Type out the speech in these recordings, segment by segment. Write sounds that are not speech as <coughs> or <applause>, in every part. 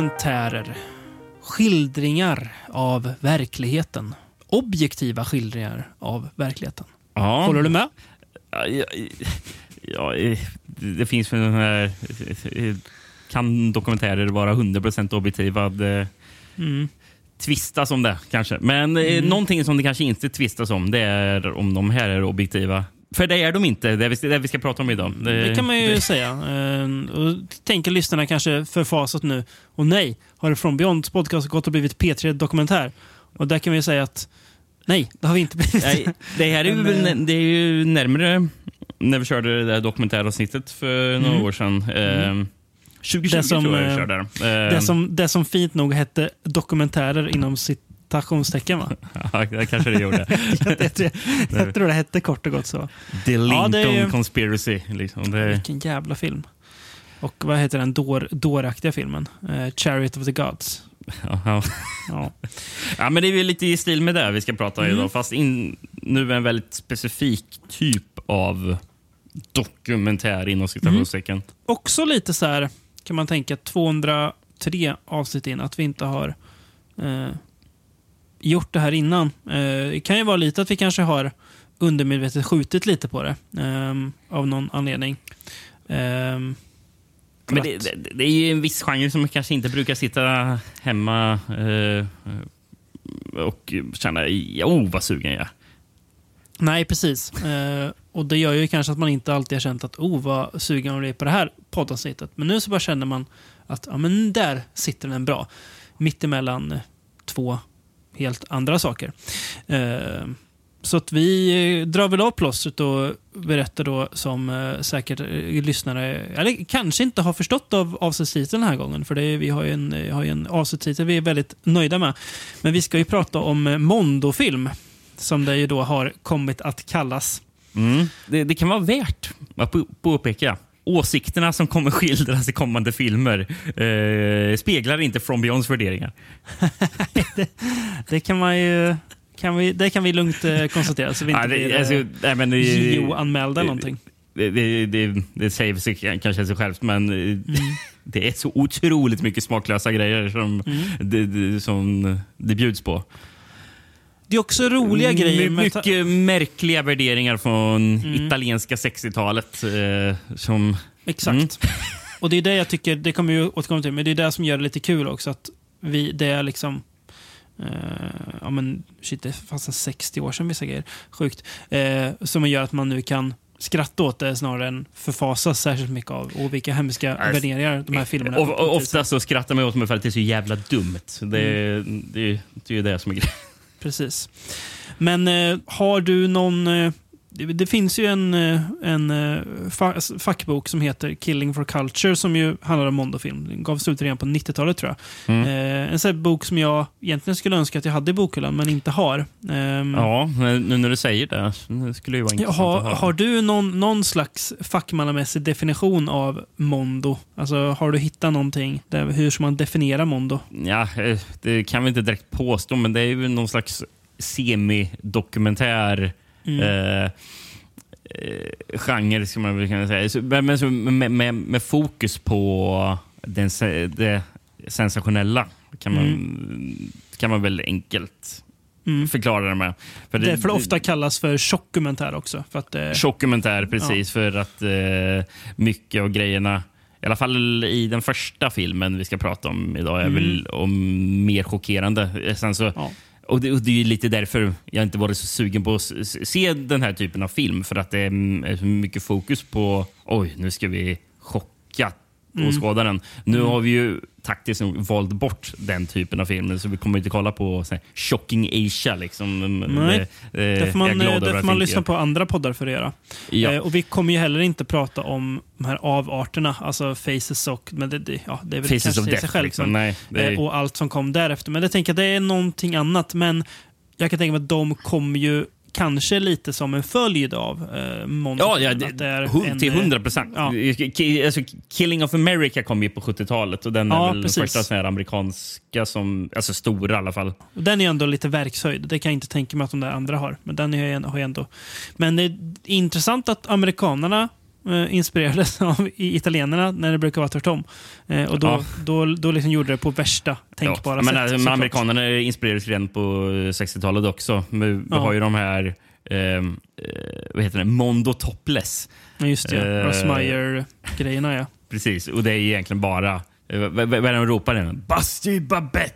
Dokumentärer. Skildringar av verkligheten. Objektiva skildringar av verkligheten. Ja. Håller du med? Ja, ja, eh, det finns väl den här... eh, Kan dokumentärer vara 100% objektiva? Det Mm. tvistas om det kanske. Men mm. någonting som det kanske inte tvistas om det är om de här är objektiva. För det är de inte. Det vi- det vi ska prata om idag. Det kan man ju säga. Eh, Och tänker lyssnarna kanske förfasat nu. Och nej, har det från Beyonds podcast gått och blivit P3 Dokumentär? Och där kan vi säga att nej, det har vi inte blivit. Nej, det här är, ju, väl- det är ju närmare när vi körde det där dokumentäravsnittet för några år sedan. Eh, 2020 Det som, tror jag vi eh, körde. Eh, Det som, det som fint nog hette dokumentärer inom citationstecken va? <laughs> ja, det kanske det gjorde. <laughs> jag, tror, jag tror det hette kort och gott så. The Lincoln det är ju- Conspiracy. Liksom. Det, Vilken jävla film. Och vad heter den dår, dåraktiga filmen? Eh, Chariot of the Gods. ja, ja. Ja. <laughs> ja, men det är väl lite i stil med det vi ska prata om Mm. idag. Fast in, nu är en väldigt specifik typ av dokumentär inom citationstecken. Också lite så här, kan man tänka, 203 avsnitt in, att vi inte har eh, gjort det här innan. Eh, det kan ju vara lite att vi kanske har undermedvetet skjutit lite på det. ehm, av någon anledning. Ehm, Men det, det är ju en viss genre som kanske inte brukar sitta hemma eh, och känna oh, vad sugen jag är. Nej, precis. Eh, och det gör ju kanske att man inte alltid har känt att oh, vad sugen man blir på det här poddavsnittet. Men nu så bara känner man att ja, men där sitter den bra. Mittemellan eh, två helt andra saker. Eh, så att vi drar väl av plåstret och berättar då som eh, säkert eh, lyssnare, eller kanske inte har förstått av avsnittstiteln den här gången. För det är, vi har ju en, har ju en avsnittstitel vi är väldigt nöjda med. Men vi ska ju prata om Mondofilm, Mondo-film. Som det ju då har kommit att kallas. Mm. Det, det kan vara värt att påpeka. Åsikterna som kommer skildras i kommande filmer eh, speglar inte From Beyonds värderingar. <laughs> Det kan man ju... Kan vi, det kan vi lugnt eh, konstatera, så vi inte Ja, det, blir alltså, eh, det- JO-anmälda eller någonting. Det, det, det, det säger sig kanske sig självt, men eh, Mm. <laughs> det är så otroligt mycket smaklösa grejer som, Mm. det, det, som det bjuds på. Det är också roliga grejer. My, mycket märkliga värderingar från Mm. italienska 60-talet. Eh, som, Exakt. Mm. Och det är det jag tycker, det kommer vi återkomma till, men det är det som gör det lite kul också. Att vi, det är liksom... Eh, ja men shit, det fast 60 år sedan vissa grejer. Sjukt. Eh, som gör att man nu kan skratta åt det snarare än förfasas särskilt mycket av. Och vilka hemska Alltså, värderingar de här filmerna och, och, ofta så skrattar man åt mig för att det är så jävla dumt. Det, Mm. det, det är ju det som är grejen. Precis. Men eh, har du någon... Eh, Eh, det, det finns ju en, eh, en eh, fa fackbok som heter Killing for Culture som ju handlar om Mondo-film. Den gavs ut redan på 90-talet tror jag. Mm. Eh, en sån bok som jag egentligen skulle önska att jag hade i bokhyllan men inte har. Ehm, Ja, nu när du säger det så skulle det ju vara intressant har, att höra. har du någon, någon slags fackmannamässig definition av Mondo? Alltså, har du hittat någonting? Där, hur ska man definiera Mondo? Ja, eh, det kan vi inte direkt påstå, men det är ju någon slags semidokumentär Mm. eh, eh, genre, ska man väl kunna säga. Så, men, så, med, med, med fokus på den, det sensationella kan man, kan man väl enkelt Mm. förklara det med. För Därför det ofta kallas för tjockdokumentär också. För att, eh, Tjockdokumentär, precis. För att eh, mycket av grejerna, i alla fall i den första filmen vi ska prata om idag, är Mm. väl om mer chockerande. Sen så, ja och, det, och det är lite därför jag inte varit så sugen på att se den här typen av film. För att det är är så mycket fokus på oj, nu ska vi chocka Mm. åskådaren. Nu har vi ju taktiskt nog valt bort den typen av filmer så vi kommer inte kolla på så här, Shocking Asia. Liksom. Nej, det, eh, Där får man, eh, där får man lyssna på andra poddar för att göra. Ja. Eh, och vi kommer ju heller inte prata om de här avarterna, alltså Faces och... Men det, det, ja, det är väl Faces of Death. själv, liksom. men, Nej, är, eh, och allt som kom därefter. Men jag tänker att det är någonting annat. Men jag kan tänka mig att de kommer ju kanske lite som en följd av eh, Mondo. ja, ja Att det, är till eh, 100 procent. ja. Alltså, Killing of America kom ju på 70-talet och den Ja, är väl precis. den första sån här amerikanska, som, alltså stora i alla fall. Och Den är ändå lite verkshöjd. Det kan jag inte tänka mig att de där andra har. Men den är har ju ändå... Men det är intressant att amerikanerna eh, inspirerades <laughs> av italienarna när det brukar vara tvärtom. Eh, och då, Ja. då, då liksom gjorde det på värsta tänkbara ja, men, sätt. alltså, men amerikanerna inspirerades redan på 60-talet också. Men Vi Ja. har ju de här, eh, eh, vad heter det, Mondo Topless. Just det. Eh, Ross Meyer-grejerna, ja. Precis, och det är egentligen bara eh, vad, vad är det de ropar? Den? Busty Babette!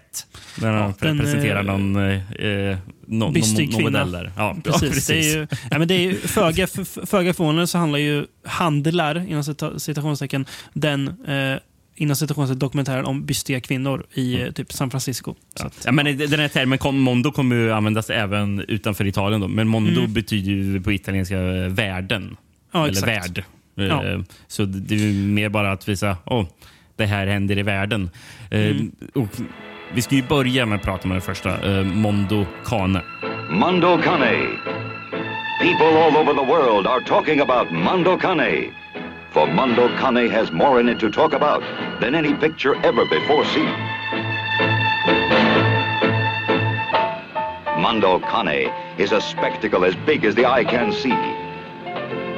När de Ja, den, presenterar eh, någon, eh, no, bystig någon, någon kvinna. där. Ja, Precis. det är ju, ja, men det är ju föga, föga förvånande så handlar ju handlar, inom cita- citationstecken, den eh, inom citationstecken dokumentären om bystiga kvinnor i eh, typ San Francisco. Ja. att, Ja, men den här termen mondo kommer ju användas även utanför Italien. Då. Men mondo Mm. betyder ju på italienska eh, världen. ja, eller exakt. värld. Ja. Eh, Så det är ju mer bara att visa oh, det här händer i världen. Eh, Mm. Och vi ska ju börja med att prata med den första, eh, Mondo Cane. Mondo Cane. People all over the world are talking about Mondo Cane. For Mondo Cane has more in it to talk about than any picture ever before seen. Mondo Cane is a spectacle as big as the eye can see,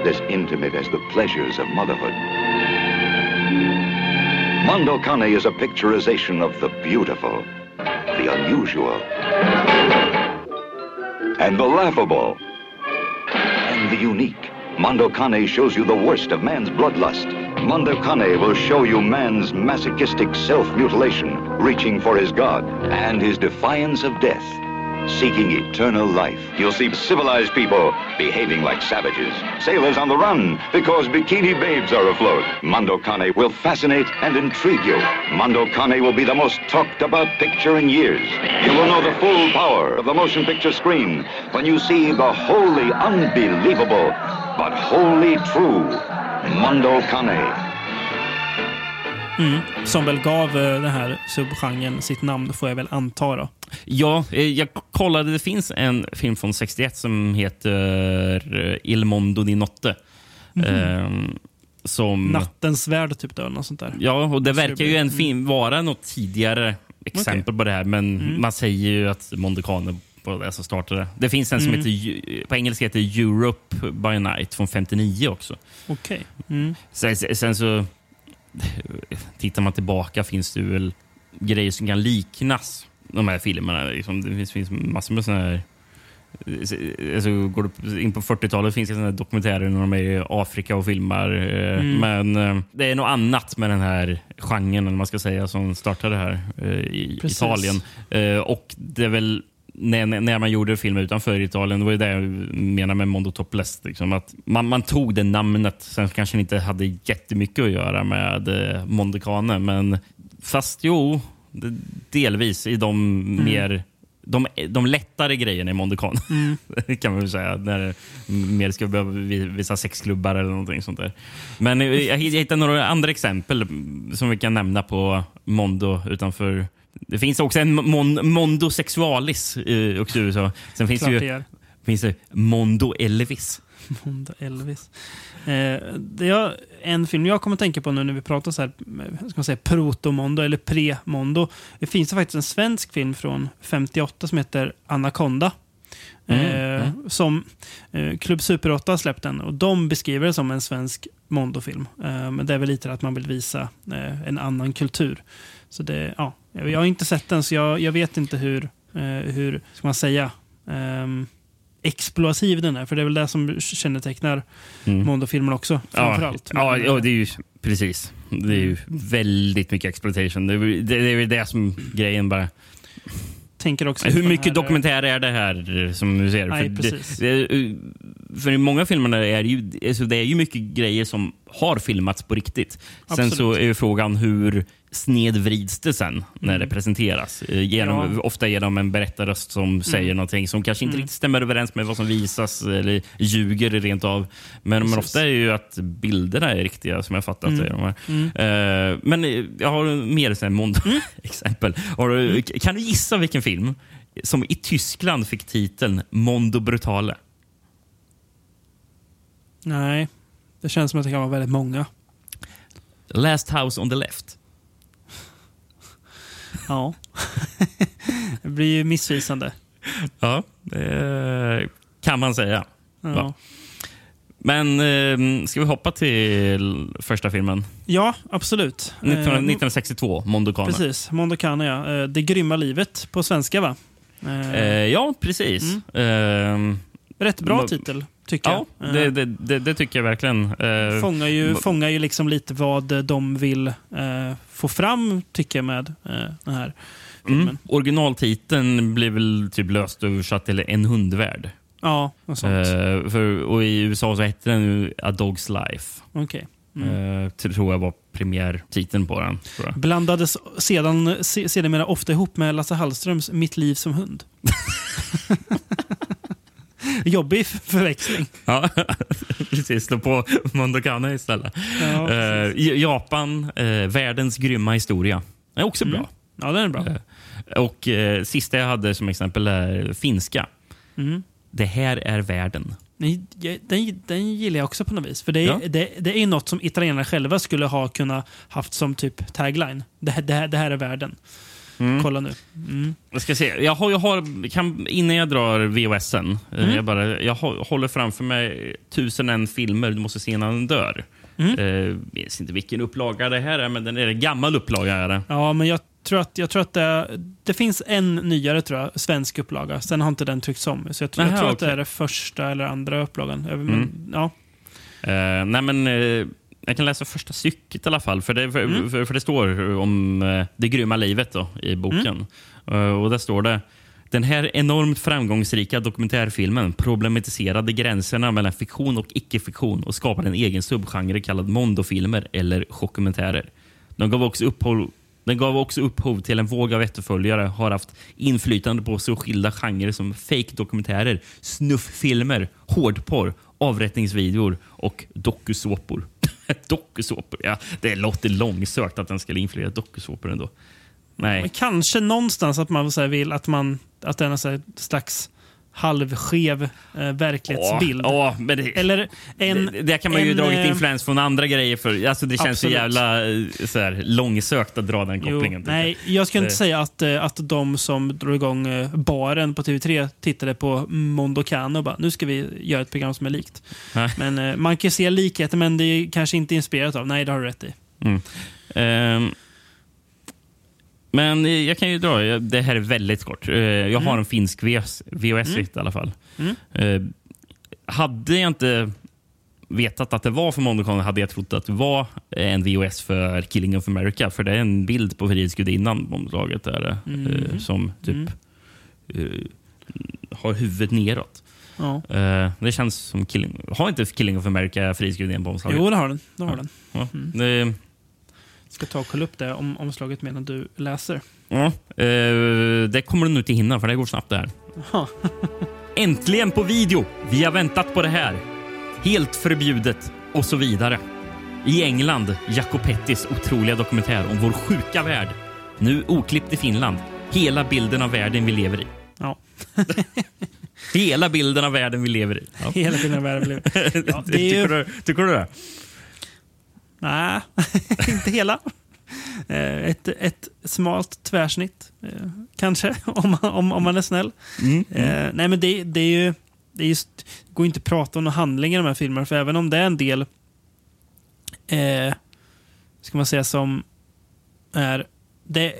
as intimate as the pleasures of motherhood. Mondo Cane is a picturization of the beautiful, the unusual, and the laughable and the unique. Mondo Cane shows you the worst of man's bloodlust. Mondo Cane will show you man's masochistic self-mutilation, reaching for his God, and his defiance of death, seeking eternal life. You'll see civilized people behaving like savages, sailors on the run because bikini babes are afloat. Mondo Cane will fascinate and intrigue you. Mondo Cane will be the most talked about picture in years. You will know the full power of the motion picture screen when you see the wholly unbelievable but wholly true Mondo Cane. Mm. Som väl gav eh, den här subgenren sitt namn, får jag väl anta. Då. Ja, eh, jag kollade. Det finns en film från 61 som heter eh, Il Mondo di Notte. Eh, som, Nattens värld, typ. Då, något sånt där. ja, och det verkar ju en film vara något tidigare exempel på det här. Men man säger ju att Mondocane på det som startade. Det finns en som heter, Ju- på engelska heter Europe by Night från 59 också. Okej. Mm. Sen, sen så tittar man tillbaka finns det väl grejer som kan liknas de här filmerna. Liksom, det finns, finns massor med såna här Alltså, går du in på 40-talet finns det såna här dokumentärer när de är i Afrika och filmar. eh, Men eh, det är något annat med den här genren, eller man ska säga, som startade här eh, i Precis. Italien. Och det är väl när, när man gjorde film utanför Italien, det var ju det jag menar med Mondo Topless. Liksom, att man, man tog det namnet, sen kanske det inte hade jättemycket att göra med eh, Mondecane, men fast jo, delvis i de mer de, de lättare grejerna i Mondecane, <laughs> kan man väl säga. När det mer ska behöva vi- visa sexklubbar eller någonting sånt där. Men eh, jag hittade några andra exempel som vi kan nämna på Mondo utanför det finns också en mon, Mondo sexualis eh, också i USA. Sen finns det Klart det ju finns det Mondo Elvis. <laughs> Mondo Elvis. Eh, det är en film jag kommer att tänka på nu när vi pratar så här, eh, ska man säga, proto-mondo eller pre-mondo. Det finns faktiskt en svensk film från 58 som heter Anaconda. Mm, Eh, Som eh, Klubb Super 8 har släppt den och de beskriver det som en svensk Mondo-film. Eh, men det är väl lite att man vill visa eh, en annan kultur. Så det, ja, jag har inte sett den så jag, jag vet inte hur, eh, hur ska man säga, ehm, exploativ den är. För det är väl det som kännetecknar Mm. Mondo-filmer också. Framförallt. Ja, ja, ja, det är ju precis. Det är ju väldigt mycket exploitation. Det är det, det, är det som grejen bara. tänker också Hur mycket här, dokumentär är det här som du ser? Nej, för, precis. det, för i många filmer är det ju, alltså det är ju mycket grejer som har filmats på riktigt. Sen Absolut. så är ju frågan hur snedvrids det sen när det presenteras? Eh, Genom, Mm. Ja. Ofta genom en berättarröst som säger någonting som kanske inte Mm. riktigt stämmer överens med vad som visas eller ljuger rent av. Men, men ofta är ju att bilderna är riktiga som jag fattat Mm. det. De här. Eh, men eh, jag har mer Mondo-exempel. <laughs> Har du- Mm. Kan du gissa vilken film som i Tyskland fick titeln Mondo Brutale? Nej, det känns som att det kan vara väldigt många. Last House on the Left. Ja. <laughs> det blir ju missvisande. Ja, det kan man säga. Ja. Men eh, ska vi hoppa till första filmen? Ja, absolut. 19, Eh, 1962, Mondo Cane. Precis, Mondo Cane, ja. Eh, Det grymma livet på svenska, va? Eh, Eh, ja, precis. Eh, Rätt bra titel, tycker ja, jag. det, det, det, det tycker jag verkligen. Eh, fångar ju, fångar ju liksom lite vad de vill eh, få fram, tycker jag, med eh, den här filmen. mm, originaltiteln blir väl typ löst översatt till En hundvärld. Ja, och sånt. Eh, för, och I USA så hette den ju A Dog's Life. Okej. Mm. Eh, tror jag var premiärtiteln på den. Blandades sedan, se, sedermera ofta ihop med Lasse Hallströms Mitt liv som hund. <laughs> <laughs> Jobbig förväxling. Ja, <laughs> precis. Stå på Mondo Cane istället. Ja, Eh, Japan, eh, världens grymma historia. är också Mm. bra. ja, den är bra. Eh, Och eh, sista jag hade som exempel är finska. Mm. Det här är världen. Den, den gillar jag också på något vis. För det är, Ja. det, det är något som italienarna själva skulle ha kunnat haft som typ tagline. Det, här- det, det här är världen. Kolla nu. Mm. Jag ska se. Jag har, jag har, kan, innan jag drar VHSen, eh, Mm. jag, bara, jag hå- håller framför mig tusen en filmer du måste se innan du dör. Mm. Eh, Jag vet inte vilken upplaga det här är, men den är en gammal upplaga. Är det. Ja, men jag tror att, jag tror att det, det finns en nyare tror jag, svensk upplaga. Sen har inte den tryckts om. Så jag, tror- jag Aha, tror att okej. det är det första eller andra upplagan. Jag- Men, Mm. ja. Eh, nej, men, eh, jag kan läsa första stycket i alla fall. För det, för, Mm. för, för det står om eh, det grymma livet då, i boken. Eh, och där står det den här enormt framgångsrika dokumentärfilmen problematiserade gränserna mellan fiktion och icke-fiktion och skapade en egen subgenre kallad mondofilmer eller chockdokumentärer. De gav också upphov den gav också upphov till en våg av efterföljare har haft inflytande på så skilda genrer som fake-dokumentärer, snufffilmer, hårdporr, avrättningsvideor och dokusåpor. <laughs> dokusåpor, ja. Det låter långsökt att den skulle influera dokusåpor ändå. Nej. Men kanske någonstans att man så här vill att, man, att den är så slags halvskev eh, verklighetsbild. Ja, ja, men det, Eller en... det, det kan man ju en, dra lite eh, influens från andra grejer för. Alltså det känns så Absolut. jävla eh, så här, långsökt att dra den Jo, kopplingen. tycker nej, jag skulle inte säga att, eh, att de som drog igång baren på TV3 tittade på Mondo Cane och bara nu ska vi göra ett program som är likt. Nej. Men man kan se likheter men det är kanske inte inspirerat av. Nej, det har du rätt i. Ehm, men eh, jag kan ju dra, det här är väldigt kort. Eh, Jag har en finsk VHS, VHS i alla fall. Mm. Eh, Hade jag inte vetat att det var för Mondocon hade jag trott att det var en VHS för Killing of America. För det är en bild på Frihetsgudinnan på omslaget där, eh, Mm. som typ eh, har huvudet neråt. Ja. Eh, det känns som Killing... Har inte Killing of America Frihetsgudinnan på omslaget? Jo, det har den. Det har den. Ja. Mm. Det, Ska ta och kolla upp det om omslaget medan du läser. Ja, eh, det kommer du nu inte hinna för det går snabbt det här. <laughs> Äntligen på video! Vi har väntat på det här. Helt förbjudet och så vidare. I England, Jacopettis otroliga dokumentär om vår sjuka värld. Nu oklippt i Finland. Hela bilden av världen vi lever i. Ja. <laughs> Hela bilden av världen vi lever i. Ja. <laughs> Hela tiden världen blev... Ja, det är ju- tycker, du, tycker du det? Nej, <laughs> inte hela. Eh, Ett, ett smalt tvärsnitt, eh, kanske, <laughs> om man, om, om man är snäll. Mm. Eh, nej, men det, det är ju... Det är just, går inte att prata om någon handling i de här filmerna, för även om det är en del... Eh, ska man säga som är... Det,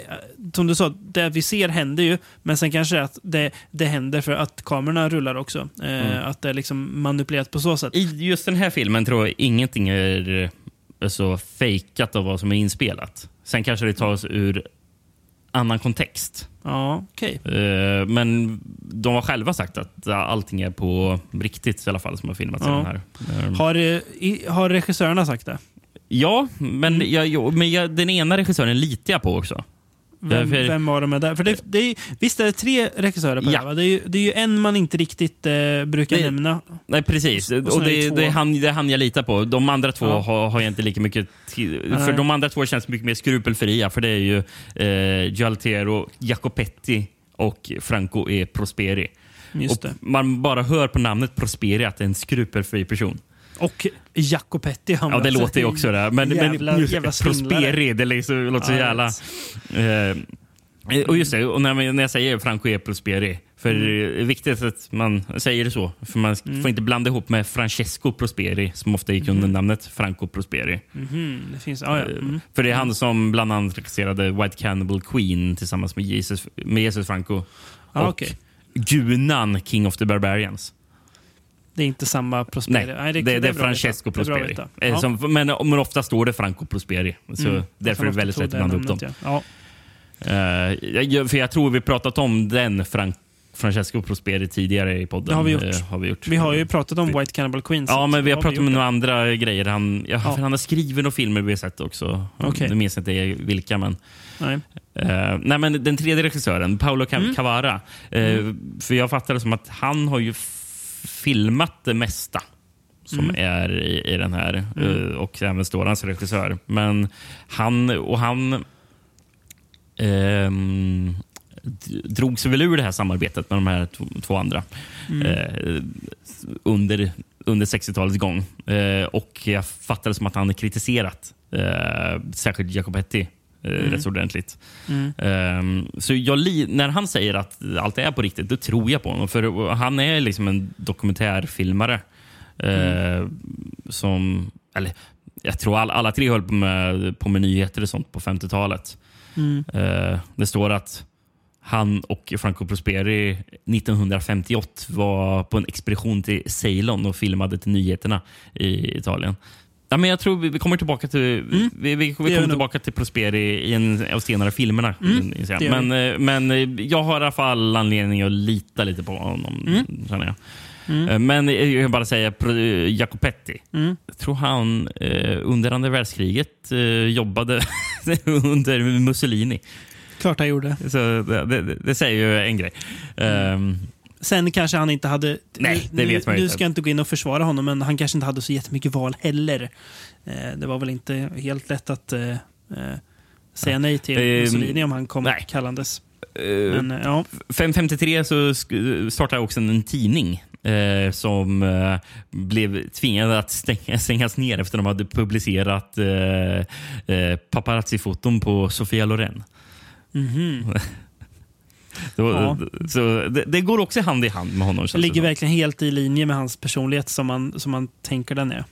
som du sa, det vi ser händer ju, men sen kanske att det, det händer för att kamerorna rullar också. Eh, Mm. Att det är liksom manipulerat på så sätt. I just den här filmen tror jag ingenting är eh, så fejkat av vad som är inspelat. Sen kanske det tas ur annan kontext. Ja, okej. Eh, Men de har själva sagt att allting är på riktigt i alla fall som har filmats i Ja. den här. Eh, Har, eh, har regissörerna sagt det? Ja, men, Mm. jag, men jag, den ena regissören litar jag på också. Vem, Därför- vem var de med där? För det, det är, visst är det tre regissörer på Ja. det det, är det är ju en man inte riktigt eh, brukar Det- nämna. Nej, precis. Och Och, är det två. det, är han, det är han jag litar på. De andra två Ja. har, har jag inte lika mycket till. För de andra två känns mycket mer skrupelfria. För det är ju eh, Gialtero, Jacopetti och Franco E. Prosperi. Just och det. Man bara hör på namnet Prosperi att det är en skrupelfri person. Och Jacopetti. han Ja, det var- låter ju också det. Men, Jävla- men just jävla svindlare. Prosperi, det liksom, låter så jävla... jag Eh, och just det, och när, när jag säger Franco E. Prosperi, För det är viktigt att man säger det så. För Man får inte blanda ihop med Francesco Prosperi som ofta gick under namnet Franco Prosperi. Mhm, det finns... Ah, ja. mm. För det är han som bland annat regisserade White Cannibal Queen tillsammans med Jesus, med Jesus Franco. Ah, och okej. Gunan, King of the Barbarians. Det är inte samma Prosperi. Nej, det, det, är att Francesco veta. Det är att Prosperi. Eh, Ja. Som, men, men ofta står det Franco Prosperi. Så Mm. därför är det väldigt tog lätt att blanda ihop dem. namnet, Ja. Eh, jag- för jag tror vi pratat om den Frank, Francesco Prosperi tidigare i podden. Det har vi gjort. Eh, har vi, gjort. Vi har ju pratat om White Cannibal Queen. Ja, men vi har pratat om några andra grejer. Han, ja, Ja. han har skrivit några filmer vi har sett också. Okej. Jag minns inte vilka. Men, det. Nej. eh, nej, men den tredje regissören, Paolo Mm. Cavara. Eh, För jag fattar det som att han har ju filmat det mesta som Mm. är i, i den här. eh, Och även står regissör. Men han och han ehm, d- drog sig väl ur det här samarbetet med de här två, andra eh, under, under 60-talets gång. Eh, och jag fattar det som att han kritiserat eh, särskilt Jacopetti eh, rätt så ordentligt. Mm. Ehm, så jag, när han säger att allt är på riktigt, då tror jag på honom. För han är liksom en dokumentärfilmare. eh, som, eller, jag tror all, alla tre höll på med, på med nyheter och sånt på 50-talet. Mm. Eh, det står att han och Franco Prosperi 1958 var på en expedition till Ceylon och filmade till nyheterna i Italien. Ja, men jag tror vi, vi kommer tillbaka till, vi, vi, vi kommer tillbaka till Prosperi i en av senare filmerna. Mm, gör men, eh, men eh, jag har i alla fall anledning att lita lite på honom. Mm. Känner jag. Eh, Men jag vill bara säga Jacopetti. Mm. Jag tror han eh, under andra världskriget eh, jobbade <laughs> under Mussolini. Klart han gjorde. Så det, det, det säger ju en grej. Ehm, Sen kanske han inte hade... Nej, det nu, vet man Nu inte. ska jag inte gå in och försvara honom, men han kanske inte hade så jättemycket val heller. Eh, det var väl inte helt lätt att eh, eh, säga nej till Ehm, Mussolini om han kom nej. kallandes. eh, Men eh, ja, 553 så startade också en tidning eh, som eh, blev tvingad att stänga, stängas ner efter att de hade publicerat eh, paparazzi-foton på Sofia Loren. mhm. Det, <laughs> var- Ja. så det, det går också hand i hand med honom. det ligger verkligen helt i linje med hans personlighet som man, som man tänker den är.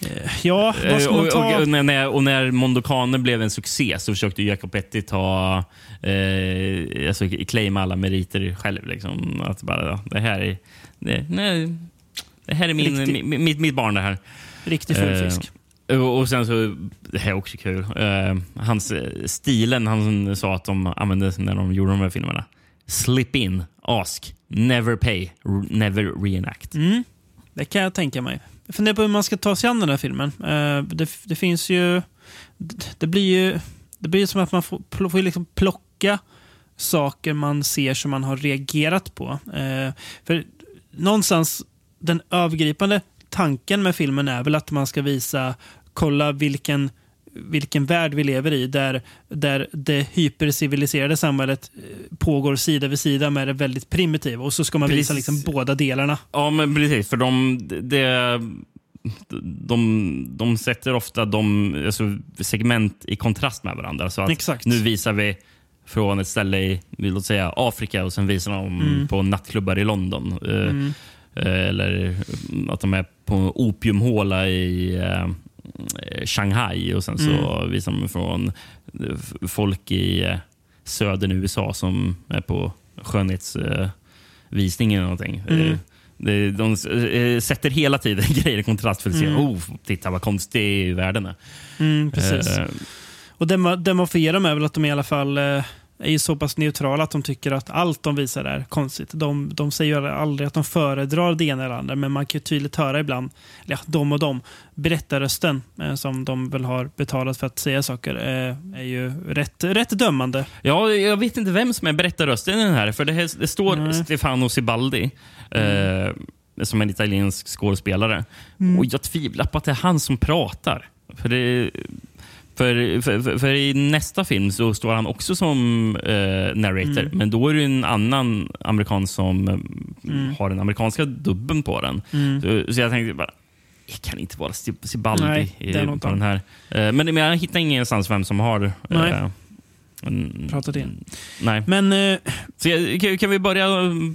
Eh, ja, vad ska Eh, man och, ta? och, och, när- och när Mondokane blev en succé så försökte Jacopetti ta eh, alltså, claima alla meriter själv. Liksom. Att bara, det här är, det, nej, det här är min, Riktig- mi- mitt, mitt barn det här. Riktig fullfisk. Och, sen så, det här är också kul, Uh, hans eh, stilen han sa att de använde när de gjorde de här filmerna. Slip in, ask, never pay, never reenact. Mm, det kan jag tänka mig. Jag funderar på hur man ska ta sig an den här filmen. Uh, det, det finns ju... Det, det blir ju... Det blir som att man får, får liksom plocka saker man ser som man har reagerat på. Uh, för någonstans, den övergripande tanken med filmen är väl att man ska visa, kolla vilken vilken värld vi lever i där, där det hyperciviliserade samhället eh, pågår sida vid sida med det väldigt primitiva. Och så ska man visa Precis. liksom båda delarna. Ja, men precis. För de, de, de, de sätter ofta de, alltså, segment i kontrast med varandra. Så att Exakt. Nu visar vi från ett ställe i låt säga, Afrika och sen visar de Mm. på nattklubbar i London. Eh, eh, Eller att de är på opiumhåla i eh, Shanghai och sen så Mm. visar de från eh, folk i eh, södern USA som är på skönhetsvisning eller någonting. Mm. Eh, De eh, sätter hela tiden <laughs> grejer i kontrast för att se, oh, titta vad konstig världen är. Mm, precis. Eh, Och det man, det man får ge dem är väl att de i alla fall eh, är ju så pass neutrala att de tycker att allt de visar är konstigt. De, de säger ju aldrig att de föredrar det ena eller andra, men man kan ju tydligt höra ibland, eller ja, de och de, berättarrösten eh, som de väl har betalat för att säga saker eh, är ju rätt, rätt dömande. Ja, jag vet inte vem som är berättarrösten i den här. För det, här, det står Nej. Stefano Sibaldi, eh, som en italiensk skådespelare. Och jag tvivlar på att det är han som pratar. För, det, för, för, för, i nästa film så står han också som eh, narrator. Men då är det en annan amerikan som eh, har den amerikanska dubben på den. Så, så jag tänkte bara, det kan inte vara Sib- Sibaldi Nej, i- på den här. Eh, men, men jag hittar ingenstans vem som har Nej. eh, Mm, pratat in. Nej. Men eh, Så jag, kan, kan vi börja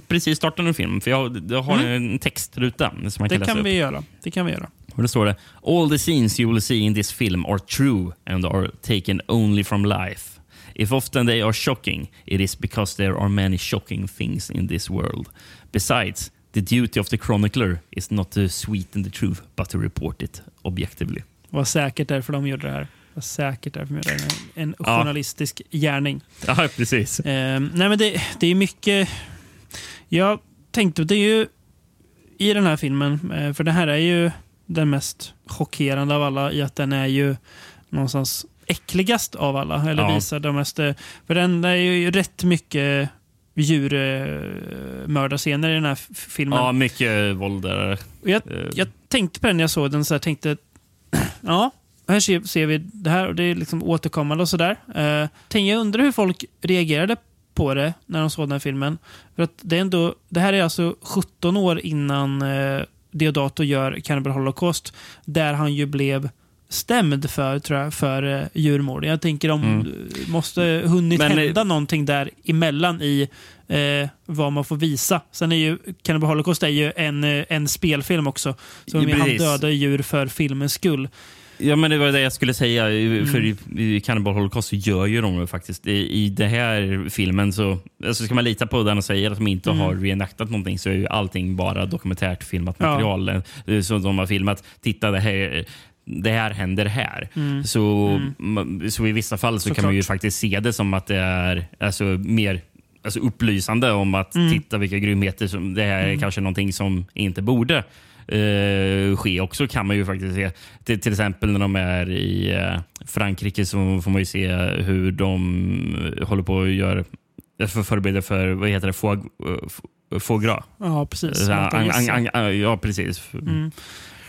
precis starta en film? För jag, jag har en textruta som man kan det läsa kan upp. vi göra. Det kan vi göra. Och då står det All the scenes you will see in this film are true and are taken only from life. If often they are shocking, it is because there are many shocking things in this world. Besides, the duty of the chronicler is not to sweeten the truth, but to report it objectively. Vad säkert därför de gjorde det här. Vad säkert därför de gjorde det här. En Ja. journalistisk gärning. Ja, <laughs> precis. Eh, nej men det, det är mycket... Jag tänkte, det är ju i den här filmen, eh, för det här är ju den mest chockerande av alla i att den är ju någonstans äckligast av alla. Eller Ja. visar de mest... eh, För den är ju rätt mycket djurmördarscener i den här filmen. Ja, mycket våld där. Jag, Eh, jag tänkte på den när jag såg den, så här, tänkte <clears throat> ja, här ser, ser vi det här och det är liksom återkommande och sådär. Uh, jag undrar hur folk reagerade på det när de såg den här filmen. För att det, är ändå, det här är alltså 17 år innan uh, Deodato gör Cannibal Holocaust, där han ju blev stämd för, tror jag, för uh, djurmord. Jag tänker om Mm. måste hunnit Men, eh, hända någonting där emellan i eh, vad man får visa. Sen är ju Cannibal Holocaust är ju en, eh, en spelfilm också. Så de han dödar djur för filmens skull. Ja, men det var det jag skulle säga. Mm. För i, i Cannibal Holocaust så gör ju de det faktiskt. I, I den här filmen så alltså ska man lita på den och säger att de inte Mm. har reenactat någonting så är ju allting bara dokumentärt filmat Ja. material eh, som de har filmat. Titta, det här, det här händer här. Så, ma- så i vissa fall så kan man ju Mm. Faktiskt se det som att det är alltså, mer alltså upplysande om att Mm. titta vilka grymheter. Som, det här är kanske någonting som inte borde eh, ske också kan man ju faktiskt se. Till, till exempel när de är i eh, Frankrike så får man ju se hur de eh, håller på att göra för förbereder för, vad heter det, foie, eh, foie gras. Ja, precis. Så, ang, gässa. ang, ja, precis.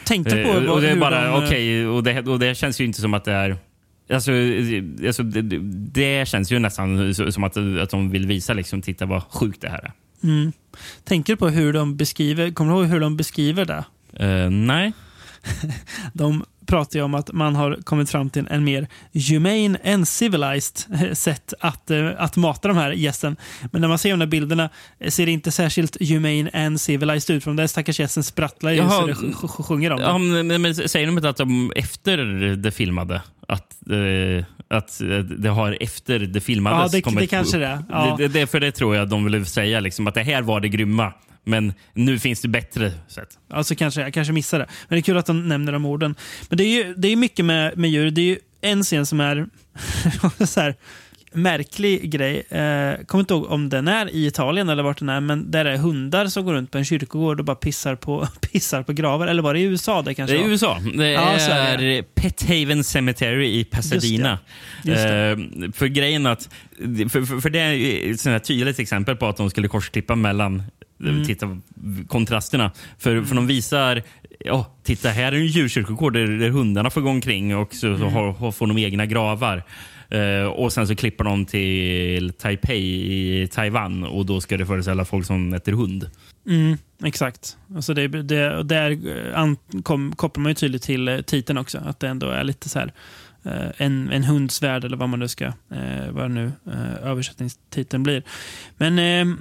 Tänkte på Eh, och det är bara, de, eh, okej, och, det, och det känns ju inte som att det är... Alltså, eh, alltså det, det- känns ju nästan som att, att de vill visa, liksom, titta vad sjukt det här är. Mm. Tänker på hur de beskriver, kommer du ihåg hur de beskriver det? Eh, nej. <laughs> De pratar ju om att man har kommit fram till en mer humane and civilized eh, sätt att, eh, att mata de här gässen. Men när man ser de där bilderna ser det inte särskilt humane and civilized ut. För de där stackars gässen sprattlar ju Jaha. så det sj- sj- sjunger om det. Ja, men, men, men säger de inte att de efter det filmade, att, eh, att eh, det har efter det filmades Ja, det- kommit det kanske det. Ja. det, det. För det tror jag de vill säga, liksom, att det här var det grymma. Men nu finns det bättre sätt. Alltså kanske, jag kanske missar det. Men det är kul att de nämner de orden. Men det är ju det är mycket med, med djur. Det är ju en scen som är <laughs> så här, märklig grej. Eh, kommer inte ihåg om den är i Italien eller vart den är, men där är hundar som går runt på en kyrkogård och bara pissar på, <laughs> pissar på gravar. Eller var det i USA det kanske Det är var? USA. Det Ja, så är är Pet Haven Cemetery i Pasadena. Just det. Eh, för grejen att... För, för, för det är ett tydligt exempel på att de skulle korsklippa mellan Mm. titta, kontrasterna. För, för de visar... Ja, titta, här är en djurkyrkogård där, där hundarna får gå omkring och så, så Mm. har, har, får de egna gravar. Eh, och Sen så klipper de till Taipei i Taiwan och då ska det föreställa folk som äter hund. Mm, exakt. Alltså det, det, där eh, an, kom, kopplar man ju tydligt till eh, titeln också. Att det ändå är lite så här eh, en, en hunds värld eller vad man nu ska, eh, vad nu eh, översättningstiteln blir. Men eh,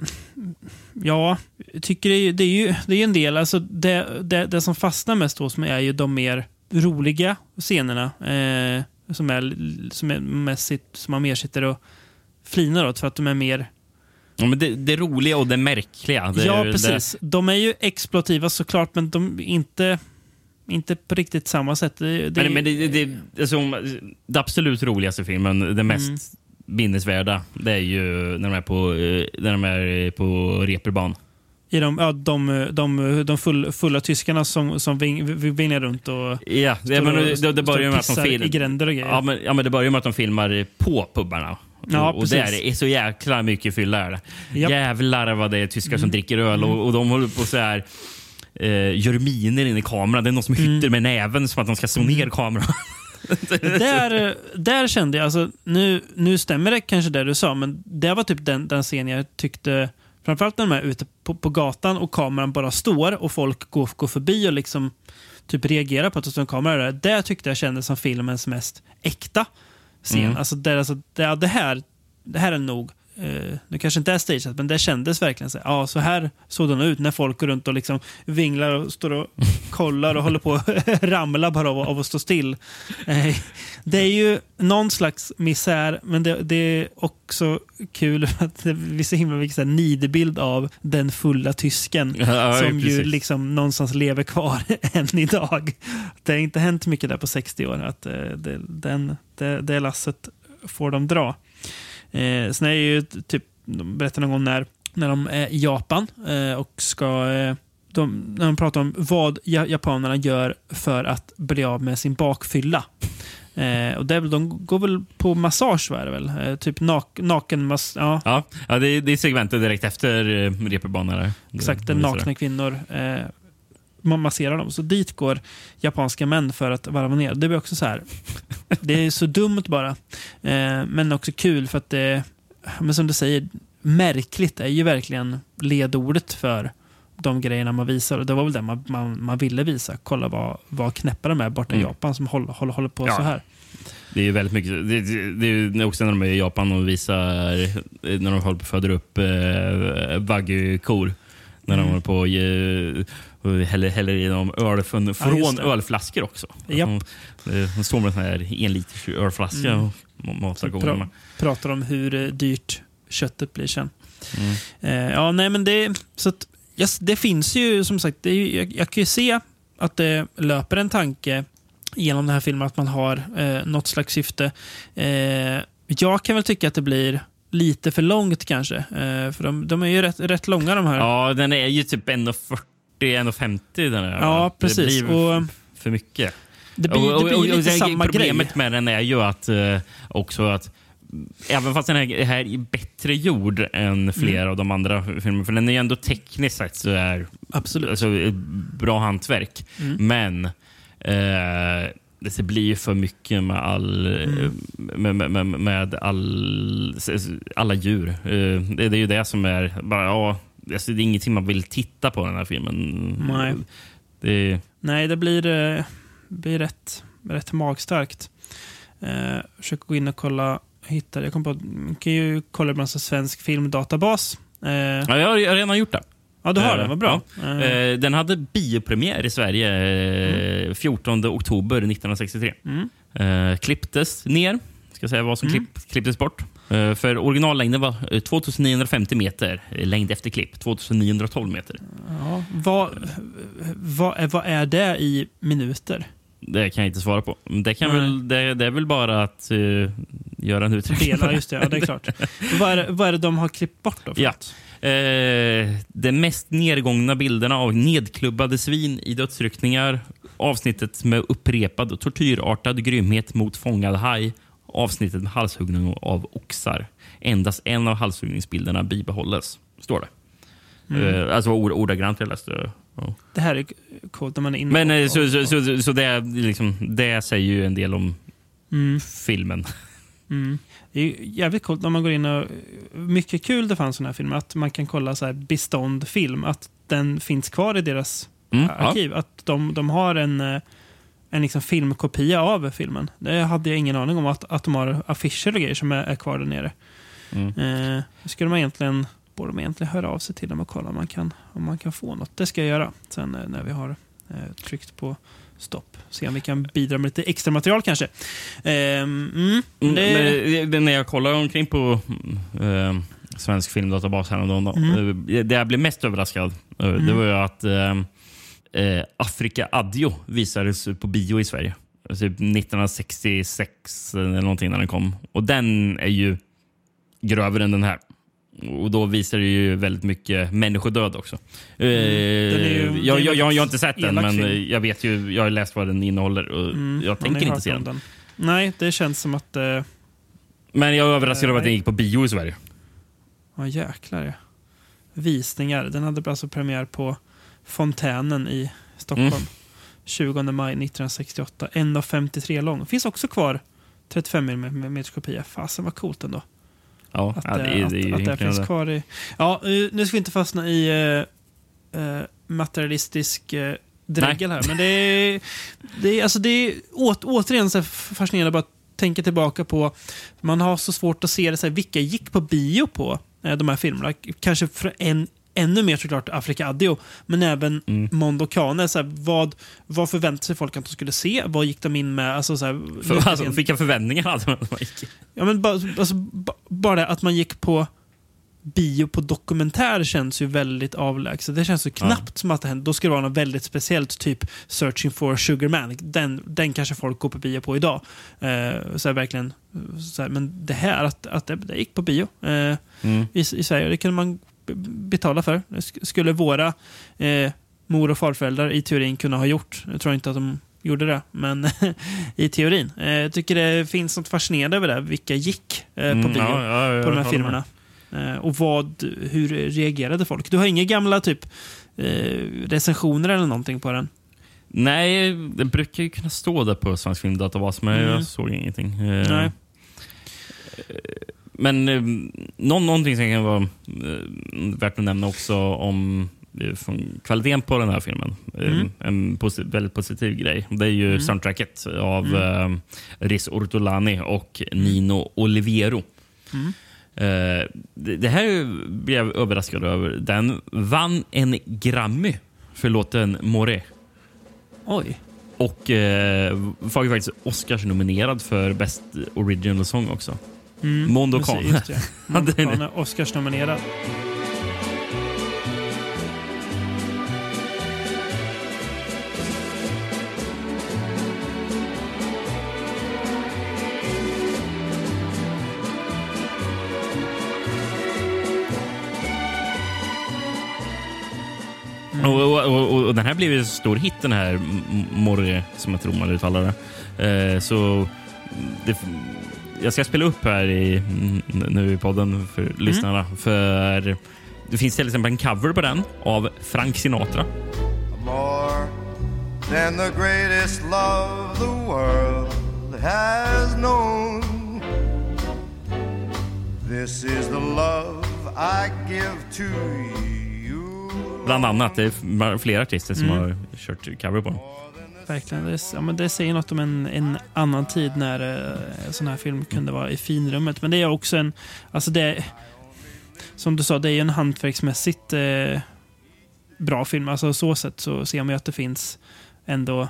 ja, tycker det, är- det är ju det är en del. Alltså det, det, det som fastnar mest hos mig är ju de mer roliga scenerna. Eh, som, är, som, är mest, sitt- som man mer sitter och flinar åt för att de är mer Ja, men det, det roliga och det märkliga. Det, ja, det- precis. De är ju exploativa såklart, men de är inte, inte på riktigt samma sätt. Det, det, Men, men det, det, det, alltså, det absolut roligaste filmen, det mest Mm. minnesvärda, det är ju när de är på, eh, när de är på reperban. I de, ja, de, de, de full, fulla tyskarna som, som ving, ving- vinglar runt och Ja, det, men, och- det, det står börjar och med att de pissar film, i gränder och grejer. ja, men, ja, men det börjar med att de filmar på pubarna. Ja, och, och där är så jäkla mycket fylla. Mm. Jävlar vad det är tyskar som dricker öl och, och de håller på så här eh, gör miner in i kameran. Det är någon som Mm. hytter med näven som att de ska slå ner kameran. där, där kände jag, alltså, nu, nu stämmer det kanske det du sa, men det var typ den, den scen jag tyckte, framförallt när de är ute på, på gatan och kameran bara står och folk går, går förbi och liksom typ reagerar på att det står en kamera där. Det tyckte jag kändes som filmens mest äkta scen. Mm. Alltså, där, alltså, det, det här det här är nog Uh, nu kanske inte är stageat, men det kändes verkligen så. Ja, så här såg den ut när folk går runt och liksom vinglar och står och <laughs> kollar och håller på att <laughs> ramla bara av, av att stå still. Uh, det är ju någon slags misär, men det, det är också kul <laughs> att vi ser himla mycket nidbild av den fulla tysken Ja, som ju precis. liksom någonstans lever kvar än idag. Det har inte hänt mycket där på 60 år. Att, uh, det, den, det, det lasset får de dra. Eh, sen är det ju typ, de berättar någon gång när, när de är i Japan eh, och ska eh, de, när de pratar om vad ja, japanerna gör för att bli av med sin bakfylla. Eh, och det väl, de går väl på massage, var det väl? Eh, typ nak, naken mas, ja, Ja, ja det, är, det är segmentet direkt efter eh, reeperbanan. där. Exakt, Det- nakna kvinnor eh, man masserar dem. Så dit går japanska män för att varva ner. Det blir också så här. Det är så dumt bara. Eh, men också kul för att det, men som du säger, märkligt är ju verkligen ledordet för de grejerna man visar. Och det var väl det man, man, man ville visa. Kolla vad, vad knäppa de är borta i Mm. Japan som håller, håller, håller på Ja. så här. Det är ju väldigt mycket. Det, det, det är också när de är i Japan och visar när de håller på föda upp eh, wagyu-kor. När de Mm. håller på och, och häller, häller i dem öl från, från ölflaskor också. Japp. De, står med en sån här en liters ölflaska Mm. och ma- matar pra, pratar om hur eh, dyrt köttet blir sen. Mm. Eh, ja, nej men det, så att, yes, det finns ju som sagt, det jag, jag kan ju se att det löper en tanke genom den här filmen att man har eh, något slags syfte. Eh, jag kan väl tycka att det blir lite för långt kanske. Eh, för de, de är ju rätt, rätt långa de här. Ja, den är ju typ 1,40, 1,50 den här. Ja, precis. Det blir Och- för mycket. det blir, det blir lite det- samma grej. Problemet med den är ju att eh, också att Även fast den här, här är bättre gjord än flera Mm. av de andra filmerna, för den är ju ändå tekniskt sett så är Absolut. alltså, ett bra hantverk. Mm. Men eh, det blir ju för mycket med all Mm. med, med, med, med all, alla djur. Eh, det, det är ju det som är... Bara, ja, alltså, det är ingenting man vill titta på den här filmen. Nej. Det, Nej, det blir, eh, blir rätt, rätt magstarkt. Eh, försöker gå in och kolla. Hittar, jag kom på, man kan ju kolla så svensk filmdatabas. Eh, ja, jag har redan gjort det. ja, du har eh, den. Vad bra. Eh, Eh, den hade biopremiär i Sverige eh, 14 oktober 1963. mm. Eh, klipptes ner. Ska säga vad som Mm. klipp, klipptes bort. Eh, för originallängden var eh, 2950 meter. Eh, Längd efter klipp 2912 meter. ja, vad, vad, är, vad är det i minuter? Det kan jag inte svara på. Det, kan Nej. väl, det, det är väl bara att eh, göra en uträkning. Delar, just det. Ja, det är klart. vad, är, vad är det de har klippt bort då? Ja. Eh, de mest nedgångna bilderna av nedklubbade svin i dödsryckningar. Avsnittet med upprepad och tortyrartad grymhet mot fångad haj. Avsnittet med halshuggning av oxar. Endast en av halshuggningsbilderna bibehålles, står det. Mm. Eh, alltså ord, ordagrant jag läste. Ja. Det här är coolt när man är inne Men eh, och- så, så, så, så det, är liksom, det säger ju en del om Mm. filmen. Mm. Det är ju jävligt coolt när man går in och... Mycket kul det fanns sådana här filmer. Att man kan kolla så här bestånd film. Att den finns kvar i deras Mm, ja. arkiv. Att de, de har en, eh, en liksom filmkopia av filmen. Det hade jag ingen aning om. Att, att de har affischer och grejer som är, är kvar där nere. Mm. Eh, skulle man egentligen, borde man egentligen höra av sig till dem och kolla om man kan, om man kan få något. Det ska jag göra sen eh, när vi har eh, tryckt på stopp. Se om vi kan bidra med lite extra material kanske. Ehm, mm, Mm, det, men, det- när jag kollar omkring på eh, Svensk filmdatabas häromdagen, Mm. eh, det jag blev mest överraskad eh, det Mm. var ju att eh, eh, Afrika Addio visades på bio i Sverige. Typ 1966 eller någonting när den kom. Och den är ju grövre än den här. Och då visar det ju väldigt mycket människodöd också. Eh, Mm. Den är ju- jag, jag, jag, jag har inte sett den, men film. eh, jag vet ju, jag har läst vad den innehåller och mm, jag tänker inte se om den. Nej, det känns som att... Eh, Men jag är överraskad över att den Nej. gick på bio i Sverige. Ja, jäklar ja. Visningar. Den hade alltså premiär på Fontänen i Stockholm. Mm. 20 maj 1968. 1,53 lång. Finns också kvar 35 mm kopia. Fasen vad coolt ändå. Ja, Att, ja, det, det, är- att, det är ju att det finns det. kvar i... Ja, eh, nu ska vi inte fastna i eh, eh, materialistisk uh, dregel här. Men det är, det är, alltså det är åt, återigen så fascinerande att bara tänker tillbaka på, man har så svårt att se det, så här, vilka gick på bio på eh, de här filmerna? Kanske för en, ännu mer såklart Afrika Addio, men även Mm. Mondo Cane. Så här, vad, vad förväntade sig folk att de skulle se? Vad gick de in med? Alltså, så här, För, alltså, vilka förväntningar hade man? Ja, men bara, alltså, ba- bara att man gick på bio på dokumentär känns ju väldigt avlägset. Det känns ju knappt som att det händer. Då ska det vara något väldigt speciellt, typ Searching for Sugar Man. Den, den kanske folk går på bio på idag. Eh, så verkligen, så här, men det här, att, att det, det gick på bio eh, Mm. i, i Sverige, det kunde man betala för. Skulle våra eh, mor och farföräldrar i teorin kunna ha gjort. Jag tror inte att de gjorde det, men <laughs> i teorin. Eh, jag tycker det finns något fascinerande över det. Vilka gick eh, på Mm, bio ja, ja, jag på de här filmerna? Eh, och vad, hur reagerade folk? Du har inga gamla typ eh, recensioner eller någonting på den? Nej, det brukar ju kunna stå där på Svensk Filmdatabas, men Mm. jag såg ingenting. Eh, Nej. Men eh, någon, någonting som kan vara eh, värt att nämna också om eh, från kvaliteten på den här filmen. Eh, Mm. En posi- väldigt positiv grej. Det är ju Mm. soundtracket av Mm. eh, Riz Ortolani och Nino Oliviero. Mm. Eh, det, det här blev jag överraskad över. Den vann en Grammy för låten More. Oj. Och eh, var ju faktiskt Oscars-nominerad för Best Original Song också. Mm. Mondo just <laughs> det. Mondo Ja, det är Oscars-nominerad. Mm. Och, och, och, och den här blev ju en stor hit, den här Morre, som jag tror man uttalar det. Eh, så det, jag ska spela upp här i, nu i podden för lyssnarna. För det finns till exempel en cover på den av Frank Sinatra. More than the greatest love the world has known. This is the love I give to you. Bland annat. Det är flera artister som Mm. har kört cover på den. Verkligen. Det, ja, men det säger något om en, en annan tid när eh, sån här film kunde vara i finrummet. Men det är också en... Alltså det, som du sa, det är ju en hantverksmässigt eh, bra film. Alltså så sätt så ser man ju att det finns ändå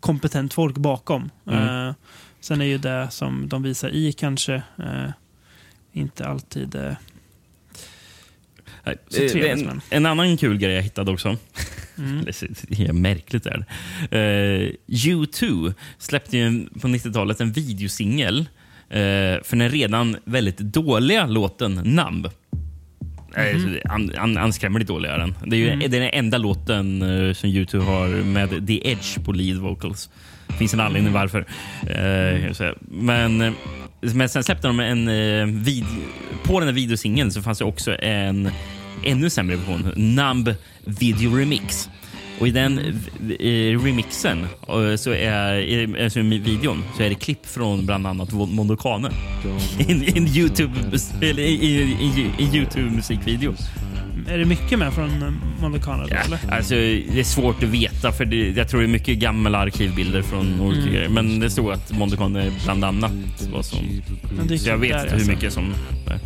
kompetent folk bakom. Mm. Eh, sen är ju det som de visar i kanske eh, inte alltid... Nej, Så trevligt, en, en annan kul grej jag hittade också. mm. <laughs> Det är märkligt. Är det. Eh, U2 släppte ju på 90-talet en videosingel eh, för den redan väldigt dåliga låten Numb. Mm. An, an, anskrämligt dålig är den. Det är ju det är den enda låten eh, som U2 har med The Edge på lead vocals. Det finns en anledning varför. Kan jag säga. men, men sen släppte de en eh, vid, På den här videosingeln så fanns det också en ännu sämre version. Numb Video Remix. Och i den eh, remixen, eh, så är, i- alltså i videon, så är det klipp från bland annat Mondo Cane. <laughs> I en- i en YouTube, eller i, i, i, i YouTube-musikvideo. Är det mycket med från eh, Mondo Cane? då, Ja, eller? alltså, det är svårt att veta, för det, jag tror det är mycket gamla arkivbilder från olika grejer. Men det stod att Mondo Cane bland annat var som... Är Så jag vet där, inte hur alltså. mycket som... Behöv-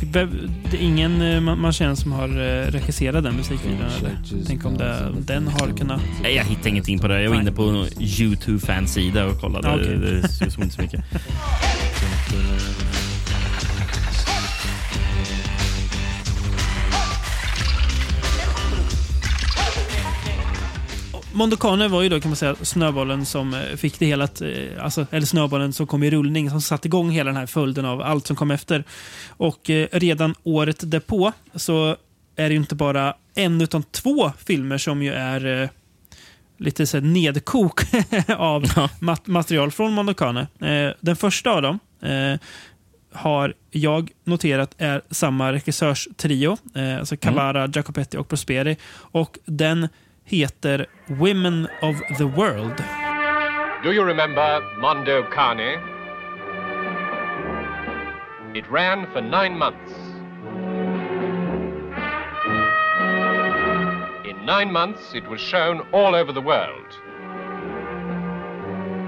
det är ingen eh, man, känner som har eh, regisserat den musikvideon eller? Tänk om det, den har kunnat... Nej, jag hittade ingenting på det. Jag var inne på en YouTube-fansida och kollade. Det, det såg inte så mycket. <laughs> Mondo Cane var ju då kan man säga snöbollen som eh, fick det hela att, eh, alltså, eller snöbollen som kom i rullning, som satte igång hela den här följden av allt som kom efter. Och eh, redan året därpå så är det ju inte bara en utan två filmer som ju är eh, lite så nedkok <laughs> av Ja. mat material från Mondo Cane. Eh, den första av dem eh, har jag noterat är samma regissörstrio, eh, alltså Cavara, Jacopetti och Prosperi. Och den heter Women of the World. Do you remember Mondo Cane? It ran for nine months. In nine months, it was shown all over the world.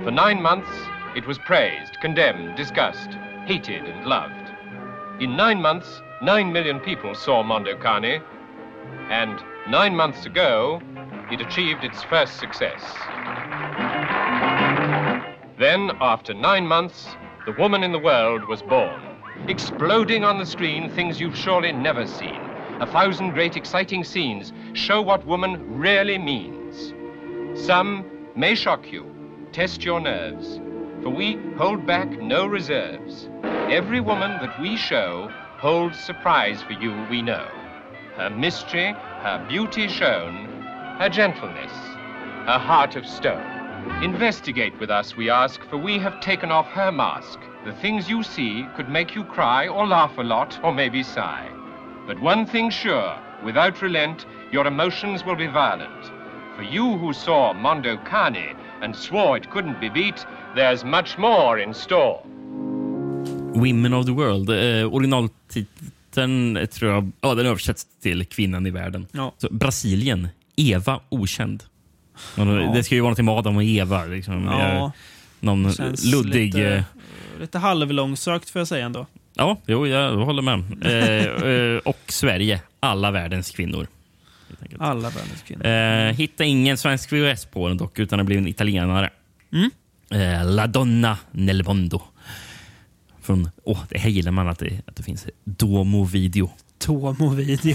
For nine months, it was praised, condemned, discussed, hated, and loved. In nine months, nine million people saw Mondo Cane, and nine months ago, it achieved its first success. Then, after nine months, the woman in the world was born. Exploding on the screen things you've surely never seen. A thousand great exciting scenes show what woman really means. Some may shock you, test your nerves, for we hold back no reserves. Every woman that we show holds surprise for you, we know. Her mystery, her beauty shown, her gentleness, her heart of stone. Investigate with us, we ask, for we have taken off her mask. The things you see could make you cry or laugh a lot or maybe sigh. But one thing sure, without relent, your emotions will be violent. For you who saw Mondo Cane and swore it couldn't be beat, there's much more in store. Women of the World. Eh, originaltiteln eh, tror jag ja, den översätts till Kvinnan i världen. Ja. Så, Brasilien. Eva okänd. Då- Det ska ju vara någonting med Adam och Eva. Liksom. Ja, Någon luddig... Lite, eh, lite halvlångsökt får jag säga ändå. Ja, jo, jag håller med. Eh, eh, och Sverige. Alla världens kvinnor. Alla världens kvinnor. Eh, hitta ingen svensk VHS på den dock, utan det blir en italienare. Mm. Eh, La Donna nel mondo. Från, åh, det här gillar man att det, att det finns. Domo Video. Tomo-video.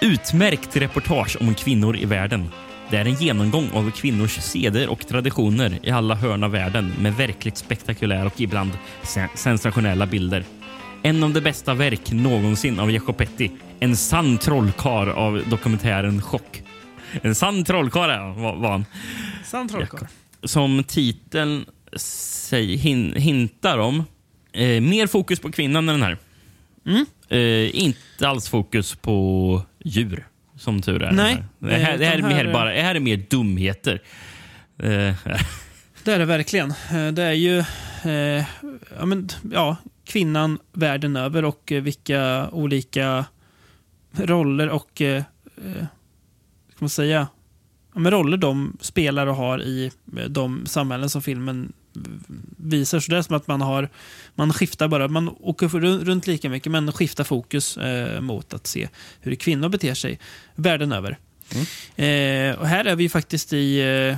Utmärkt reportage om kvinnor i världen. Det är en genomgång av kvinnors seder och traditioner i alla hörn av världen med verkligt spektakulära och ibland sen- sensationella bilder. En av de bästa verk någonsin av Jacopetti. En sann trollkarl av dokumentären Chock. En sann han, var han. Sann trollkarl. Som titeln säg, hin, hintar om. Eh, mer fokus på kvinnan än den här. Mm. Eh, inte alls fokus på djur, som tur är. Nej, Det här, det här, är, mer bara, det här är mer dumheter. Eh, <laughs> Det är det verkligen. Eh, Det är ju eh, ja, men, ja, kvinnan världen över och vilka olika roller och eh, ska man säga, ja, men roller de spelar och har i de samhällen som filmen visar. Så det är som att man har man skiftar bara, man åker runt lika mycket men skiftar fokus eh, mot att se hur kvinnor beter sig världen över. Eh, och här är vi faktiskt i eh,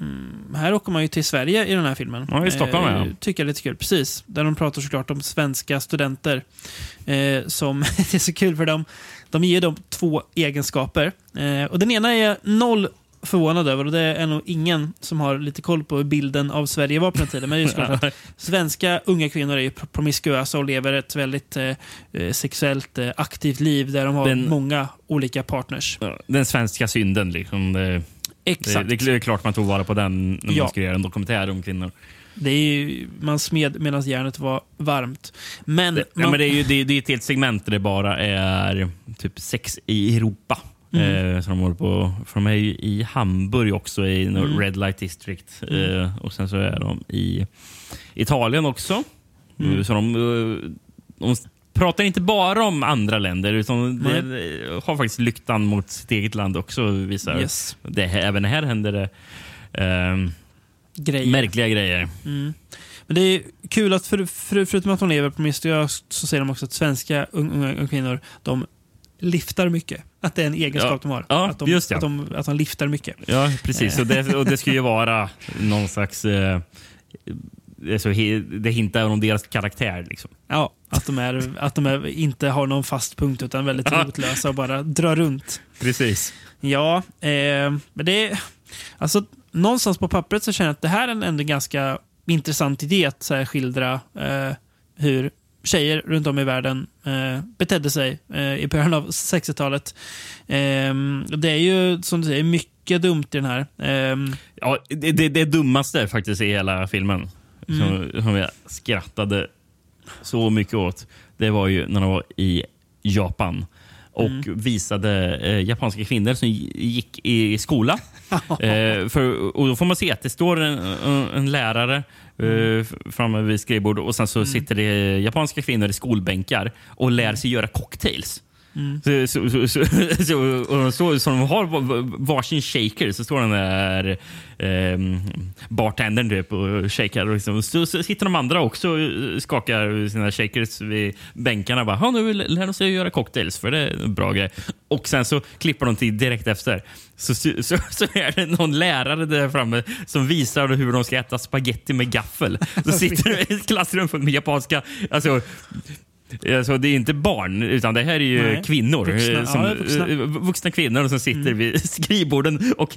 Mm, här åker man ju till Sverige i den här filmen. Ja, i Stockholm, ja. Tycker jag är lite kul. Precis. Där de pratar såklart om svenska studenter. Eh, som <laughs> det är så kul för dem. De ger dem två egenskaper. Eh, och Den ena är noll förvånad över och det är nog ingen som har lite koll på bilden av Sverige var på den tiden. Men det är ju såklart <laughs> att svenska unga kvinnor är ju promiskuösa och lever ett väldigt eh, eh, sexuellt eh, aktivt liv där de har Den- många olika partners. ja, den svenska synden. Liksom. Det, det, Exakt. det är klart man tog vara på den när Ja. man skulle göra en dokumentär om kvinnor. Det är ju, man smed medan järnet var varmt. Men, Det, ja, man, men det, är ju, det, det är ett helt segment där det bara är typ sex i Europa. Mm. Eh, så de håller på, för de är ju i Hamburg också, i mm. Mm. Red Light District. Eh, och sen så är de i Italien också. Mm. Eh, Så de, eh, de pratar inte bara om andra länder, utan det har faktiskt lyktan mot sitt eget land också. Visar. Yes. Det, även här händer det eh, grejer. märkliga grejer. Men det är kul att för, för, förutom att de lever promiskuöst så säger de också att svenska unga, unga kvinnor de liftar mycket. Att det är en egenskap Ja. de har. Ja, att, de, just det. att, de, att de liftar mycket. Ja, precis. Och det, och det ska ju vara någon slags... Eh, alltså, det hintar om deras karaktär. Liksom. Ja, att de, är, att de är, inte har någon fast punkt utan väldigt Ja. rotlösa och bara drar runt. Precis. Ja, eh, men det. Alltså, någonstans på pappret så känner jag att det här är en ändå ganska intressant idé att så här, skildra eh, hur tjejer runt om i världen eh, betedde sig eh, i början av 60-talet. Eh, det är ju, som du säger, mycket dumt i den här. Eh, Ja, det, det, det dummaste faktiskt i hela filmen, som, som jag skrattade så mycket åt, det var ju när de var i Japan och visade eh, japanska kvinnor som gick i skola. Eh, för, och Då får man se att det står en, en, en lärare eh, framme vid skrivbordet och sen så sitter det japanska kvinnor i skolbänkar och lär sig göra cocktails. Så, så, så, så, <laughs> så, så, så de har varsin shaker så står den där eh, bartendern typ och shakar. Och liksom. så, så sitter de andra också och skakar sina shakers vid bänkarna. Bara, nu lär de sig att göra cocktails för det är en bra grej. Och sen så klipper de till direkt efter. Så, så, så, är det någon lärare där framme som visar hur de ska äta spaghetti med gaffel. Så sitter du i ett klassrum med japanska alltså, Alltså, det är inte barn, utan det här är ju Nej. kvinnor. Vuxna. eh, Som, Ja, vuxna. eh, vuxna kvinnor som sitter Mm. vid <laughs> skrivborden och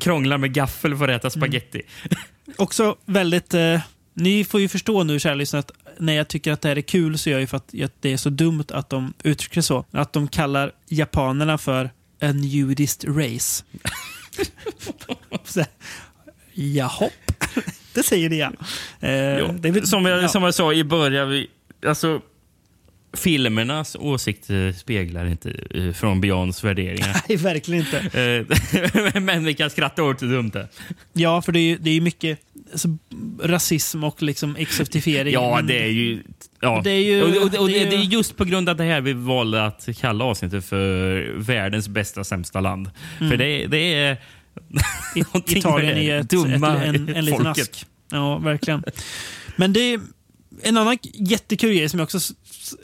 krånglar med gaffel för att äta spaghetti. <laughs> Också väldigt... Eh, ni får ju förstå nu, kära lyssnare, att när jag tycker att det här är kul så gör jag ju för att att det är så dumt att de uttrycker så. Att de kallar japanerna för a nudist race. <laughs> Så, Jahopp. Det säger ni ja. Eh, det som, jag, ja. som jag sa i början, vi, alltså, filmernas åsikter speglar inte eh, från Beyonds värderingar. <laughs> Nej, verkligen inte. Eh, <laughs> Men vi kan skratta åt hur dumt det. Ja, för det är ju det är mycket alltså, rasism och liksom exotifiering. Ja, det är ju... Ja. Det är ju- och, och, och det är det, det är ju- just på grund av det här vi valde att kalla avsnittet för världens bästa sämsta land. För det, det är... <laughs> Italien är ett, dumma ett, en, en liten ask. Ja, verkligen. Men det är en annan jättekul grej som jag också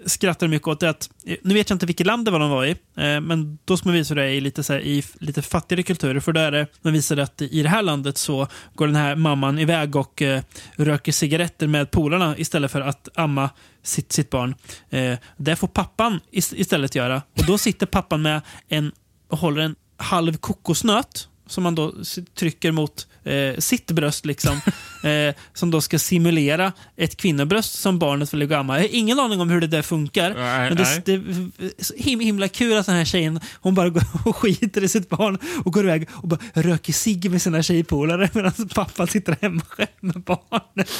skrattar mycket åt. Är att, eh, nu vet jag inte vilket land det var de var i, eh, men då ska man visa det i lite, så här, i lite fattigare kulturer. För där är det, man visar att i det här landet så går den här mamman iväg och eh, röker cigaretter med polarna istället för att amma sitt, sitt barn. Eh, det får pappan istället göra. Och då sitter pappan med en, och håller en halv kokosnöt som man då trycker mot eh, sitt bröst, liksom, <laughs> eh, som då ska simulera ett kvinnobröst som barnet vill ligga och amma. Jag har ingen aning om hur det där funkar. Nej, men det, det är him, himla kul att den här tjejen hon bara går och skiter i sitt barn och går iväg och bara röker cigg med sina tjejpolare medan pappan sitter hemma själv med barnet.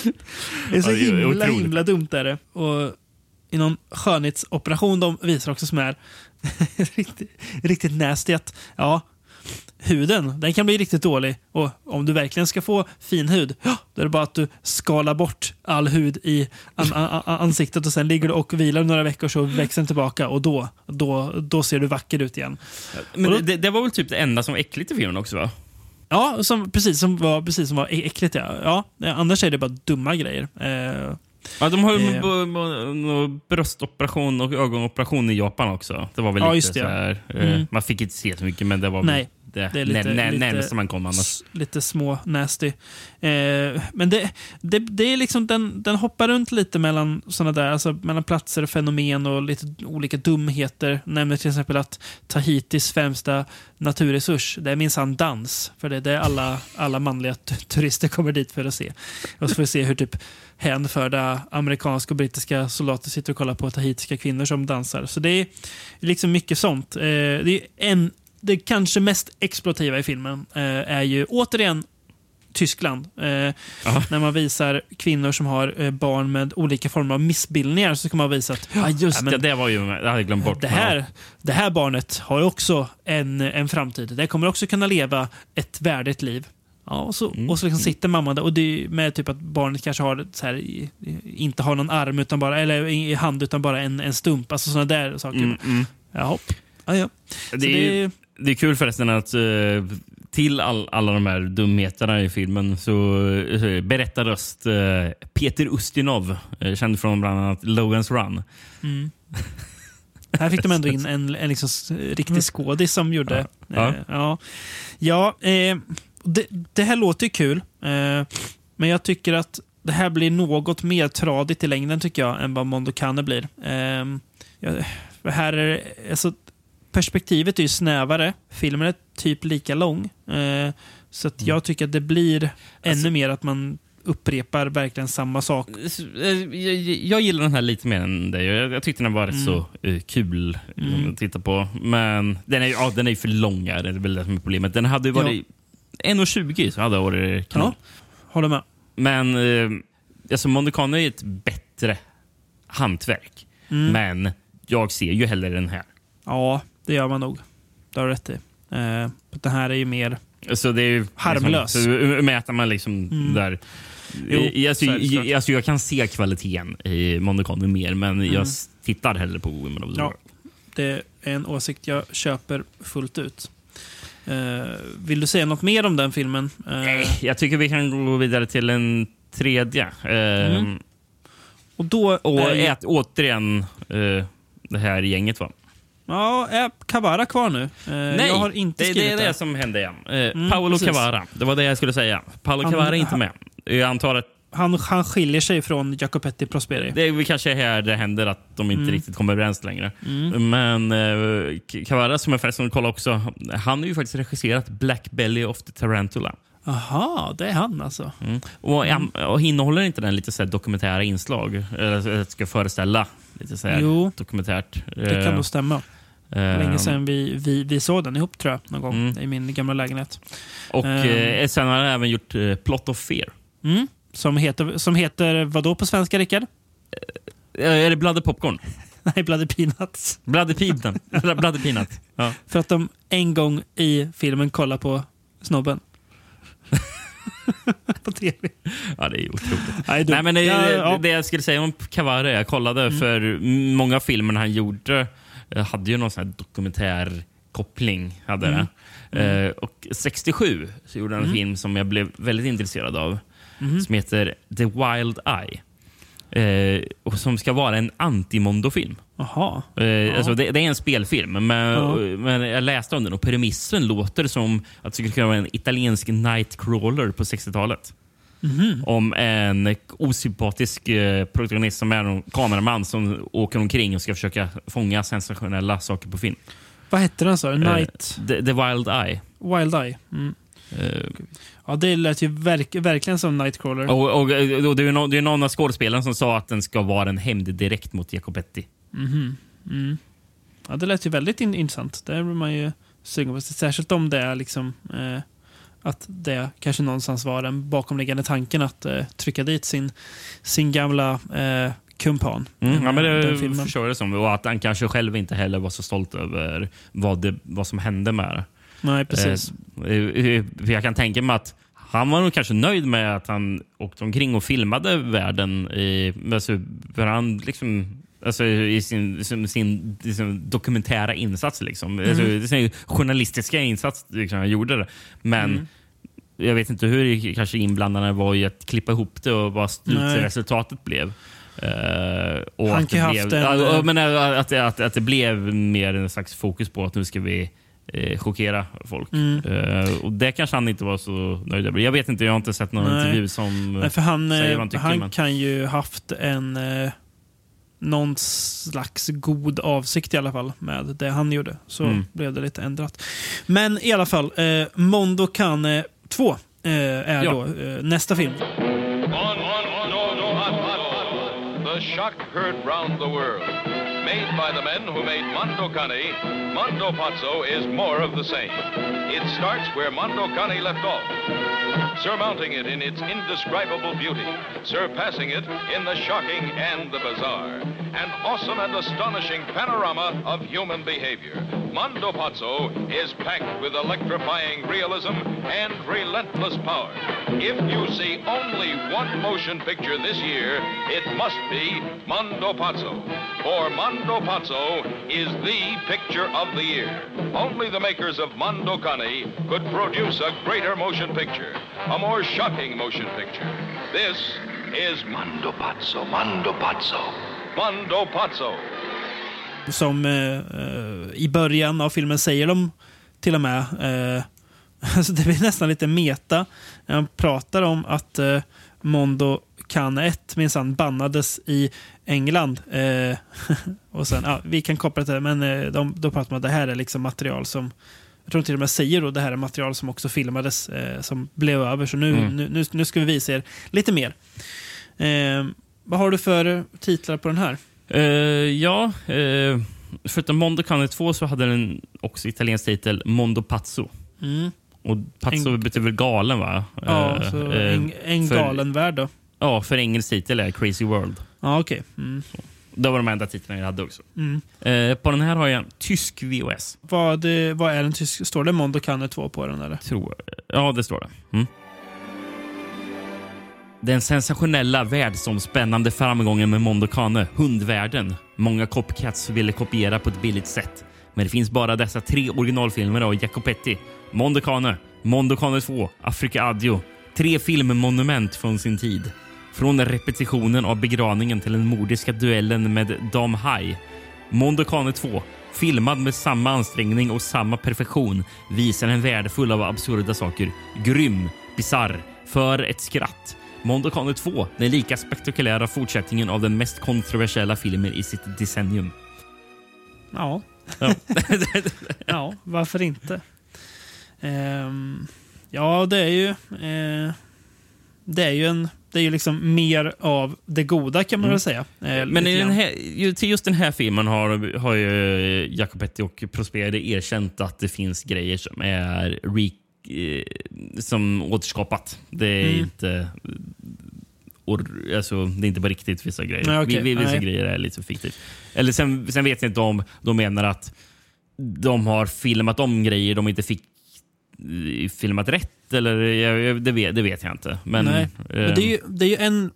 Det är så Ja, det är himla, otroligt. himla dumt. Är det. Och i någon skönhetsoperation de visar också som är <laughs> riktigt, riktigt nasty att ja, huden den kan bli riktigt dålig. Och om du verkligen ska få fin hud, då är det bara att du skalar bort all hud i an, an, an, ansiktet och sen ligger du och vilar några veckor så växer den tillbaka och då, då, då ser du vacker ut igen. Men då- det, det var väl typ det enda som var äckligt i filmen också? va? Ja, som, precis, som var, precis som var äckligt. Ja. Ja, annars är det bara dumma grejer. Eh, Ja, de har ju Eh. bröstoperation och ögonoperation i Japan också. Det var väl Ja, lite så här, eh, Mm. Man fick inte se så mycket, men det var Nej, det, det är lite- nä, nä, lite- närmaste man kom annars. lite små nasty. Eh, men det, det, det är liksom, den, den hoppar runt lite mellan såna där, alltså mellan platser och fenomen och lite olika dumheter. Nämner till exempel att Tahitis främsta naturresurs, det är minsann dans. För det är det alla, alla manliga turister kommer dit för att se. Och så får vi se hur typ hänförda amerikanska och brittiska soldater sitter och kollar på tahitiska kvinnor som dansar. Så det är liksom mycket sånt. Eh, det är en det kanske mest exploativa i filmen eh, är ju återigen Tyskland. Eh, när man visar kvinnor som har eh, barn med olika former av missbildningar så kan man visa att Ja, just ja, men det. Det var ju... Det hade jag glömt bort. det, här, det här barnet har också en, en framtid. Det kommer också kunna leva ett värdigt liv. Ja, och så, Mm. och så liksom sitter mamman där och det är med typ att barnet kanske har så här, inte har någon arm utan bara, eller hand utan bara en, en stump. Alltså sådana där saker. Mm, mm. Jaha. Ja, ja. Det är, ju- det är kul förresten att eh, till all, alla de här dumheterna i filmen så berättar röst eh, Peter Ustinov, uh, känd från bland annat Logan's Run. <laughs> Här fick de ändå in en, en liksom riktig skådis som gjorde... Mm. Ja. Eh, ja. ja eh, det, det här låter ju kul, eh, men jag tycker att det här blir något mer tradigt i längden tycker jag än vad Mondo Cane blir. Eh, ja, här är alltså, perspektivet är ju snävare. Filmen är typ lika lång. Eh, så att jag tycker att det blir ännu mer att man upprepar verkligen samma sak. Eh, Jag, jag gillar den här lite mer än dig. Jag, jag tyckte den var rätt Mm. så eh, kul Mm. att titta på. Men den är, ja, den är ju för lång. Det är väl det som är problemet. Den hade ju varit 1.20 så hade varit kanon. Ja, håller med. Men eh, alltså Mondicano är ett bättre hantverk. Mm. Men jag ser ju hellre den här. Ja, det gör man nog. Det har du rätt i. Eh, den här är ju mer... Så det är ju Harmlös. Liksom, så mäter man liksom Mm. där. Jo, alltså, är jag, alltså, jag kan se kvaliteten i Mondicano mer, men jag s- tittar hellre på Women of the Ja. World. Det en åsikt jag köper fullt ut. Eh, vill du säga något mer om den filmen? Eh, Nej, jag tycker vi kan gå vidare till en tredje. Eh, Mm. Och då Och är, ät, återigen eh, det här gänget. Va? Ja, är Cavara kvar nu? Eh, jag har inte det, det är det som hände igen. Eh, Mm, Paolo precis. Cavara, det var det jag skulle säga. Paolo Han- Cavara är inte med. Jag antar att Han, han skiljer sig från Jacopetti Prosperi. det är kanske är här det händer att de inte Mm. riktigt kommer överens längre. Men eh, Cavara, som jag förresten kollade också, han har ju faktiskt regisserat Black Belly of the Tarantula. Aha, det är han alltså. Mm. Och, och innehåller inte den lite så dokumentära inslag? Eller ska föreställa lite så här Jo. dokumentärt? Det kan nog stämma. Eh, Länge sedan vi, vi, vi såg den ihop tror jag, någon gång Mm. i min gamla lägenhet. Och Ehm. eh, sen har han även gjort eh, Plot of Fear. Mm. Som, heter, som heter vad då på svenska, Rickard? Eh, Är det Bloody Popcorn? <laughs> Nej, Bloody Peanuts. Bloody Peanut. <laughs> Bloody Peanut. Ja. För att de en gång i filmen kollar på snobben. <laughs> på tv. ja, det är otroligt. Nej, men det, ja, ja. Mm. det jag skulle säga om Cavare, jag kollade för många filmer han gjorde eh, hade ju någon sån här dokumentärkoppling. Hade Mm. det. Eh, och 67 så gjorde han en film som jag blev väldigt intresserad av. Mm. Som heter The Wild Eye. Eh, som ska vara en anti-Mondo-film. Jaha. Eh, alltså det, det är en spelfilm, men, Ja. men jag läste om den och premissen låter som att det skulle kunna vara en italiensk nightcrawler på 60-talet. Mhm. Om en osympatisk eh, protagonist som är en kameraman som åker omkring och ska försöka fånga sensationella saker på film. Vad hette den sa du? Eh, Night The, The Wild Eye. Wild Eye? Mm. Eh, Ja, det lät ju verk, verkligen som Nightcrawler. och, och, och det är någon, det är någon av skådespelarna som sa att den ska vara en hämnd direkt mot Jacobetti. Ja, det lät ju väldigt in, intressant. Där blir man ju sugen på. Särskilt om det är liksom eh, att det kanske någonstans var den bakomliggande tanken att eh, trycka dit sin, sin gamla eh, kumpan. Mm, ja, Eh, men den det förstår jag det som. Och att han kanske själv inte heller var så stolt över vad, det, vad som hände med det. Nej, precis. Eh, eh, jag kan tänka mig att han var nog kanske nöjd med att han åkte omkring och filmade världen. I, alltså, för han liksom, alltså, I sin, sin, sin liksom, dokumentära insats. Liksom. Mm. Alltså, sin journalistiska insats. Liksom, han gjorde det. Men Mm. jag vet inte hur kanske inblandade var i att klippa ihop det och vad Nej. slutresultatat blev. Eh, och Han kan haft en, eh, men eh, att, att det blev mer en slags fokus på att nu ska vi eh, chockera folk. Mm. Eh, och Det kanske han inte var så nöjd över. Jag vet inte, jag har inte sett någon Nej. intervju som... Nej, för han, säger vad eh, han tycker, han men- kan ju haft en eh, någon slags god avsikt i alla fall med det han gjorde. Så Mm. blev det lite ändrat. Men i alla fall, eh, Mondo Cane 2 eh, är Ja. då eh, nästa film. On, on, on, on, on, on, on. The shock heard round the world. Made by the men who made Mondo Cane, Mondo Pazzo is more of the same. It starts where Mondo Cane left off, surmounting it in its indescribable beauty, surpassing it in the shocking and the bizarre. An awesome and astonishing panorama of human behavior. Mondo Pazzo is packed with electrifying realism and relentless power. If you see only one motion picture this year, it must be Mondo Pazzo. For Mondo Mondo Pozzo is the picture of the year. Only the makers of Mondo Cani could produce a greater motion picture, a more shocking motion picture. This is Mondo Pozzo, Mondo Pozzo, Mondo Pozzo. Som eh, eh, i början av filmen säger de till och med, eh, <laughs> alltså det blir nästan lite meta, när de pratar om att eh, Mondo Can 1 minsann bannades i England. Eh, <laughs> och sen, ja, vi kan koppla till det, men eh, de, då pratar man att det här är liksom material som jag tror till och med säger då det här är material som också filmades, eh, som blev över. Så nu, Mm. nu, nu, nu ska vi visa er lite mer. Eh, vad har du för titlar på den här? Eh, ja, förutom Mondo Cane 2 så hade den också italiensk titel Mondo Pazzo. Mm. Och Pazzo En- betyder väl galen va? Ja, en, en galen värld då. Ja, för engelsk titel är Crazy World. Ja, okej. Mm. Det var de enda titlarna jag hade också. Mm. Eh, på den här har jag en tysk VOS. Vad, eh, vad är den tysk? Står det Mondo Canne 2 på den eller? Tror, ja, det står det. Mm. Den sensationella världsomspännande framgången med Mondo Cane, hundvärlden. Många copycats ville kopiera på ett billigt sätt. Men det finns bara dessa tre originalfilmer av Jacopetti. Mondo Cane, Mondo Cane 2, Africa Addio. Tre filmmonument från sin tid. Från repetitionen av begravningen till den mordiska duellen med Dam Hai. Mondo Cane 2, filmad med samma ansträngning och samma perfektion, visar en värld full av absurda saker. Grym, bizarr, för ett skratt. Mondo Cane 2, den lika spektakulära fortsättningen av den mest kontroversiella filmen i sitt decennium. Ja. Ja. <laughs> ja, varför inte? Ehm, ja, det är ju... eh, det är ju en... Det är ju liksom mer av det goda kan man väl säga. Eh, Men i den här, till just den här filmen har, har ju Jacopetti och Prosperi erkänt att det finns grejer som är re, eh, som återskapat. Det är Mm. inte... Or, alltså, det är inte på riktigt vissa grejer. Nej, vi- Vissa Nej. grejer är lite fiktivt. Eller sen, sen vet jag inte om de menar att de har filmat om grejer de inte fick eh, filmat rätt. Eller, jag, det, vet, det vet jag inte. Men, Nej. Men eh, det är ju, det är ju en,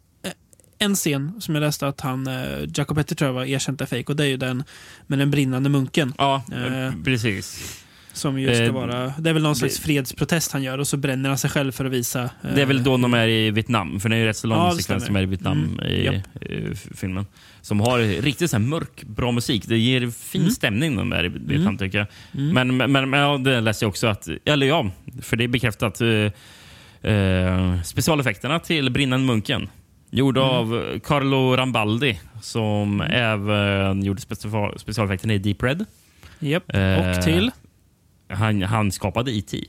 en scen som jag läste att han, eh, Jacopetti tror jag var erkänt är fejk och det är ju den med den brinnande munken. Ja, Eh. precis. Som ju ska Eh, vara, det är väl någon slags det- fredsprotest han gör och så bränner han sig själv för att visa. eh, Det är väl då de är i Vietnam, för det är ju rätt så lång Ja, sekvens som är i Vietnam Mm, i, japp. i f- filmen. Som har riktigt så mörk, bra musik. Det ger fin Mm. stämning de där i Vietnam tycker jag. Mm. Men, men, men, ja, det läste jag också att, eller ja, för det är bekräftat. Eh, eh, specialeffekterna till Brinnande munken. Gjorda Mm. av Carlo Rambaldi som även gjorde special, specialeffekterna i Deep Red. Eh, Och till? Han, han skapade E.T.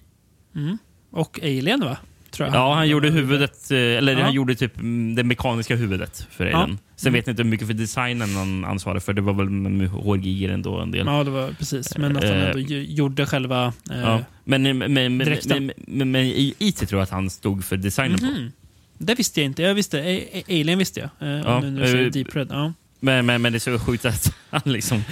Och Alien va? Tror jag. Ja, han gjorde huvudet, eh, eller Ja. han gjorde typ mm, det mekaniska huvudet för Ja. Alien. Sen vet jag inte hur mycket för designen han ansvarade för. Det var väl med HRG ändå en del. Ja, det var precis. Men att han Eh, ändå gjorde själva... Eh, Ja. Men, men, men, men, men, men, men i IT tror jag att han stod för designen på. mhm. Det visste jag inte. Jag visste, Alien visste jag. Eh, Ja, nu eh, Deep Red. Ja. Men, men, men det är så sjukt att <laughs> han liksom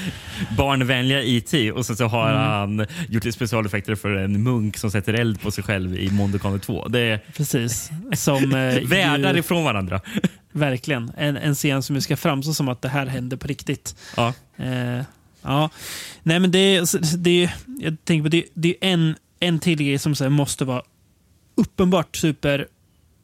barnvänliga IT och sen så har Mm. han gjort lite specialeffekter för en munk som sätter eld på sig själv i Mondo Cane 2. Det är Precis. Som eh, <laughs> världar ju, ifrån varandra. <laughs> Verkligen. En, en scen som ska framstå som att det här händer på riktigt. Ja. Eh, ja. Nej, men det är, det jag tänker på det, det är en, en till grej som så måste vara uppenbart super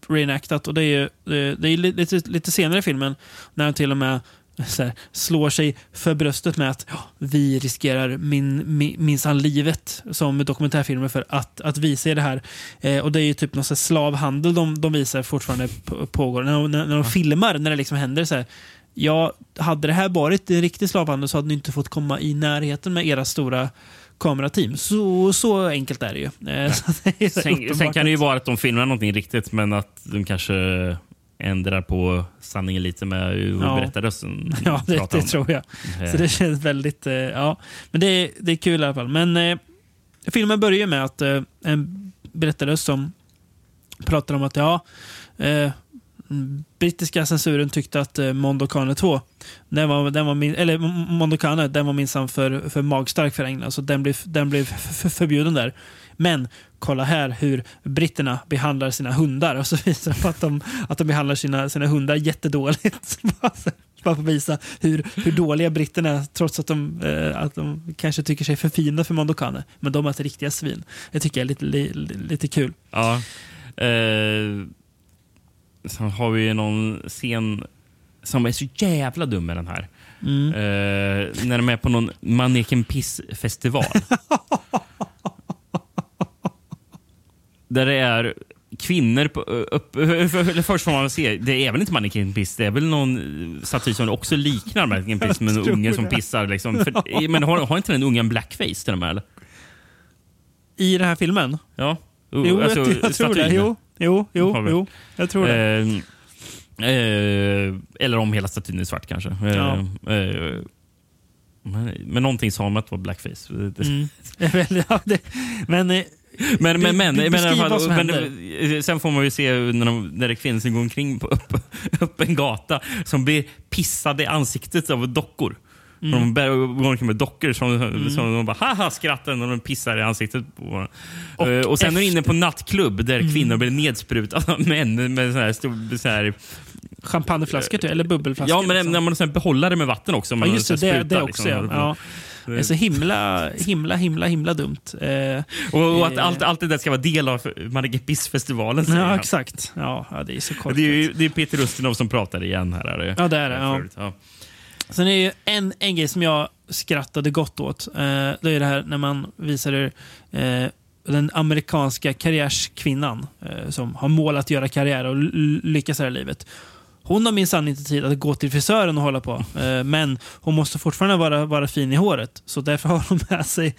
reenactat och det är ju det, är li- lite, lite senare i filmen när han till och med här, slår sig för bröstet med att "Ja, vi riskerar min, min, minsann livet som dokumentärfilmer för att, att visa det här. Eh, och det är ju typ någon slavhandel de, de visar fortfarande på- pågår. När, de- när, när de filmar, när det liksom händer så här. Ja, hade det här varit en riktig slavhandel så hade ni inte fått komma i närheten med era stora kamerateam. Så, så enkelt är det ju. Eh, <laughs> det är Sen, sen kan det ju vara att de filmar någonting riktigt men att de kanske ändrar på sanningen lite med hur Ja. berättarrösten Ja, det, det tror jag. Eh, Så det känns väldigt... Eh, ja. Men det är, det är kul i alla fall. Men eh, filmen börjar med att eh, en berättarröst som pratar om att ja, eh, brittiska censuren tyckte att eh, Mondo Cane 2, den var, den var min, eller M- Mondo Cane, den var minsann för, för magstark för England, så den blev, den blev förbjuden där. Men kolla här hur britterna behandlar sina hundar. Och så visar de att de, att de behandlar sina, sina hundar jättedåligt. <laughs> Bara för att visa hur, hur dåliga britterna är, trots att de, eh, att de kanske tycker sig för fina för Mondo Cane. Men de är ett riktiga svin. Det tycker jag är lite, li, li- lite kul. Ja. Eh, sen har vi någon scen som är så jävla dum med den här. Mm. Eh, när de är på någon Manneken Piss-festival. <laughs> Där det är kvinnor på, upp, först får man se, det är väl inte Manneken Piss, det är väl någon staty som också liknar Manneken Piss med en <laughs> unge som pissar. Liksom. För, <laughs> men har, har inte den ungen blackface till och med? Eller? I den här filmen? Ja. Jo, Alltså, jag, jag tror det. Jo, jo, jo, jo. Jag tror det. Eh, eh, eller om hela statyn är svart kanske. Eh, Ja. eh, men, men någonting sa om att det var blackface. Mm. <laughs> Ja, det, men eh, Men, men, men, men, men eh, sen får man ju se när, de, när det är kvinnor som går omkring på upp, upp en gata som blir pissade i ansiktet av dockor. Mm. De bär, går omkring med dockor som, som de bara haha skrattar när de pissar i ansiktet på varandra. Och Eh, och sen är du efter- inne på nattklubb där Mm. kvinnor blir nedsprutade av <laughs> män med så här, stor, så här champagneflaskor typ, eller bubbelflaskor. Ja, men liksom. när man har behållare med vatten också. Ja, Man just det. Det, det också, liksom. ja. Det är så himla, himla, himla, himla dumt. Eh, Och, och att Eh. allt, allt det där ska vara del av säger ja, han. exakt. Ja, det är så korkat. Det är, det är Peter Ustinov som pratar igen här. Är det? Ja, det är det, ja. Ja. Sen är det en, en grej som jag skrattade gott åt. Eh, det är det här när man visar hur, eh, den amerikanska karriärskvinnan eh, som har mål att göra karriär och lyckas här i livet. Hon har minsann inte tid att gå till frisören och hålla på. Eh, men hon måste fortfarande vara, vara fin i håret. Så därför har hon med sig,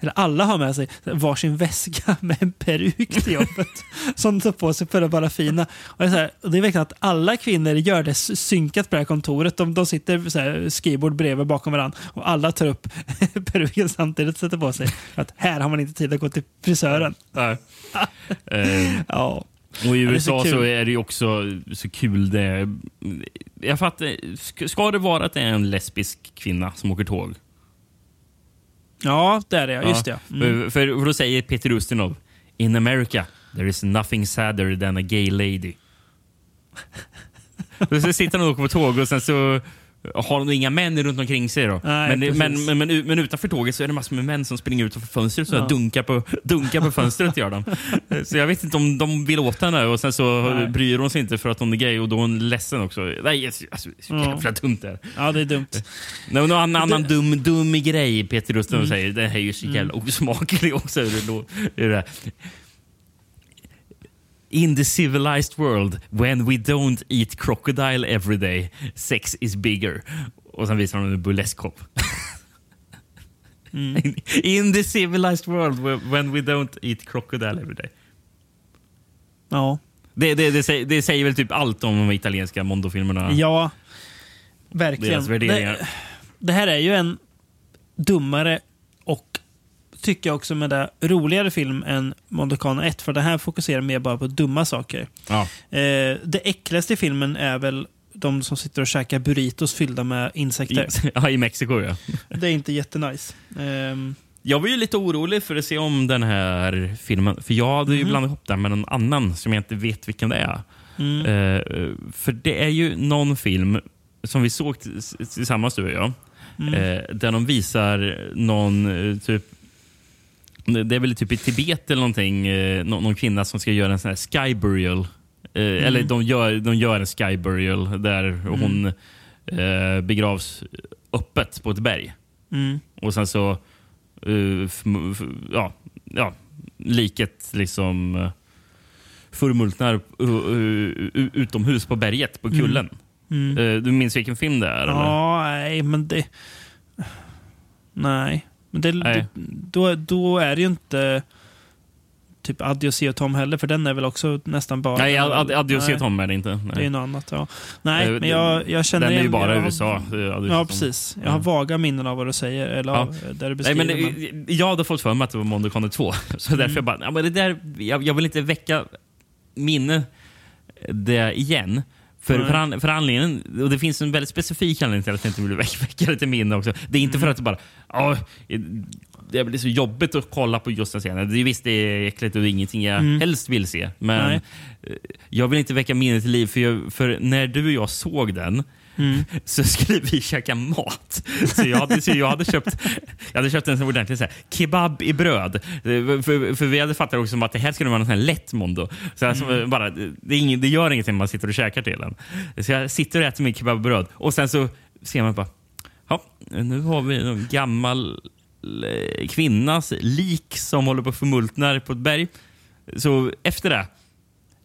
eller alla har med sig, varsin väska <laughs> med en peruk till jobbet. som de tar på sig för att vara fina. Och det, är så här, det är verkligen att alla kvinnor gör det synkat på det här kontoret. De, de sitter så här, skrivbord bredvid bakom varandra och alla tar upp <laughs> peruken samtidigt och sätter på sig. För att här har man inte tid att gå till frisören. Nej. <laughs> Eh, Ja. Och i det är så USA så, är det ju också så kul det... Jag fattar, ska- det vara att det är en lesbisk kvinna som åker tåg? Ja, det är det. ja. Just det. ja. Mm. För, för då säger Peter Ustinov In America there is nothing sadder than a gay lady. <laughs> så sitter han och åker på tåg och sen så har de inga män runt omkring sig. Då. Nej, men, men, men, men, men utanför tåget så är det massor med män som springer ut för fönstret och Ja. dunkar, på, <laughs> dunkar på fönstret. Gör de. Så jag vet inte om de vill åt henne och sen så Nej. bryr hon sig inte för att hon är gay och då är hon ledsen också. Nej, alltså, så Ja. jävla dumt det är. ja, det är dumt. Nej, Någon annan, annan dum, dum grej Peter Rustin Mm. säger, det här är ju så jävla osmaklig också. Lå- det är det. In the civilized world, when we don't eat crocodile every day, sex is bigger. Och sen visar de en burleskhopp. Mm. <laughs> In the civilized world, when we don't eat crocodile every day. Ja. Det, det, det, säger, det säger väl typ allt om de italienska Mondo-filmerna. Ja, verkligen. Deras värderingar. Det, det här är ju en dummare tycker jag också med det roligare film än Mondocano 1. För det här fokuserar mer bara på dumma saker. Ja. Eh, det äckligaste i filmen är väl de som sitter och käkar burritos fyllda med insekter. I, <laughs> ja, I Mexiko ja. Det är inte jättenice. Ehm, Jag var ju lite orolig för att se om den här filmen. För jag hade ju blandat ihop den med någon annan som jag inte vet vilken det är. mm. Eh, för det är ju någon film som vi såg tillsammans du och jag. Mm. eh, där de visar någon eh, typ det är väl typ i Tibet eller någonting, eh, nå- någon kvinna som ska göra en sån här sky burial. Eh, Eller de gör, de gör en sky burial där hon eh, begravs öppet på ett berg. Mm. Och sen så... f- ja, ja, liket liksom uh, förmultnar uh, uh, utomhus på berget, på kullen. Mm. Eh, du minns vilken film det är? eller? Ja, nej, men det... Nej. Men det, Nej. det, då, då är det ju inte typ Adios och Tom heller, för den är väl också nästan bara... Nej, Ad- Ad- Adios Nej, och Tom är det inte. Nej. Det är något annat, ja. Nej, Eh, men jag, jag känner Den är ju bara jag USA. eh, och Ja, precis. Jag har Ja. vaga minnen av vad du säger, eller Ja. där du Nej, beskriver. men, men, eh, jag hade fått för mig att det var Mondocano <laughs> 2. Så därför jag bara, ja, men det där, jag, jag vill inte väcka minne det igen. För, Nej. för, an, för anledningen, och det finns en väldigt specifik anledning till att jag inte vill <laughs> väcka, till minne också. Det är inte Mm. för att det bara, ja, det blir så jobbigt att kolla på just den scenen. Det, visst, det är äckligt och det är ingenting jag Mm. helst vill se. Men Nej. eh, jag vill inte väcka minnet till liv. För, jag, för när du och jag såg den Mm. så skulle vi käka mat. Så jag hade, så jag hade, köpt, jag hade köpt en sån ordentlig så här, kebab i bröd. För, för vi hade fattat också som att det här skulle vara en sån lätt mondo. Så alltså, Mm. bara, det, ingen, det gör ingenting om man sitter och käkar till den. Så jag sitter och äter min kebab i bröd och sen så ser man bara, ja, nu har vi en gammal eh, kvinnas lik som håller på att förmultna på ett berg. Så efter det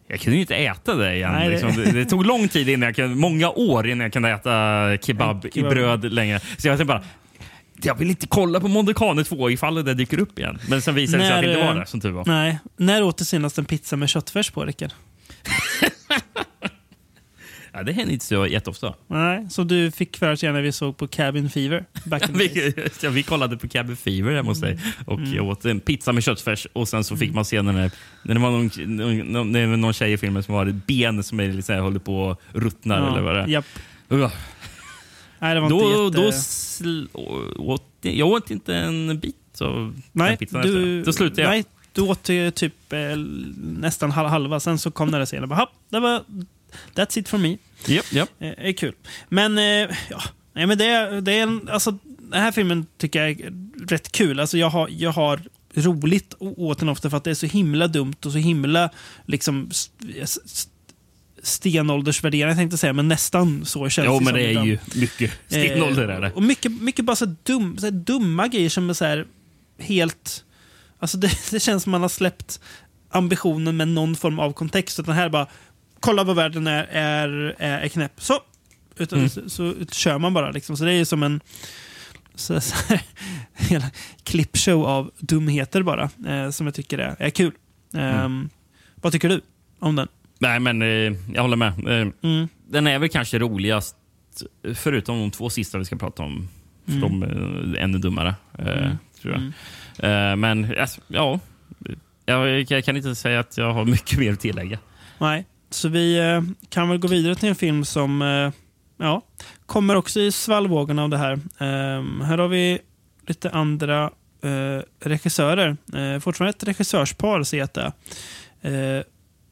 jag kunde ju inte äta det igen. Nej, det- liksom. det... Det, tog lång tid, innan jag kunde, många år innan jag kunde äta kebab, kebab. i bröd längre. Så jag tänkte bara, jag vill inte kolla på Mondocane 2 ifall det där dyker upp igen. Men sen visade det sig att det inte var eh, det, som tur var. Nej. När åt du senast en pizza med köttfärs på, Rickard? <laughs> Ja, det händer inte så jätteofta. Nej, som du fick för dig när vi såg på Cabin Fever. Back in. <laughs> Vi, <laughs> ja, vi kollade på Cabin Fever hemma hos dig och Mm. jag åt en pizza med köttfärs och sen så fick man se när det, när det var någon, någon, någon tjej i filmen som har ett ben som är här, håller på att ruttna eller vad det är. Nej, det var Då, inte jätte... då åt, jag åt inte en bit av nej, den pizzan du... efter. Då slutade jag. Nej, du åt typ eh, nästan hal- halva. Sen så kom den där scenen. Jag Bara, "Hopp, det var... That's it for me. Japp, japp. Eh, är kul. Men, eh, ja. Nej, men det, är- det är en... Alltså, den här filmen tycker jag är rätt kul. Alltså jag har, jag har roligt åt den ofta för att det är så himla dumt och så himla liksom s- s- stenåldersvärdering, jag tänkte säga, men nästan så känns Jo, det men som det är ibland. ju mycket stenålder. Är det. Eh, Och mycket, mycket bara så, dum, så dumma grejer som är så här helt... Alltså det, <laughs> det känns som man har släppt ambitionen med någon form av kontext. Utan här är bara, kolla vad världen är, är, är, är knäpp. Så! Utan, Mm. så, så kör man bara. Liksom. Så det är ju som en så, så här, <laughs> hela klippshow av dumheter bara. Eh, som jag tycker är, är kul. Eh, Mm. Vad tycker du om den? Nej, men eh, jag håller med. Eh, Mm. Den är väl kanske roligast, förutom de två sista vi ska prata om. För Mm. de är ännu dummare, eh, tror jag. Eh, men alltså, ja, jag, jag kan inte säga att jag har <laughs> mycket mer att tillägga. Nej, så vi eh, kan väl gå vidare till en film som eh, ja, kommer också i svallvågorna av det här. Ehm, här har vi lite andra eh, regissörer. Eh, fortfarande ett regissörspar ser jag att det är. Eh,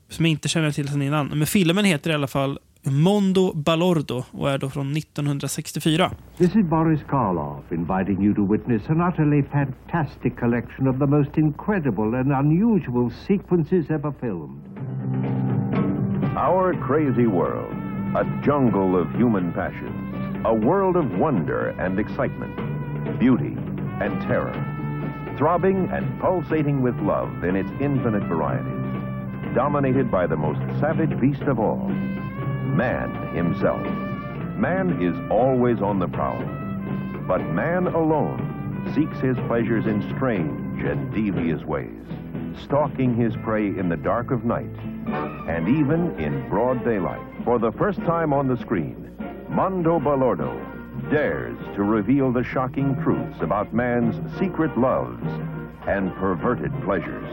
som jag inte känner till sedan innan. Men filmen heter i alla fall Mondo Balordo och är då från 1964. This is Boris Karloff inviting you to witness an utterly fantastic collection of the most incredible and unusual sequences ever filmed. Our crazy world, a jungle of human passions, a world of wonder and excitement, beauty and terror, throbbing and pulsating with love in its infinite varieties, dominated by the most savage beast of all, man himself. Man is always on the prowl, but man alone seeks his pleasures in strange and devious ways, stalking his prey in the dark of night and even in broad daylight. For the first time on the screen, Mondo Balordo dares to reveal the shocking truths about man's secret loves and perverted pleasures.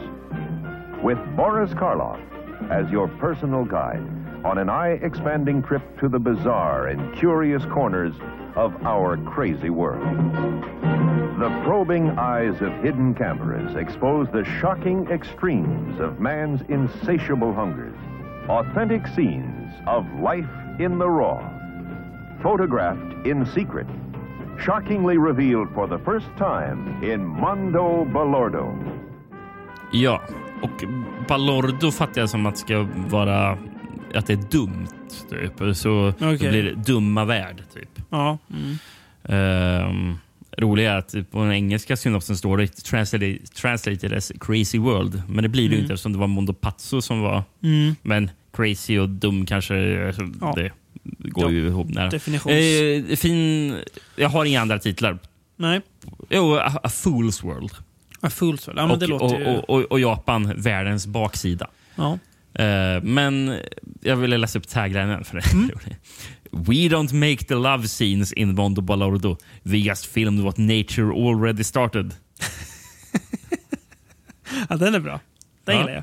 With Boris Karloff as your personal guide on an eye-expanding trip to the bizarre and curious corners of our crazy world. The probing eyes of hidden cameras expose the shocking extremes of man's insatiable hungers. Authentic scenes of life in the raw. Photographed in secret. Shockingly revealed for the first time in Mondo Balordo. Ja, och Balordo fattar jag som att ska vara att det är dumt. Typ. Så då blir det dumma värld. Typ. Ja, mm. Um, roliga är att på den engelska synopsen står det translated, translated as crazy world. Men det blir det ju inte eftersom det var Mondo Pazzo som var. Mm. Men crazy och dum kanske, alltså, Ja. det går ju ihop nära. Definitions- Eh, fin, jag har inga andra titlar. Nej, Jo, A, A Fool's World. A Fool's World. Ja, men och, det låter och, ju... och, och, och Japan, världens baksida. Ja. Eh, men jag ville läsa upp taglinen för det. Mm. <laughs> We don't make the love scenes in Mondo Balordo. We just filmed what nature already started. <laughs> ja, den är bra. Den Ja. gillar jag.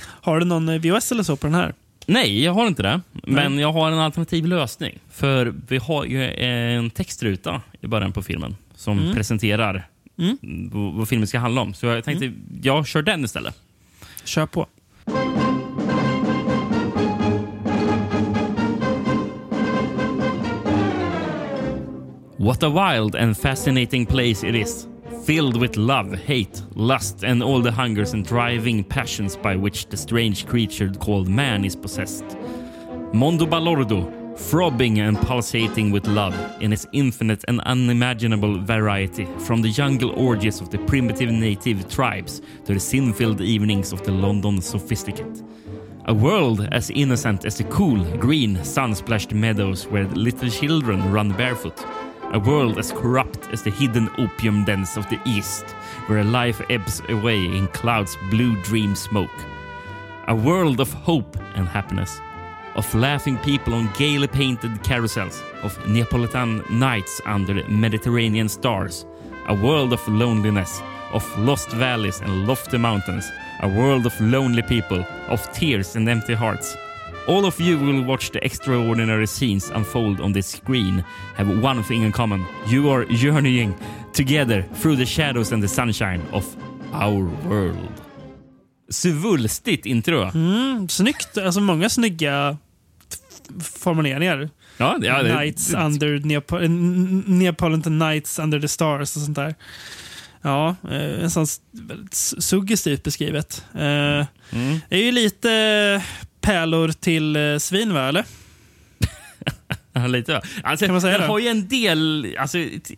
Har du någon eh, VHS eller så på den här? Nej, jag har inte det. Men jag har en alternativ lösning. För vi har ju en textruta i början på filmen som Mm. presenterar Mm. vad, filmen ska handla om. Så jag tänkte jag kör den istället. Kör på. What a wild and fascinating place it is, filled with love, hate, lust, and all the hungers and driving passions by which the strange creature called man is possessed. Mondo Balordo, throbbing and pulsating with love in its infinite and unimaginable variety, from the jungle orgies of the primitive native tribes to the sin-filled evenings of the London sophisticate. A world as innocent as the cool, green, sun-splashed meadows where little children run barefoot. A world as corrupt as the hidden opium dens of the east, where life ebbs away in clouds' blue dream smoke. A world of hope and happiness, of laughing people on gaily painted carousels, of Neapolitan nights under Mediterranean stars. A world of loneliness, of lost valleys and lofty mountains. A world of lonely people, of tears and empty hearts. All of you will watch the extraordinary scenes unfold on this screen have one thing in common. You are journeying together through the shadows and the sunshine of our world. Svulstigt intro. Mm, snyggt. Alltså många snygga formuleringar. Ja, ja, det- Nights under Neapo N- Neapolitan Nights under the stars och sånt där. Ja, eh, en sån väldigt suggestivt beskrivet. Eh, Mm. Det är ju lite pärlor till eh, svin, va? Eller? <laughs> Lite va? Alltså, Kan man säga den det? har ju en del... Alltså, ett,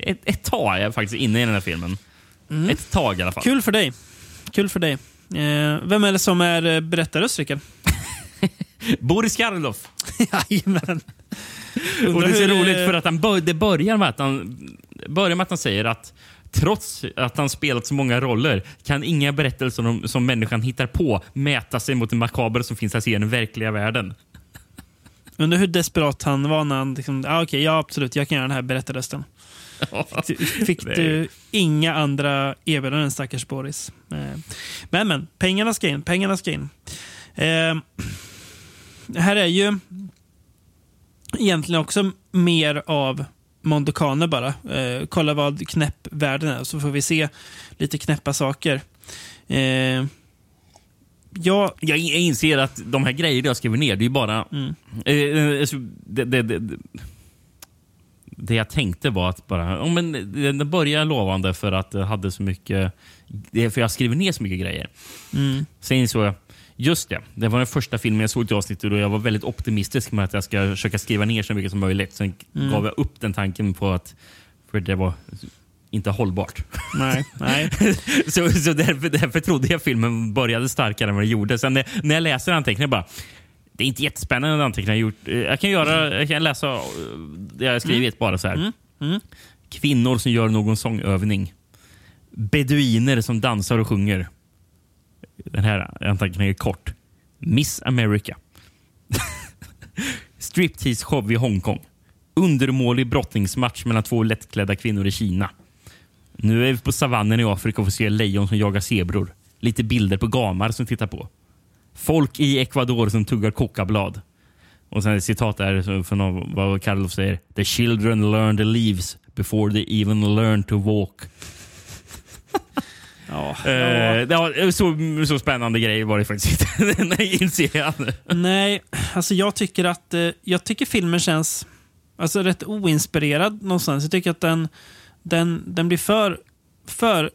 ett, ett tag är jag faktiskt inne i den här filmen. Ett tag i alla fall. Mm. Kul för dig. Kul för dig. Eh, vem är det som är eh, berättarröst, Rickard? <laughs> Boris Karloff. <laughs> Jajamän. Och det är så eh, roligt för att han bör, det börjar med att han, börjar med att han säger att trots att han spelat så många roller kan inga berättelser om, som människan hittar på mäta sig mot det makabra som finns att se i den verkliga världen. <laughs> Undrar hur desperat han var när han... Liksom, ah, Okej, ja absolut, jag kan göra den här berättarrösten. Fick, fick Nej. du inga andra erbjudanden, stackars Boris. Eh, Men, men, pengarna ska in. Pengarna ska in. Eh, här är ju egentligen också mer av Mondokane bara. Eh, kolla vad knäpp världen är, så får vi se lite knäppa saker. Eh, jag, Jag in- jag inser att de här grejerna jag skriver ner, det är bara... Mm. Eh, eh, alltså, det, det, det, det, jag tänkte var att bara... Ja, men det, det började lovande för att det hade så mycket... Det, för jag skriver ner så mycket grejer. mm, Sen insåg jag, just det, det var den första filmen jag såg till avsnittet och jag var väldigt optimistisk med att jag ska försöka skriva ner så mycket som möjligt. Sen Mm. gav jag upp den tanken på att för det var inte hållbart. nej, nej. <laughs> så så därför, därför trodde jag filmen började starkare än vad den gjorde. Sen när, när jag läser anteckningar bara det är inte jättespännande anteckningar jag gjort. Eh, Jag kan, göra, jag kan läsa eh, det jag har skrivit bara så här. Mm. Kvinnor som gör någon sångövning. Beduiner som dansar och sjunger. Den här anteckningen är kort. Miss America. <laughs> Striptease-show i Hongkong. Undermålig brottningsmatch mellan två lättklädda kvinnor i Kina. Nu är vi på savannen i Afrika och får se lejon som jagar zebror. Lite bilder på gamar som tittar på. Folk i Ecuador som tuggar kokablad. Och sen ett citat där från någon- vad Karloff säger. The children learn the leaves before they even learn to walk. <laughs> Ja, Eh, ja, så, så spännande grej var det faktiskt inte. <laughs> Inser jag. Nej, alltså jag tycker att eh, jag tycker filmen känns alltså, rätt oinspirerad någonstans. Jag tycker att den, den, den blir för, för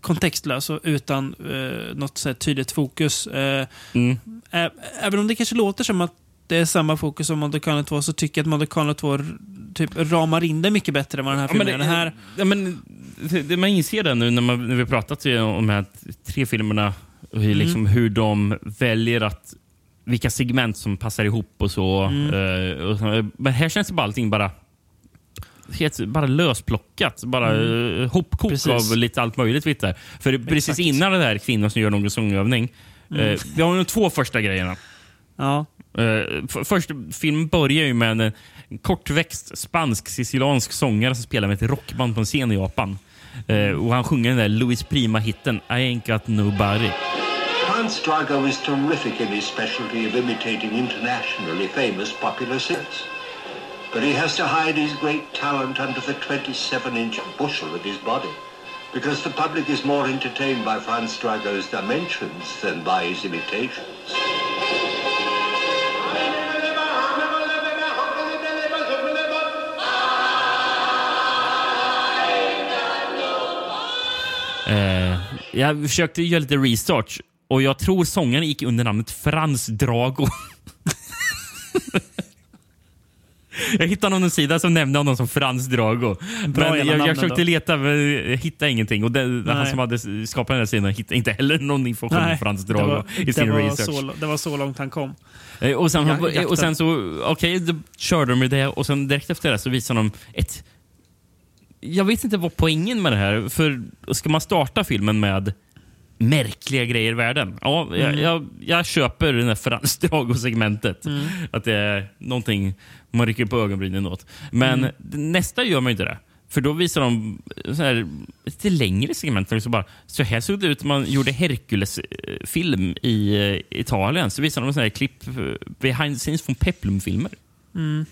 kontextlös och utan eh, något så här tydligt fokus. Eh, Mm. ä- även om det kanske låter som att det är samma fokus som Mondokane 2 så tycker jag att Mondokane 2 r- typ ramar in det mycket bättre än vad den här Ja, men filmen det, gör. Den här, ja, men, det, man inser det nu när, man, när vi pratat om de här tre filmerna. Och hur, liksom, hur de väljer att vilka segment som passar ihop och så. Eh, och, så- men här känns det bara allting bara helt, bara lösplockat. Bara mm. hopkok Precis. av lite allt möjligt. Vet du. För precis Exakt. innan det där kvinnor som gör någon sångövning. Eh, vi har de två första grejerna. ja, Uh, först, filmen börjar ju med en, en kortväxt spansk-siciliansk sångare som spelar med ett rockband på en scen i Japan. Eh, och Han sjunger den där Louis Prima-hitten I ain't got nobody. Hans Drago is terrific in his specialty of imitating internationally famous popular singers. But he has to hide his great talent under the 27-inch bushel of his body, because the public is more entertained by Franz Drago's dimensions than by his imitations. Eh, jag försökte göra lite research och jag tror sångaren gick under namnet Frans Drago. <laughs> Jag hittade någon sida som nämnde honom som Frans Drago. Bra Men jag, jag försökte ändå. leta, men hittade ingenting. Och det, han som hade skapat den här sidan hittade inte heller någon information om Frans det Drago var, i sin research. så, det var så långt han kom. Eh, Och sen, Ja, och sen så, okej, då körde de med det och sen direkt efter det så visade de ett... Jag vet inte vad poängen med det här, för ska man starta filmen med märkliga grejer i världen? Ja, jag, Mm. jag, jag köper det där Drago-segmentet. Mm. Att det är någonting man rycker på ögonbrynen åt. Men Mm. nästa gör man inte det. För då visar de så här, lite längre segment. Så, bara, så här såg det ut när man gjorde Hercules-film i eh, Italien. Så visade de så här klipp eh, behind the scenes från Peplum-filmer. Mm.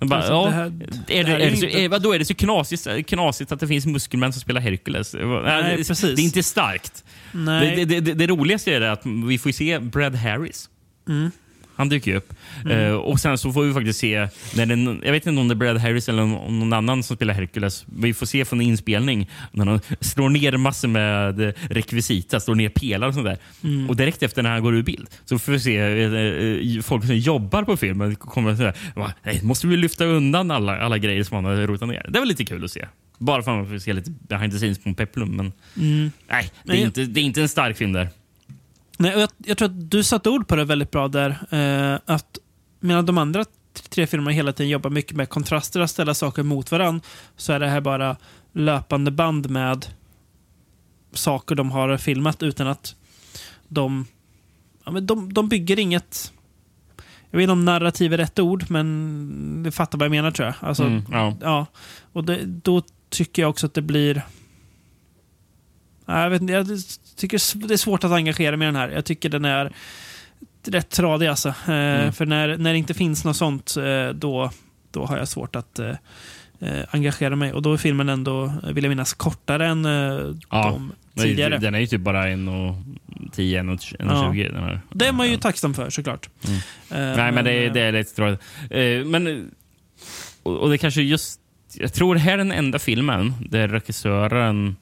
Bara, Alltså, ja, det här- är det det, här är är det, så, inte- är, vadå, är det så knasigt, knasigt att det finns muskelmän som spelar Hercules? Nej, Nej, det, precis. det är inte starkt. Nej. Det, det, roligaste är att vi får se Brad Harris. Mm. Han dyker ju upp. Mm. Eh, och sen så får vi faktiskt se, när den, jag vet inte om det är Brad Harris eller om om någon annan som spelar Hercules. Vi får se från inspelning när han slår ner massor med rekvisita, slår ner pelare och sånt där. Mm. Och direkt efter när han går ur bild så får vi se eh, folk som jobbar på filmen kommer sådär, "Va, nej, måste vi lyfta undan alla, alla grejer som han har rotat ner. Det var lite kul att se. Bara för att man får se lite behind the scenes på Peplum. Men Mm. nej, det är, Nej. inte, det är inte en stark film där. Nej, jag, jag tror att du satte ord på det väldigt bra där. Eh, att medan de andra tre filmerna hela tiden jobbar mycket med kontraster, att ställa saker mot varandra, så är det här bara löpande band med saker de har filmat utan att de, ja, men de, de bygger inget jag vet inte om narrativ är rätt ord, men det fattar vad jag menar tror jag. Alltså, Mm, ja. ja. Och det, då tycker jag också att det blir... Jag, vet, inte, jag tycker det är svårt att engagera mig i den här. Jag tycker den är rätt tradig alltså. Eh, Mm. För när, när det inte finns något sånt, eh, då, då har jag svårt att eh, eh, engagera mig. Och då är filmen ändå, vill jag minnas, kortare än Ja, de Den är ju- tidigare. Den är ju typ bara 1,10, 1,20. Den här. Det är man ju tacksam för såklart. Mm. Nej, men det, är- eh, det är lite tråkigt. Men, och, och det kanske just... Jag tror det här är den enda filmen där regissören...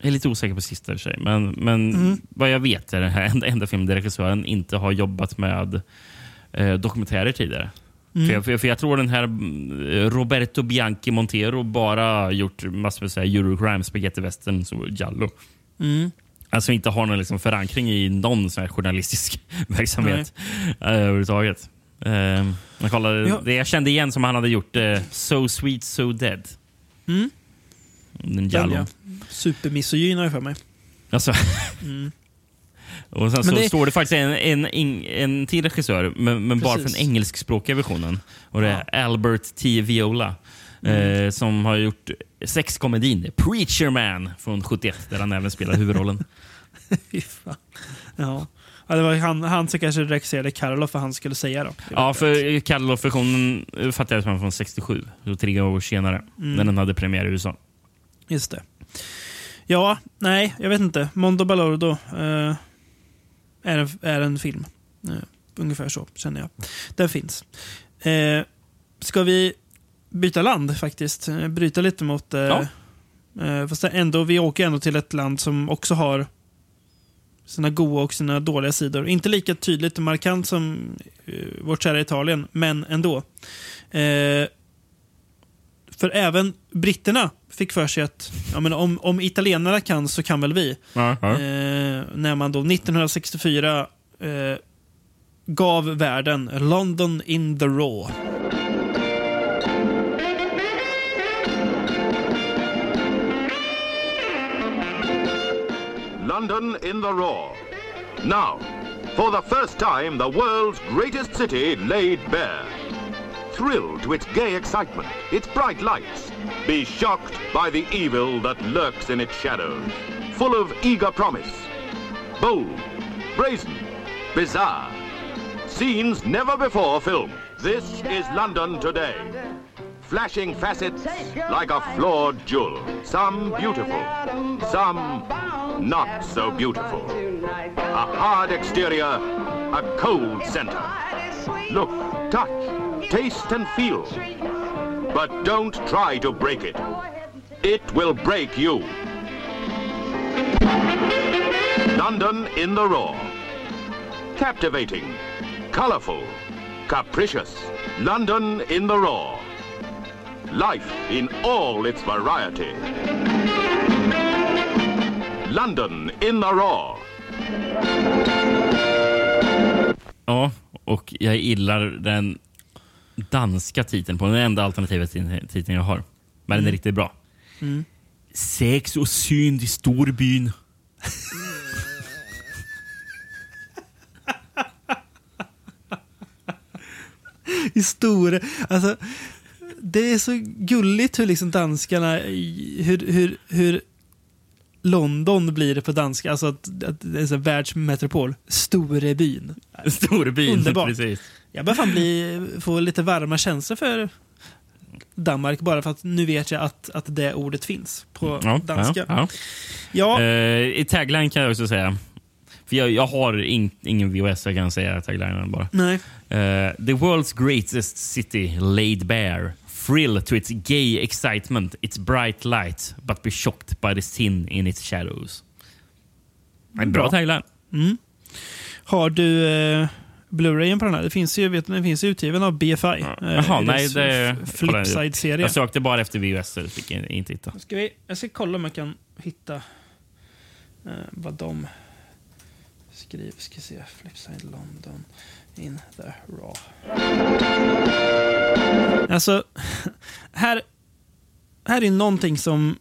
Jag är lite osäker på sista i sig, men, men Mm. vad jag vet är det här enda, enda filmen där regissören inte har jobbat med eh, dokumentärer tidigare. Mm. För, jag, för, jag, för jag tror den här mm, Roberto Bianchi Montero bara gjort massor med Eurocrime, spaghetti western och Giallo. Mm. Alltså inte har någon liksom förankring i någon sån här journalistisk <laughs> verksamhet eh, överhuvudtaget. Eh, jag, kollade, Ja. det jag kände igen som han hade gjort eh, So Sweet So Dead. Mm. Den Den, Giallo. ja. Supermisogyn har jag för mig. Alltså. Mm. Och sen Men så det- står det faktiskt en, en, en, en till regissör, men, men bara för den engelskspråkiga versionen. Och det är Albert T. Viola. Mm. Eh, som har gjort sexkomedin Preacher Man från 71, där han även spelar huvudrollen. <laughs> Fy fan. Ja. Ja, det var han, han som kanske regisserade Karloff vad han skulle säga då. Ja, för Cadillac-versionen eh, fattar jag som från 67, så tre år senare, Mm. när den hade premiär i USA. Just det. Ja, nej, jag vet inte. Mondo Balordo eh, är, en, är en film. Eh, ungefär så känner jag. Den finns. Eh, ska vi byta land faktiskt? Eh, bryta lite mot... Eh, Ja. eh, fast ändå, vi åker ändå till ett land som också har sina goda och sina dåliga sidor. Inte lika tydligt och markant som eh, vårt kära Italien, men ändå. Eh, för även britterna fick för sig att ja, men om, om italienarna kan så kan väl vi. Ja, ja. Eh, när man då 1964 eh, gav världen London in the Raw. London in the raw. Now, for the first time, the world's greatest city laid bare. Thrill to its gay excitement, its bright lights. Be shocked by the evil that lurks in its shadows. Full of eager promise. Bold, brazen, bizarre. Scenes never before filmed. This is London today. Flashing facets like a flawed jewel. Some beautiful, some not so beautiful. A hard exterior, a cold center. Look, touch, taste and feel. But don't try to break it. It will break you. London in the raw. Captivating, colorful, capricious. London in the raw. Life in all its variety. London in the raw. Ja, och jag gillar den danska titeln på den enda alternativa tit- titeln jag har. Men den är riktigt bra. Mm. Sex och synd i storbyn. <laughs> Historia. Alltså, det är så gulligt hur liksom danskarna, hur, hur, hur London blir det på danska. Alltså att, att det är här världsmetropol. <laughs> Storebyn. Underbart. precis. Jag börjar fan bli, få lite varma känslor för Danmark bara för att nu vet jag att, att det ordet finns på Ja, danska. ja, ja. Ja. Eh, I tagline kan jag också säga För jag, jag har in, ingen VHS, jag kan säga taglinen bara. Nej. Eh, the world's greatest city laid bare. Thrill to its gay excitement, its bright light, but be shocked by the sin in its shadows. En bra Bra. tagline. Har du eh, Blu-rayen på den här? Det finns ju, vet, du, den finns utgiven av BFI. Eh, Jaha, i nej, det... Flipside-serie. Jag sökte bara efter VHS, så fick jag inte hitta. Ska vi, jag ska kolla om jag kan hitta eh, vad de skriver. Ska se. Flipside London in the raw. Alltså, här, här är någonting som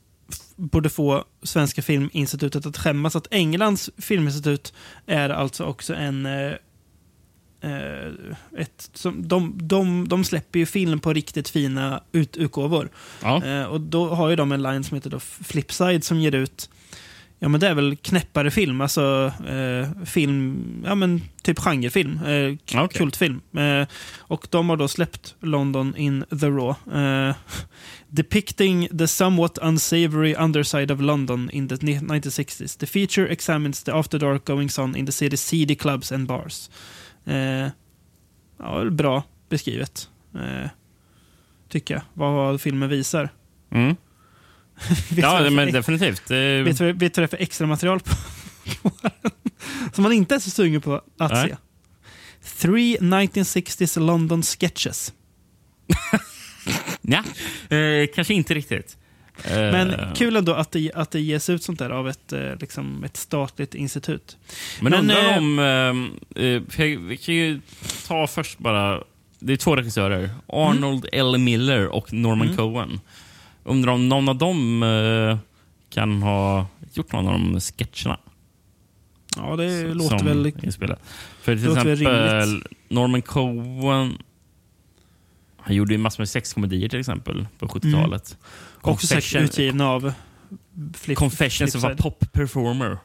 borde få Svenska Filminstitutet att skämmas. Att Englands filminstitut är alltså också en... Eh, eh, ett, som, de, de, de släpper ju film på riktigt fina ut, utgåvor. Ja. Eh, och då har ju de en line som heter då Flipside som ger ut Ja men det är väl knäppare film, alltså eh, film, ja men typ genrefilm, eh, Okej. kultfilm. Eh, och de har då släppt London in the Raw. Eh, depicting the somewhat unsavory underside of London in the 1960s. The feature examines the after dark goings on in the city's seedy clubs and bars. Eh, ja, bra beskrivet. Eh, tycker jag. Vad filmen visar. Mm. <laughs> Ja, men definitivt. Eh, Vet du, vad- det är för extra material på? <laughs> Som man inte är så sugen på att Nej. se. Three 1960s London sketches. <laughs> Ja, eh, kanske inte riktigt. Eh, Men kul ändå att det, att det ges ut sånt där av ett, eh, liksom ett statligt institut. Men, Men, undrar eh, om... Eh, eh, vi kan ju ta först bara... Det är två regissörer. Arnold L. Miller och Norman Mm. Cohen. Undrar om någon av dem eh, kan ha gjort någon av de sketcherna. Ja, det som- låter som väl... inspelade. För till exempel rimligt. Norman Cohen... Han gjorde ju massor med sexkomedier till exempel på 70-talet. Mm. Också säkert utgivna av flip, Confessions a Flipside. pop performer.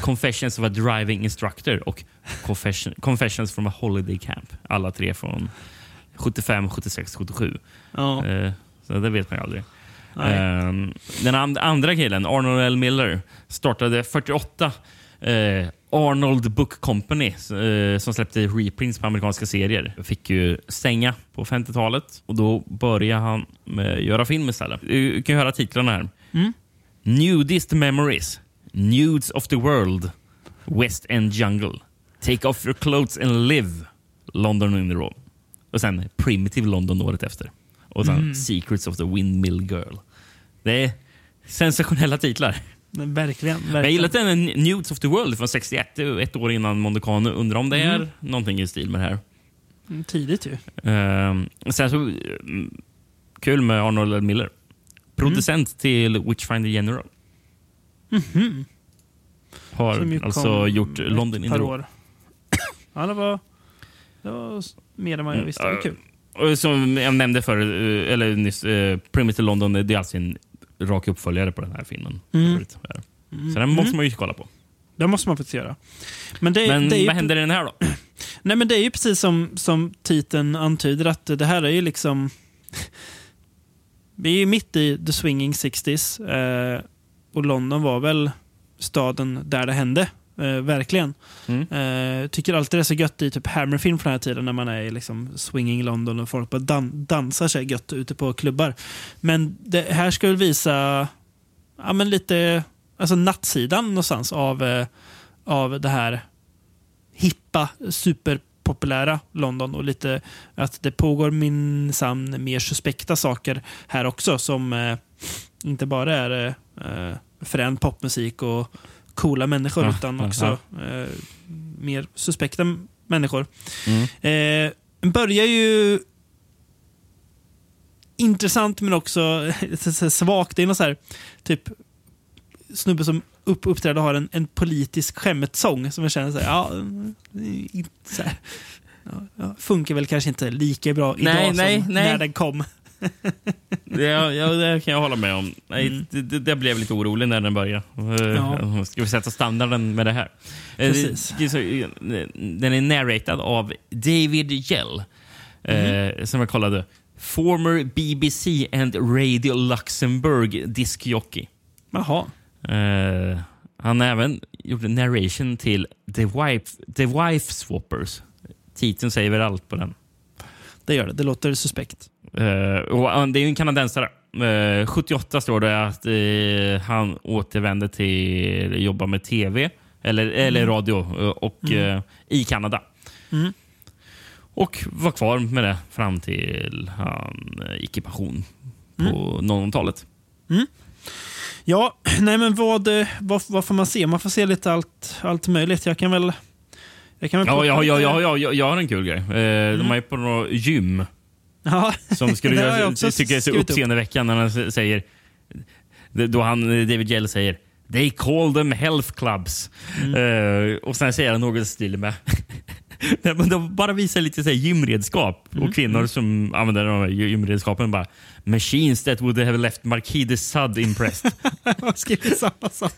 Confessions a driving instructor och Confession, Confessions from a holiday camp. Alla tre från 75, 76, 77. Ja, Eh, så det vet man ju aldrig. Nej. Eh, den and andra killen, Arnold L. Miller, startade 48 eh, Arnold Book Company eh, som släppte reprints på amerikanska serier. Fick ju stänga på 50-talet och då började han med göra film istället. Du kan ju höra titlarna här. Mm. Nudist Memories, Nudes of the World, West End Jungle, Take Off Your Clothes and Live, London in the Raw. Och sen Primitive London året efter. Och sen Mm. Secrets of the Windmill Girl. Det är sensationella titlar. Men verkligen. Men jag verkligen. gillar att den Nudes of the World från 61, det är ett år innan Mondocano. Undrar om det är Mm. någonting i stil med det här. Mm, Tidigt ju. Ehm, sen så, mm, kul med Arnold. Miller. Producent till Witchfinder General. Mhm. Har Som ju alltså gjort London in the år. <coughs> Ja, det var, det var mer än vad jag visste. Det var kul. Som jag nämnde förr, eh, eller nyss, eh, Primitive London, det är alltså en rak uppföljare på den här filmen. Mm. Så den måste man ju kolla på. Det måste man faktiskt göra. Men, det, Men det ju, vad händer i den här då? <clears throat> Nej, men det är ju precis som, som titeln antyder att det här är ju liksom... Vi är ju mitt i the swinging 60s eh, och London var väl staden där det hände. Eh, verkligen. Mm. Eh, tycker alltid det är så gött i typ Hammerfilm från den här tiden när man är i liksom swinging London och folk bara dan dansar sig gött ute på klubbar. Men det här ska väl visa ja, men lite alltså nattsidan någonstans av, eh, av det här hippa, superpopulära London och lite att det pågår minsann mer suspekta saker här också som eh, inte bara är eh, frän popmusik och coola människor Ja, utan ja, också eh, mer suspekta människor. Mm. Eh, börjar ju intressant men också <laughs> så- så svagt. Det är någon så här, typ snubbe som upp, uppträder och har en, en politisk skämtsång som jag känner så här, ja, inte så här, ja, ja, funkar väl kanske inte lika bra idag Nej, som nej, nej. när den kom. Det, ja, det kan jag hålla med om. Nej, Mm. det, det, det blev lite orolig när den började. Ja. Eh, Ska vi sätta standarden med det här? Eh, Precis. så- Den är narratad av David Yell, Mm. eh, som jag kollade. Former BBC and Radio Luxemburg diskjockey. Jaha. Eh, Han har även gjort en narration till The Wife, The Wife Swappers. Titeln säger väl allt på den. Det gör det. Det låter suspekt. Eh, och det är en kanadensare. Eh, 78 står det att eh, han återvände till jobba med tv eller, eller radio eh, och, eh, i Kanada. Mm. Och var kvar med det fram till han eh, gick i pension på 00-talet. Ja, <clears throat> nej men vad, eh, vad, vad får man se? Man får se lite allt, allt möjligt. Jag kan väl... Jag kan väl Ja, ja, ja, ja, ja, ja, jag har en kul grej. Eh, De är ju på något gym Ja. som skulle <laughs> jag jag är så uppseendeväckande när han säger då han, David Gell säger They call them health clubs. Mm. Eh, och sen säger han något stil med <laughs> Nej, men de bara visar lite så gymredskap Mm. och kvinnor som använder de här gymredskapen bara Machines that would have left Marquis de Sade impressed. <laughs> Jag har skrivit samma sak.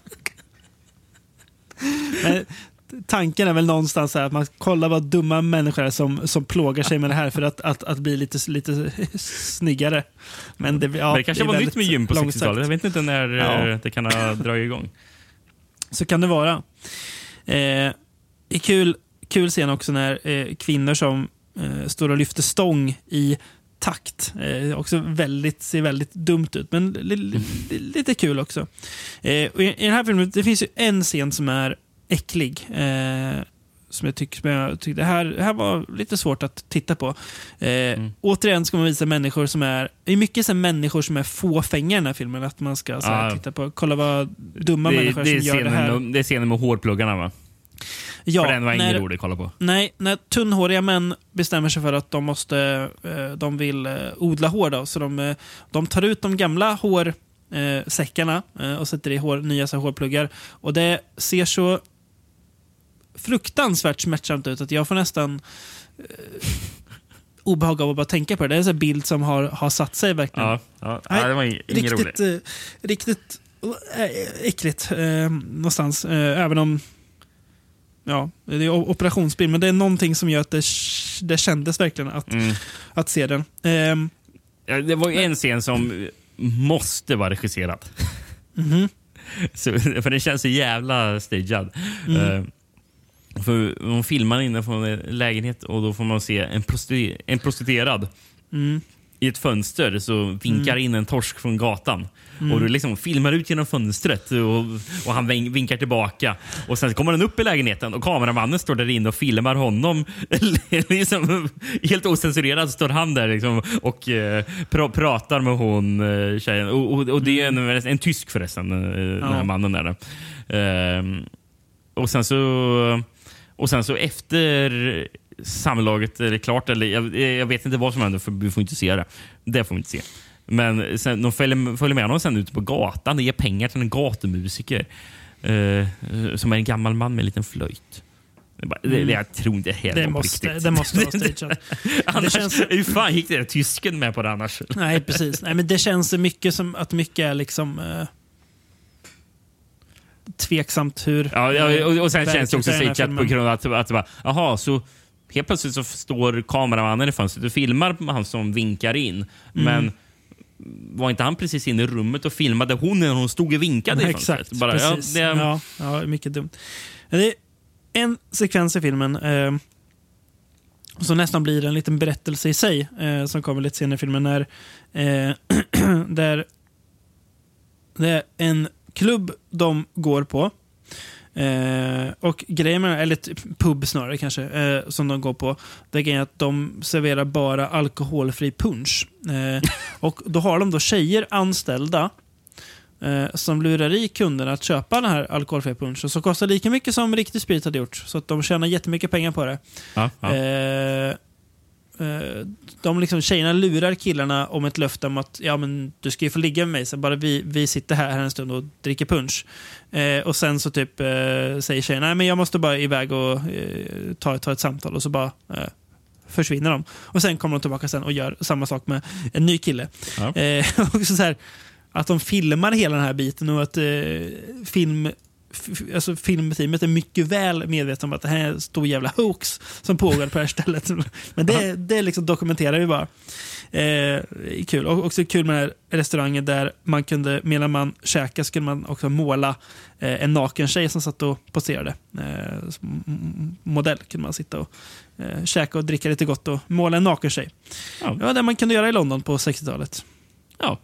Tanken är väl någonstans att man kollar vad dumma människor är som, som plågar sig med det här för att, att, att bli lite, lite snyggare. Men det, ja, Men det kanske är var nytt med gym på långsökt. 60-talet. Jag vet inte när Ja. eh, det kan ha dragit igång. Så kan det vara. Eh, är kul, kul scen också när eh, kvinnor som eh, står och lyfter stång i takt. Eh, också väldigt, ser väldigt dumt ut, men li, li, li, lite kul också. Eh, i, I den här filmen det finns ju en scen som är äcklig. Eh, som jag tycker, som jag tyckte det här, det här var lite svårt att titta på. Eh, Återigen ska man visa människor som är, det är mycket så människor som är fåfänga i den här filmen. Att man ska så här, Ja. titta på, kolla vad dumma Det, människor det, som gör det här. det är scenen med hårpluggarna va? Ja, För den var ingen rolig att kolla på. Nej, när tunnhåriga män bestämmer sig för att de måste, eh, de vill eh, odla hår då, så de, eh, de tar ut de gamla hårsäckarna och sätter i hår, nya så hårpluggar. Och det ser så fruktansvärt smärtsamt ut att jag får nästan eh, obehag av att bara tänka på det. Det är en bild som har, har satt sig verkligen. Ja, ja. Nej, det var ing- ingen rolig. riktigt, eh, riktigt eh, äckligt eh, någonstans. Eh, även om ja, det är operationsbild, men det är någonting som gör att det, det kändes verkligen att, Mm. att se den. Ehm, Ja, det var ju en scen som måste vara regisserad. <laughs> mhm. Så, för den känns så jävla stagead. Mm. Eh, för de filmar inne från en lägenhet och då får man se en, prostitu- en prostituerad Mm. i ett fönster så vinkar in en torsk från gatan. Mm. Och du liksom filmar ut genom fönstret och, och han vin- vinkar tillbaka. Och Sen kommer han upp i lägenheten och kameramannen står där inne och filmar honom. <laughs> liksom, helt osensurerad står han där liksom, och eh, pra pratar med hon eh, tjejen. Och, och, och det är en, en tysk förresten, eh, den här mannen. Där. Ehm, och sen så och sen så efter samlaget är det klart, eller jag, jag vet inte vad som händer för vi får inte se det. Det får vi inte se. Men sen, de följer, följer med honom sen ute på gatan och ger pengar till en gatumusiker. Eh, som är en gammal man med en liten flöjt. Det, är det, det, jag tror inte det här Det var på måste, riktigt. det måste vara <laughs> stageat. annars, känns- Hur fan gick det tysken med på det annars? Nej, precis. Nej, men det känns mycket som att mycket är liksom eh, tveksamt hur... Ja, ja, och, och sen känns det också stageat på grund av att, att bara, aha, så helt plötsligt så står kameramannen i fönstret och filmar han som vinkar in. Mm. Men var inte han precis inne i rummet och filmade hon när hon stod och vinkade i fönstret? Exakt, Bara, ja, precis. det, Ja, ja, mycket dumt. Det är en sekvens i filmen eh, som nästan blir en liten berättelse i sig, eh, som kommer lite senare i filmen, när eh, <clears throat> där det är en klubb de går på. Eh, och grejen med, eller typ pub snarare kanske, eh, som de går på. Det är att de serverar bara alkoholfri punch. Eh, och då har de då tjejer anställda eh, som lurar i kunderna att köpa den här alkoholfria punchen som kostar lika mycket som riktig sprit hade gjort. Så att de tjänar jättemycket pengar på det. ja, ja. Eh, de liksom, tjejerna lurar killarna om ett löfte om att ja, men du ska ju få ligga med mig, så bara vi, vi sitter här, här en stund och dricker punch. Eh, och sen så typ eh, säger tjejerna, nej men jag måste bara iväg och eh, ta, ta ett samtal och så bara eh, försvinner de. Och sen kommer de tillbaka sen och gör samma sak med en ny kille. Ja. Eh, <laughs> och så, så här, att de filmar hela den här biten och att film, alltså filmteamet är mycket väl medvetna om att det här är en stor jävla hoax som pågår på det här stället. <laughs> Men det, det liksom dokumenterar vi bara. Eh, kul. Och också kul med den här restaurangen där man kunde, medan man käkade skulle man också måla eh, en naken tjej som satt och poserade. Eh, modell kunde man sitta och eh, käka och dricka lite gott och måla en naken tjej. Ja. Det var det man kunde göra i London på 60-talet. Ja.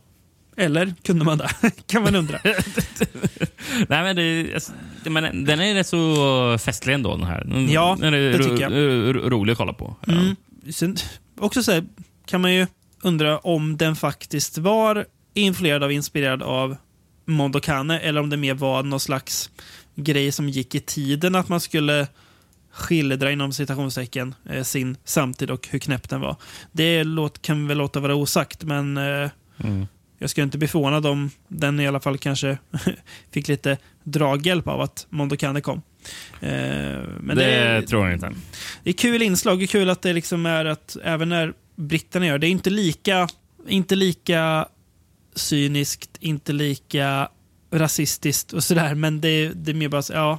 Eller kunde man det? <laughs> kan man undra. <laughs> Nej, men det, alltså, men den är rätt så festlig ändå. Den här. Den, Ja, den är det tycker jag. ro- ro- rolig att kolla på. Ja. Mm. Sen, också så här, kan man ju undra om den faktiskt var influerad av, inspirerad av Mondokane eller om det mer var någon slags grej som gick i tiden att man skulle skildra inom citationstecken eh, sin samtid och hur knäpp den var. Det låt, kan väl låta vara osagt, men eh, Mm. Jag skulle inte bli förvånad om den i alla fall kanske <laughs> fick lite draghjälp av att Mondokane kom. Eh, men det, tror jag inte. det är kul inslag. Det är kul att det liksom är att även när britterna gör det, är inte lika, inte lika cyniskt, inte lika rasistiskt och sådär. Men det, det är mer bara så, ja,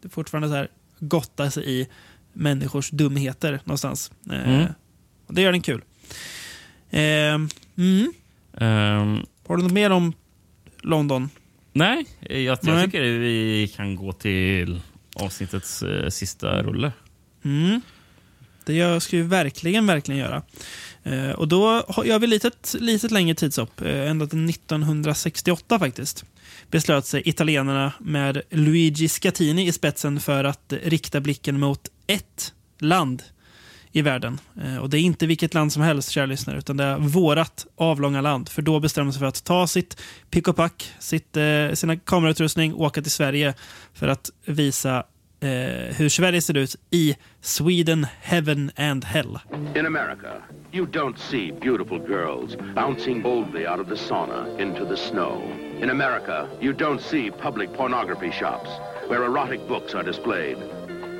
det är fortfarande så här gotta sig i människors dumheter någonstans. Eh, Mm. och det gör den kul. Eh, mm. Ehm, Har du något mer om London? nej, jag, jag Nej. tycker vi kan gå till avsnittets eh, sista rulle. Mm. Det ska vi verkligen, verkligen göra. Eh, och då har jag väl litet, längre tidshopp, eh, ända till 1968 faktiskt, beslöt sig italienarna med Luigi Scattini i spetsen för att rikta blicken mot ett land i världen. Eh, och det är inte vilket land som helst, kära lyssnare, utan det är vårat avlånga land. För då bestämmer de sig för att ta sitt pick och pack, sitt, eh, sina kamerautrustning och åka till Sverige för att visa eh, hur Sverige ser ut i Sweden, Heaven and Hell. In America, you don't see beautiful girls bouncing boldly out of the sauna into the snow. In America, you don't see public pornography shops where erotic books are displayed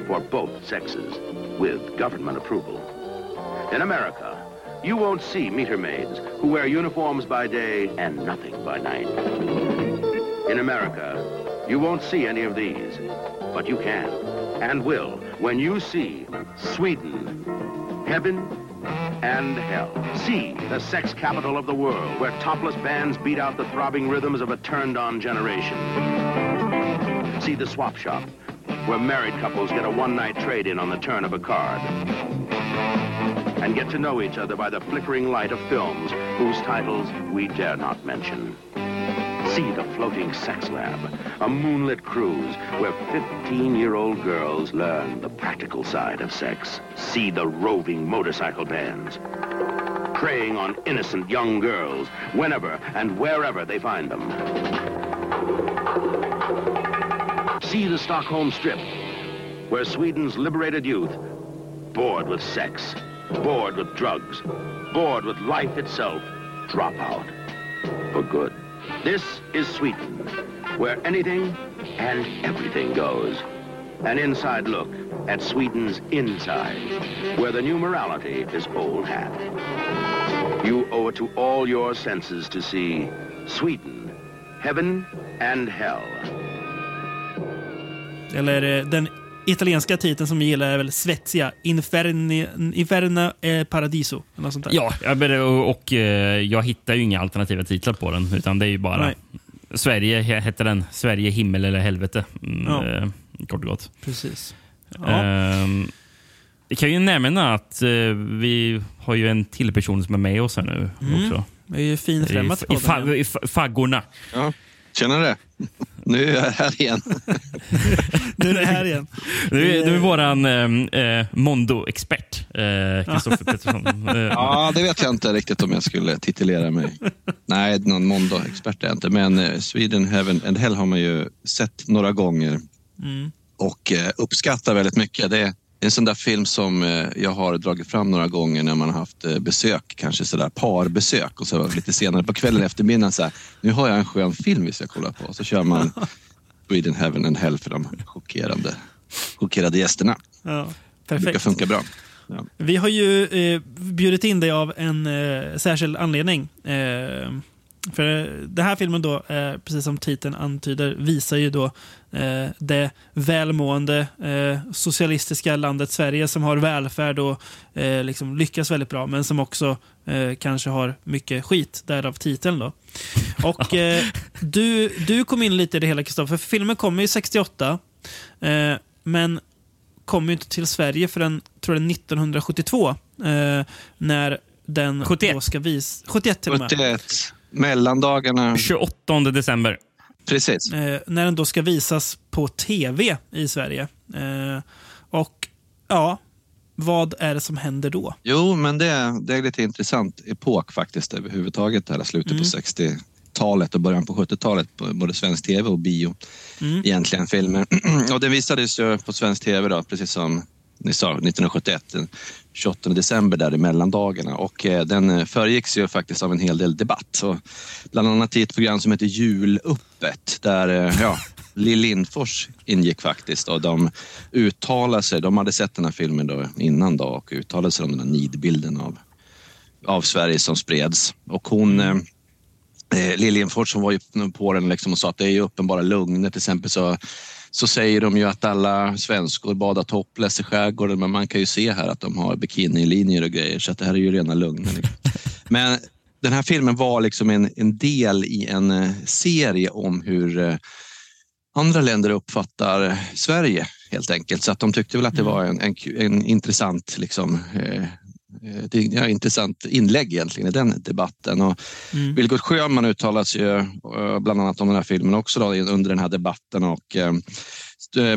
for both sexes with government approval. In America, you won't see meter maids who wear uniforms by day and nothing by night. In America, you won't see any of these, but you can and will when you see Sweden, heaven and hell. See the sex capital of the world where topless bands beat out the throbbing rhythms of a turned on generation. See the swap shop where married couples get a one night trade in on the turn of a card. And get to know each other by the flickering light of films whose titles we dare not mention. See the floating sex lab, a moonlit cruise where 15-year-old girls learn the practical side of sex. See the roving motorcycle bands, preying on innocent young girls whenever and wherever they find them. See the Stockholm Strip, where Sweden's liberated youth, bored with sex, bored with drugs, bored with life itself, drop out for good. This is Sweden, where anything and everything goes. An inside look at Sweden's inside, where the new morality is old hat. You owe it to all your senses to see Sweden, heaven and hell. Eller eh, den italienska titeln som vi gillar är väl Svezia, Inferni, Inferna eh, Paradiso. Eller något sånt där. Ja, jag ber- och, och eh, jag hittar ju inga alternativa titlar på den. Utan det är ju bara Nej. Sverige heter den. Sverige, himmel eller helvete. Mm, Ja. eh, kort och gott. Precis. Ja. Jag kan ju nämna att eh, vi har ju en till person som är med oss här nu Mm. också. Det är ju finfrämmat I, i, fa, i fa- faggorna. Ja, tjenare. Nu är jag här igen. <laughs> Nu är det här igen. Du, är- du är våran eh, eh, Mondo-expert, eh, Kristoffer <laughs> Pettersson. Eh, Ja, det vet jag inte riktigt om jag skulle titulera mig. Nej, någon Mondo-expert är jag inte. Men eh, Sweden, Heaven and Hell har man ju sett några gånger Mm. och eh, uppskattar väldigt mycket. Det är en sån där film som eh, jag har dragit fram några gånger när man har haft eh, besök, kanske sådär parbesök och så lite senare på kvällen eftermiddagen så här, nu har jag en skön film vi ska kolla på. Så kör man <laughs> Sweden, Heaven and Hell för de chockerande, chockerade gästerna. Ja, Det brukar perfekt. funka bra. Ja. Vi har ju eh, bjudit in dig av en eh, särskild anledning. Eh, För den här filmen då, eh, precis som titeln antyder, visar ju då det välmående eh, socialistiska landet Sverige som har välfärd och eh, liksom lyckas väldigt bra, men som också eh, kanske har mycket skit, därav titeln då. Och eh, du, du kom in lite i det hela Kristoffer, för filmen kommer ju 68, eh, men kom ju inte till Sverige förrän, tror jag, 1972. Eh, när den 71. då ska vis 71 till och med. 71. Mellandagarna. 28 december. Precis. Eh, när den då ska visas på tv i Sverige. Eh, och ja, vad är det som händer då? Jo, men det, det är lite intressant epok faktiskt överhuvudtaget. Det här slutet på 60-talet och början på 70-talet på både svensk tv och bio. Egentligen filmer. <clears throat> och den visades ju på svensk tv då, precis som ni sa, 1971. Den 28 december där i mellandagarna. Och eh, den eh, föregicks ju faktiskt av en hel del debatt. Så bland annat i ett program som heter Julöppet där eh, ja, <laughs> Lill Lindfors ingick faktiskt och de uttalade sig. De hade sett den här filmen då innan då och uttalade sig om den här nidbilden av, av Sverige som spreds. Och hon eh, eh, Lill Lindfors som var ju på den liksom och sa att det är ju uppenbara lögner. Till exempel så, så säger de ju att alla svenskor badar topless i skärgården men man kan ju se här att de har bikinilinjer och grejer så att det här är ju rena lögner. liksom. <laughs> Men den här filmen var liksom en, en del i en eh, serie om hur eh, andra länder uppfattar Sverige helt enkelt. Så att de tyckte väl att det var en, en, en intressant liksom, eh, det är ett intressant inlägg egentligen i den debatten. Och Mm. Vilgot Sjöman uttalas ju eh, bland annat om den här filmen också då, under den här debatten. Och, eh,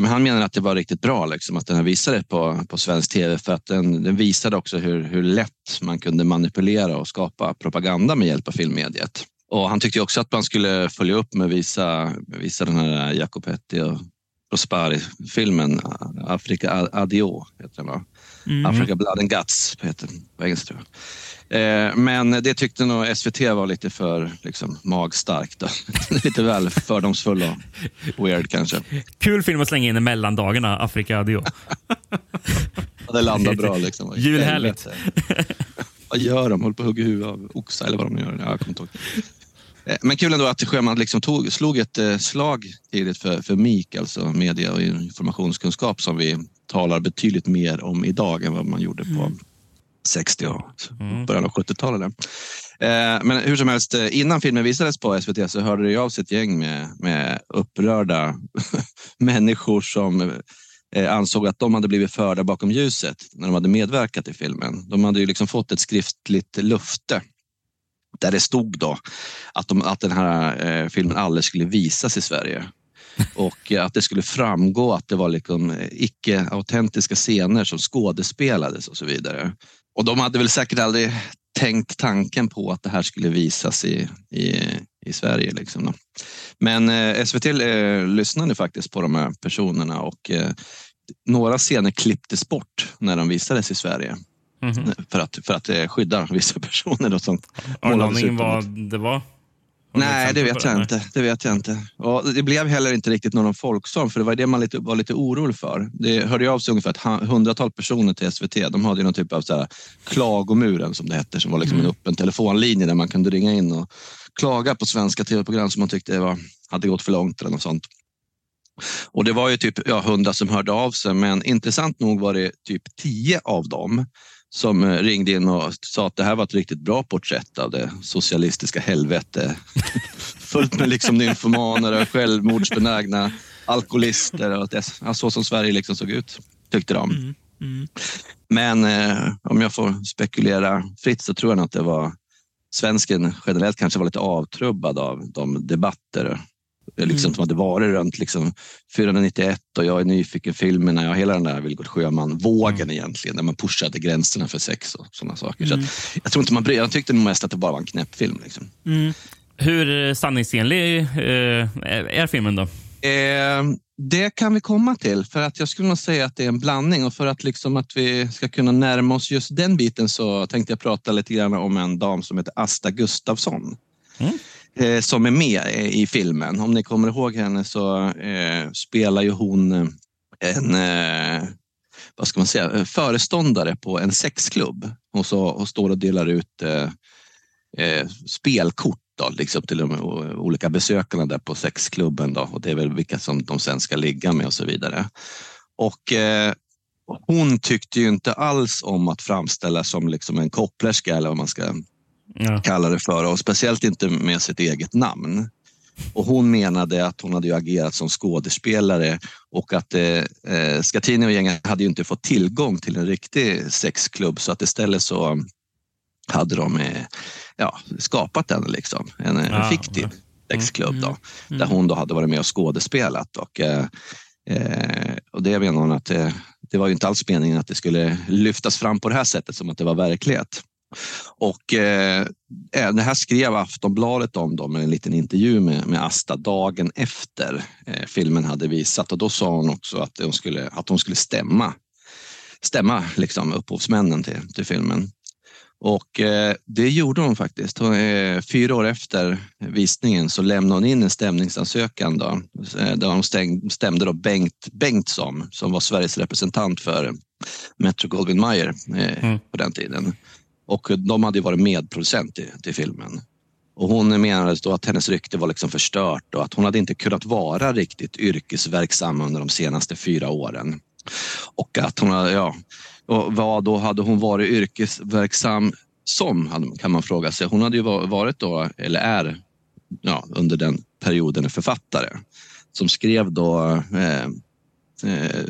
han menar att det var riktigt bra liksom, att den här visades på, på svensk tv för att den, den visade också hur, hur lätt man kunde manipulera och skapa propaganda med hjälp av filmmediet. Och han tyckte också att man skulle följa upp med att visa, visa den här Jacopetti och Prospari-filmen Afrika Adio, heter den va? Mm. Africa Blood and Guts heter den på engelska tror jag. Eh, Men det tyckte nog SVT var lite för liksom, magstarkt. <laughs> Lite väl fördomsfull och weird kanske. Kul film att slänga in i mellandagarna, Afrika Adio. <laughs> Det landar bra. Liksom. <laughs> Julhärligt. Vad gör de? Håller på att hugga huvudet av oxar eller vad de gör? Ja, jag kommer inte ihåg. Eh, Men kul ändå att Sjöman liksom tog, slog ett eh, slag tidigt för, för MIK, alltså media och informationskunskap som vi talar betydligt mer om idag än vad man gjorde på 60 och början av 70-talet. där. Eh, Men hur som helst, innan filmen visades på SVT så hörde ju av sig ett gäng med, med upprörda <laughs> människor som ansåg att de hade blivit förda bakom ljuset när de hade medverkat i filmen. De hade ju liksom fått ett skriftligt löfte där det stod då att, de, att den här eh, filmen aldrig skulle visas i Sverige. <laughs> Och eh, att det skulle framgå att det var liksom eh, icke-autentiska scener som skådespelades och så vidare. Och de hade väl säkert aldrig tänkt tanken på att det här skulle visas i, i, i Sverige. Liksom då. Men eh, SVT eh, lyssnade faktiskt på de här personerna och eh, några scener klipptes bort när de visades i Sverige. Mhm. För att, för att eh, skydda vissa <laughs> personer. Då, som Har du någon vad det var? Nej, det vet jag inte. Det vet jag inte. Och det blev heller inte riktigt någon folksång, för det var det man lite, var lite orolig för. Det hörde ju av sig ungefär ett hu- hundratal personer till SVT. De hade någon typ av så här klagomuren som det hette, som var liksom en öppen telefonlinje där man kunde ringa in och klaga på svenska tv-program som man tyckte var, hade gått för långt eller något sånt. Och det var ju typ ja, hundra som hörde av sig, men intressant nog var det typ tio av dem som eh, ringde in och sa att det här var ett riktigt bra porträtt av det socialistiska helvete. <laughs> Fullt med liksom nymfomaner och självmordsbenägna alkoholister och det, så som Sverige liksom såg ut, tyckte de. Mm. Men eh, om jag får spekulera fritt så tror jag att det var svensken generellt kanske var lite avtrubbad av de debatter liksom, Mm. som hade varit runt liksom, 491 och jag är nyfiken filmerna, ja, hela den där Vilgot Sjöman-vågen egentligen, där man pushade gränserna för sex och sådana saker. Så Mm. att, jag tror inte man bryr Jag tyckte mest att det bara var en knäpp film. Liksom. Mm. Hur sanningsenlig eh, är är filmen då? Eh, det kan vi komma till, för att jag skulle nog säga att det är en blandning och för att, liksom att vi ska kunna närma oss just den biten så tänkte jag prata lite grann om en dam som heter Asta Gustafsson. Eh, som är med i filmen. Om ni kommer ihåg henne så eh, spelar ju hon eh, en eh, vad ska man säga, föreståndare på en sexklubb. Och så och står och delar ut eh, eh, spelkort då, liksom till de olika besökarna där på sexklubben. Då, och det är väl vilka som de sen ska ligga med och så vidare. Och eh, hon tyckte ju inte alls om att framställa som liksom en kopplerska eller vad man ska Ja. kalla det för och speciellt inte med sitt eget namn. Och hon menade att hon hade ju agerat som skådespelare och att eh, eh, Scatini och gänget hade ju inte fått tillgång till en riktig sexklubb så att istället så hade de eh, ja, skapat en, liksom, en, en Ja, fiktiv ja. sexklubb då, Mm. där hon då hade varit med och skådespelat. Och, eh, eh, och det menar hon att eh, det var ju inte alls meningen att det skulle lyftas fram på det här sättet som att det var verklighet. Och eh, eh, det här skrev Aftonbladet om då med en liten intervju med, med Asta dagen efter eh, filmen hade visat och då sa hon också att hon skulle, att hon skulle stämma, stämma liksom upphovsmännen till, till filmen. Och eh, det gjorde hon faktiskt. Hon, eh, fyra år efter visningen så lämnade hon in en stämningsansökan då, eh, där hon stäng, stämde då Bengt Bengtsson som var Sveriges representant för Metro Goldwyn Mayer eh, Mm. på den tiden. Och de hade ju varit medproducent till, till filmen. Och hon menade då att hennes rykte var liksom förstört och att hon hade inte kunnat vara riktigt yrkesverksam under de senaste fyra åren. Och att hon, ja, och vad då hade hon varit yrkesverksam som, kan man fråga sig. Hon hade ju varit då, eller är, ja, under den perioden en författare som skrev då eh, eh,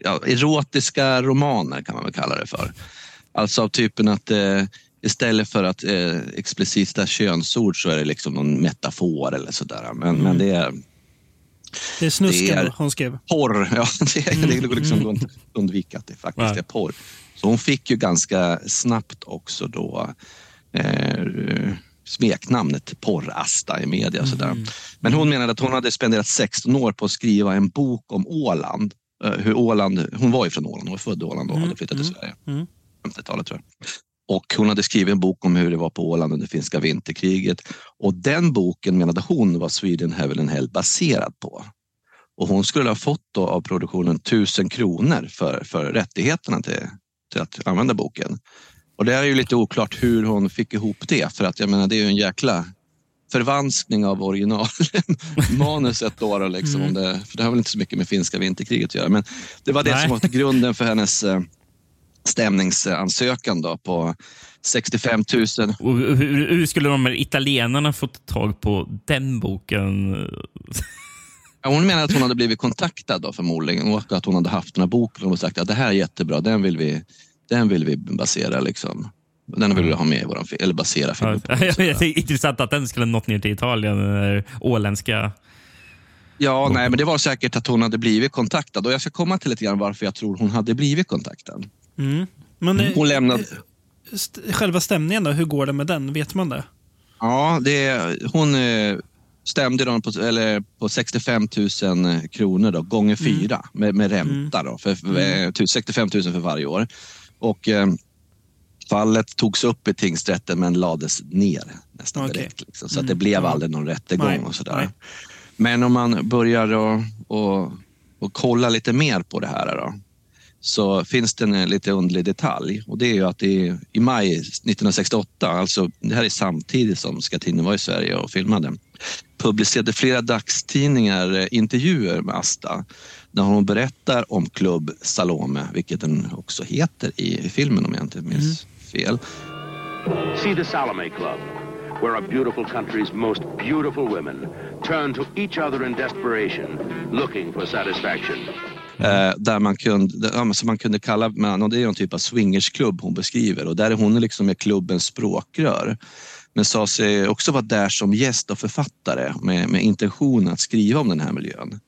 ja, erotiska romaner kan man väl kalla det för. Alltså av typen att eh, istället för att eh, explicita könsord så är det liksom någon metafor eller sådär. Men, men det är Det är snusken är- hon skrev. porr. <laughs> Ja, det, det går liksom att undvika att det faktiskt Nej. är porr. Så hon fick ju ganska snabbt också då eh, smeknamnet Porr-Asta i media. och Sådär. Men hon menade att hon hade spenderat 16 år på att skriva en bok om Åland. Eh, hur Åland hon var ju från Åland, hon var född i Åland och hade flyttat till Sverige. Mm. 50-talet tror jag. Och hon hade skrivit en bok om hur det var på Åland under finska vinterkriget. Och den boken menade hon var Sweden Heaven and Hell baserad på. Och hon skulle ha fått då av produktionen tusen kronor för, för rättigheterna till, till att använda boken. Och det är ju lite oklart hur hon fick ihop det, för att jag menar det är ju en jäkla förvanskning av originalmanuset <laughs> då, då liksom, om det, för det har väl inte så mycket med finska vinterkriget att göra. Men det var det Nej. som var grunden för hennes eh, stämningsansökan då på 65 000. Och hur, hur skulle de här italienarna fått tag på den boken? Ja, Hon menar att hon hade blivit kontaktad då, förmodligen och att hon hade haft den här boken och sagt att det här är jättebra, den vill vi, den vill vi basera liksom. Den vill vi ha med i våran eller basera filmen på. det är intressant att den skulle nått ner till Italien. Den åländska. Ja, nej, men det var säkert att hon hade blivit kontaktad och jag ska komma till lite grann varför jag tror hon hade blivit kontaktad. Mm. Men eh, Hon lämnade, själva stämningen då, hur går det med den? Vet man det? ja, det, hon eh, stämde dem på, eller på 65 000 kronor då, gånger fyra med, med ränta. Då, för, för, 65 000 för varje år. Och eh, fallet togs upp i tingsrätten men lades ner nästan Okej. direkt. Liksom, så att det blev Ja. aldrig någon rättegång Nej, och sådär. nej. Men om man börjar och, och, och kolla lite mer på det här då, så finns det en lite underlig detalj och det är ju att i, i maj 1968, alltså det här är samtidigt som Scatini var i Sverige och filmade, publicerade flera dagstidningar eh, intervjuer med Asta där hon berättar om Club Salome, vilket den också heter i, i filmen om jag inte minns fel. See the Salome Club, where a beautiful country's most beautiful women turn to each other in desperation, looking for satisfaction. Eh, där man kunde, ja, som man kunde kalla, men, och det är en typ av swingersklubb hon beskriver och där är hon liksom med klubbens språkrör. Men sa sig också vara där som gäst och författare med, med intention att skriva om den här miljön.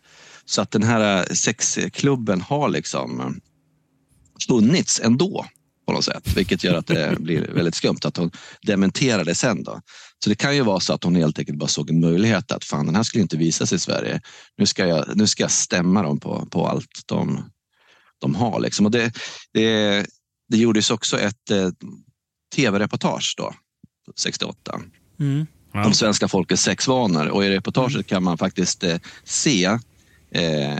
Så att den här eh, sexklubben har liksom eh, funnits ändå på något sätt, vilket gör att det <laughs> blir väldigt skumt att hon dementerar det sen. Då. Så det kan ju vara så att hon helt enkelt bara såg en möjlighet att fan, den här skulle inte visas i Sverige. Nu ska jag, nu ska jag stämma dem på, på allt de, de har. Liksom. Och det, det, det gjordes också ett eh, tv-reportage då, 68 Mm. om svenska folkets sexvanor och i reportaget kan man faktiskt eh, se eh,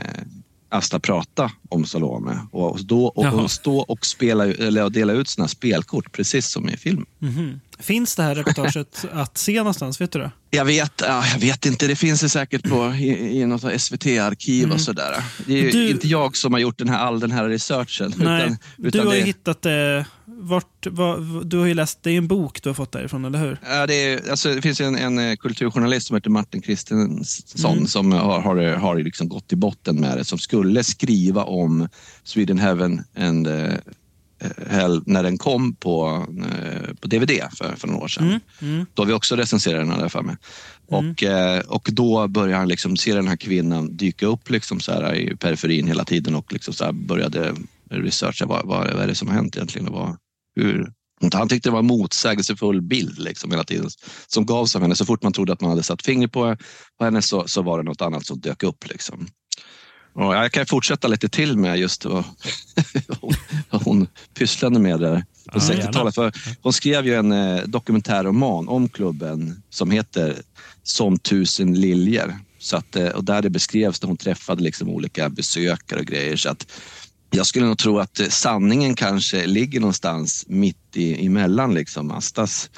Asta prata om Salome och, då, och, Jaha. och stå och spela, eller dela ut sina spelkort precis som i film. Mhm. Finns det här reportaget att se någonstans? Vet du det? Jag vet, ja, jag vet inte, det finns det säkert på, i, i något SVT-arkiv Mm. och sådär. Det är Du- inte jag som har gjort den här, all den här researchen. Nej, utan, du utan har ju det, hittat det. Vart, vad- du har ju läst, det är en bok du har fått därifrån, eller hur? Ja, det, är, alltså, det finns en, en eh, kulturjournalist som heter Martin Kristensson Mm. som har, har, har liksom gått i botten med det, som skulle skriva om Sweden Heaven and eh, Hell när den kom på, eh, på DVD för, för några år sedan. Mm. Då har vi också recenserat den, jag för mig. Och, eh, och då började han liksom se den här kvinnan dyka upp liksom så här i periferin hela tiden och liksom så här började researcha vad, vad, vad är det som har hänt egentligen och vad, hur, han tyckte det var en motsägelsefull bild liksom hela tiden som gavs av henne. Så fort man trodde att man hade satt fingret på, på henne så, så var det något annat som dök upp. Liksom. Och jag kan fortsätta lite till med just vad, vad <laughs> hon pysslade med där på Ja, 60-talet. För hon skrev ju en eh, dokumentärroman om klubben som heter Som tusen liljor. Så att, eh, och där det beskrevs när hon träffade liksom olika besökare och grejer. Så att jag skulle nog tro att eh, sanningen kanske ligger någonstans mitt i, emellan liksom Astas,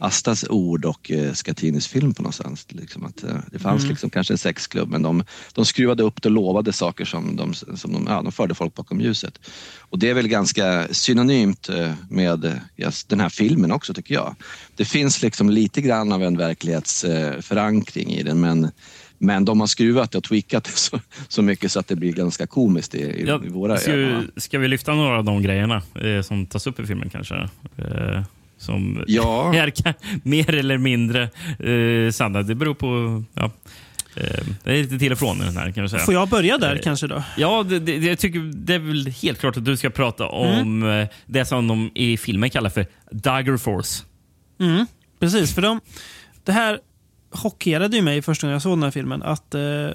Astas ord och eh, Scatinis film på någonstans. Liksom att, eh, det fanns Mm. liksom kanske en sexklubb men de, de skruvade upp det och lovade saker som de, som de, ja, de förde folk bakom ljuset. Och det är väl ganska synonymt eh, med just den här filmen också tycker jag. Det finns liksom lite grann av en verklighetsförankring i den men men de har skruvat och tweakat det <laughs> så, så mycket så att det blir ganska komiskt i, i, Ja, i våra ska, ögon. vi, ska vi lyfta några av de grejerna eh, som tas upp i filmen kanske? Eh, som Ja. <laughs> är mer eller mindre eh, sanna. Det beror på... Ja, eh, det är lite till och från i den här kan vi säga. Får jag börja där Eh, kanske då? Ja, det, det, jag tycker det är väl helt klart att du ska prata Mm. om eh, det som de i filmen kallar för Dagger Force. Mm, precis, för de, det här chockerade ju mig första gången jag såg den här filmen. Att eh,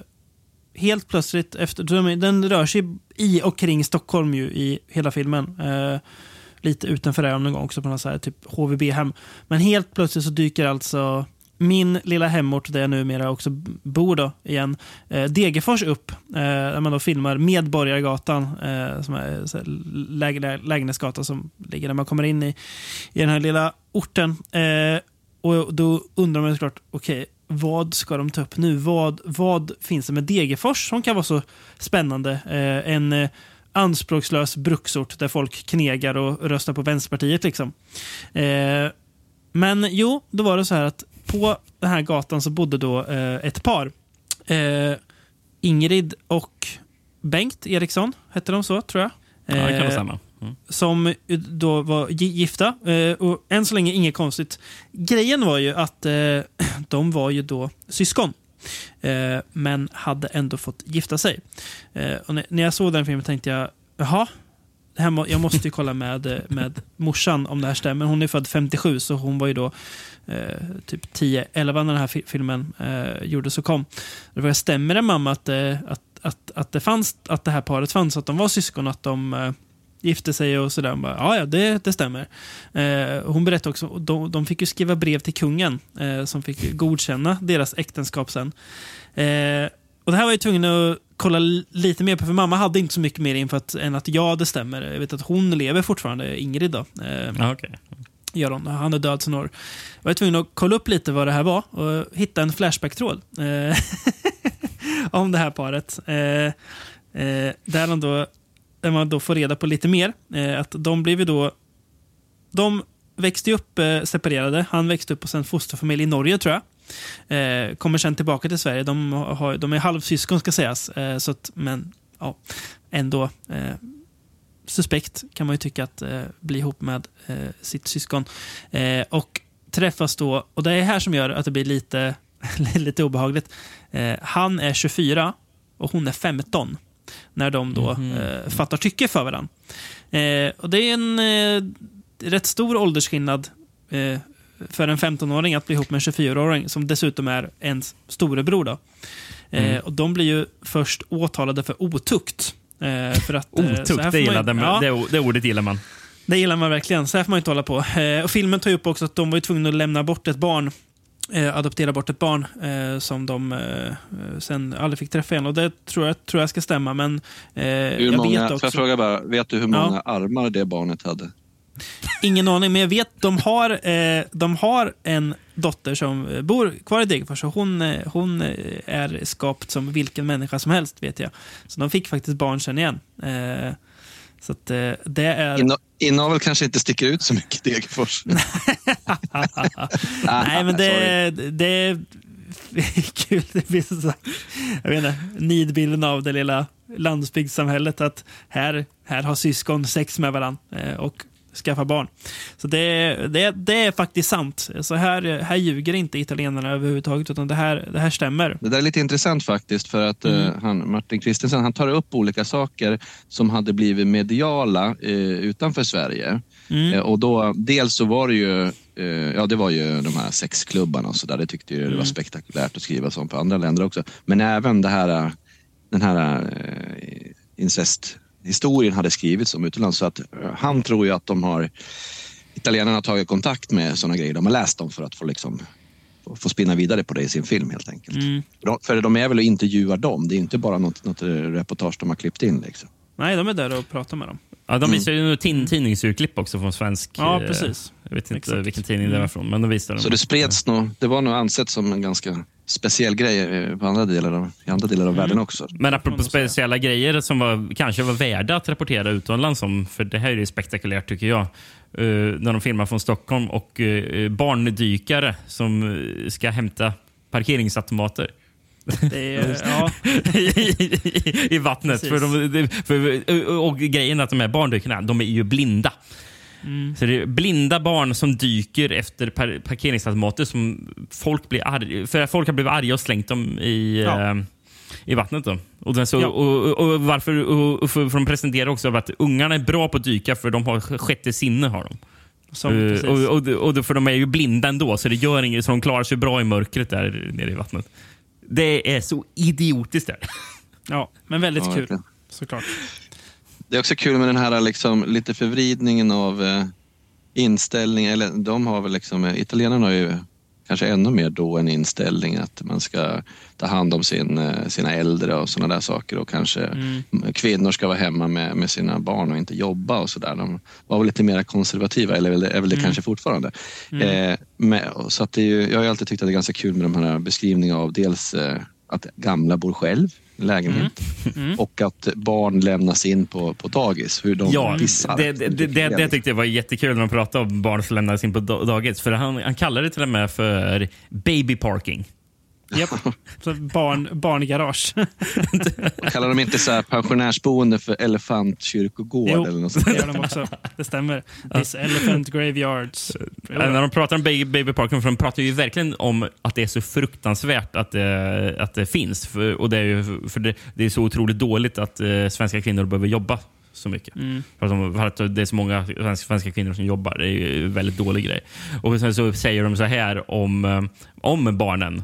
helt plötsligt, efter, den rör sig i och kring Stockholm ju i hela filmen. Eh, lite utanför det, någon gång också på något så här, typ HVB-hem. Men helt plötsligt så dyker alltså min lilla hemort, där jag numera också bor då igen, eh, Degerfors upp. Eh, där man då filmar Medborgargatan, eh, som är så här, läge, lägenhetsgata som ligger när man kommer in i, i den här lilla orten. Eh, och då undrar man såklart, okej, vad ska de ta upp nu? Vad, vad finns det med Degerfors som kan vara så spännande? Eh, en eh, anspråkslös bruksort där folk knegar och röstar på Vänsterpartiet. Liksom. Eh, men jo, då var det så här att på den här gatan så bodde då eh, ett par. Eh, Ingrid och Bengt Eriksson, hette de så tror jag. Ja, det kan vara Eh, samma. Mm. som eh, då var gifta. Eh, och än så länge inget konstigt. Grejen var ju att eh, <clears throat> de var ju då syskon. Men hade ändå fått gifta sig. Och när, jag såg den filmen tänkte jag, jaha, det här må, jag måste ju kolla med, med morsan om det här stämmer. Hon är född 57 så hon var ju då eh, typ 10-11 när den här fi- filmen eh, gjordes och kom. Det var, stämmer det mamma att, att, att, att, det fanns, att det här paret fanns, att de var syskon, att de eh, gifte sig och sådär. Bara, Ja, ja, det, det stämmer. Eh, hon berättade också, de, de fick ju skriva brev till kungen eh, som fick godkänna deras äktenskap sen. Eh, och det här var jag tvungen att kolla li- lite mer på, för mamma hade inte så mycket mer info att, än att ja, det stämmer. Jag vet att hon lever fortfarande, Ingrid då. Eh, Ja, okej. gör hon. Han är död sedan år. Jag var tvungen att kolla upp lite vad det här var och hitta en Flashback-tråd eh, <laughs> om det här paret. Eh, eh, där, de då, där man då får reda på lite mer. Eh, att de blev ju då... De växte ju upp eh, separerade. Han växte upp hos en fosterfamilj i Norge, tror jag. Eh, kommer sen tillbaka till Sverige. De, har, de är halvsyskon, ska sägas. Eh, så att, men ja, ändå. Eh, suspekt kan man ju tycka att eh, bli ihop med eh, sitt syskon. Eh, och träffas då, och det är här som gör att det blir lite, <laughs> lite obehagligt. Eh, han är 24 och hon är 15 när de då eh, fattar tycke för varandra. Eh, och det är en eh, rätt stor åldersskillnad eh, för en 15-åring att bli ihop med en 24-åring som dessutom är ens storebror. Då. Eh, Mm. och de blir ju först åtalade för otukt. Eh, för att, Otukt, det, man ju- gillade, ja. det, det ordet gillar man. Det gillar man verkligen. Så här får man inte hålla på. Och filmen tar ju upp också att de var tvungna att lämna bort ett barn eh, adoptera bort ett barn eh, som de eh, sen aldrig fick träffa igen. Och det tror jag, tror jag ska stämma, men eh, Hur jag många, vet Får också... jag fråga bara, vet du hur Ja. många armar det barnet hade? Ingen aning, men jag vet de har, eh, de har en dotter som bor kvar i Degerfors och hon, eh, hon är skapt som vilken människa som helst, vet jag. Så de fick faktiskt barn sen igen. Så att, det är... Inna- Inavel kanske inte sticker ut så mycket i Degerfors. <laughs> Nej, men det, det är <laughs> kul. Det blir så sagt, jag vet inte, nidbilden av det lilla landsbygdssamhället. Att här, här har syskon sex med varandra eh, och skaffar barn. Så det, det, det är faktiskt sant. Så här, här ljuger inte italienarna överhuvudtaget, utan det här, det här stämmer. Det där är lite intressant faktiskt för att Mm. eh, han, Martin Kristensen han tar upp olika saker som hade blivit mediala eh, utanför Sverige. Mm. Eh, och då, dels så var det ju, eh, ja det var ju de här sexklubbarna och så där. Det tyckte ju det var Mm. spektakulärt att skriva sånt på andra länder också. Men även det här, eh, den här eh, incesthistorien hade skrivits om utomlands. Så att eh, han tror ju att de har, italienarna har tagit kontakt med sådana grejer. De har läst dem för att få liksom få- spinna vidare på det i sin film helt enkelt. Mm. För de- För de är väl och intervjuar dem. Det är inte bara något, något reportage de har klippt in. Liksom. Nej, de är där och pratar med dem. Ja, de Mm. visar ju tin tidningsurklipp också från svensk... Ja, eh, precis. Jag vet inte Exakt. vilken tidning det Mm. var från, men de visade Så dem. det spreds nog, det var nog ansett som en ganska speciell grej eh, på andra delar av, i andra delar av världen också. Men apropå speciella grejer som var, kanske var värda att rapportera utomlands om, för det här är ju spektakulärt tycker jag. Eh, när de filmar från Stockholm och uh, barndykare som ska hämta parkeringsautomater. Det är, <laughs> ja, I, I vattnet. Precis. För de, för, och grejen är att de här barndykarna, de är ju blinda. Mm. Så det är blinda barn som dyker efter par parkeringsautomater som folk blir arga, för att folk har blivit arga och slängt dem i, Ja. eh, i vattnet. Då. Och, så, Ja. och, och, och varför, och, och för, för de presenterar också att ungarna är bra på att dyka för de har sjätte sinne. Har de. som, precis. och, och, och, och, för de är ju blinda ändå, så det gör inget. Så de klarar sig bra i mörkret där nere i vattnet. Det är så idiotiskt där. ja, men väldigt Ja, kul, verkligen. såklart. Det är också kul med den här liksom, lite förvridningen av eh, inställning. Eller de har väl liksom, eh, italienarna har ju kanske ännu mer då en inställning att man ska ta hand om sin, eh, sina äldre och sådana där saker och kanske Mm. kvinnor ska vara hemma med, med sina barn och inte jobba och sådär. De var väl lite mer konservativa, eller är väl det, är väl det Mm. kanske fortfarande. Mm. Eh, med, så att det är ju, jag har ju alltid tyckt att det är ganska kul med de här beskrivningarna av dels eh, att gamla bor själv lägenhet Mm. och att barn lämnas in på, på dagis. Hur de Ja, pissar. det, det, det, det, tyckte jag var jättekul när de pratade om barn som lämnades in på da- dagis. För han, han kallade det till och med för baby parking. Japp. Så barn, barngarage. <laughs> Kallar de inte så här pensionärsboende för elefantkyrkogård Jo, eller något sånt? det gör de också. Det stämmer. This elephant graveyards. Jo, När de pratar om baby, parking, för de pratar ju verkligen om att det är så fruktansvärt att det, att det finns. För, och det är, ju, för det, det är så otroligt dåligt att eh, svenska kvinnor behöver jobba så mycket. Mm. För, att de, för att det är så många svenska, svenska kvinnor som jobbar. Det är ju en väldigt dålig grej. Och sen så säger de så här om, eh, om barnen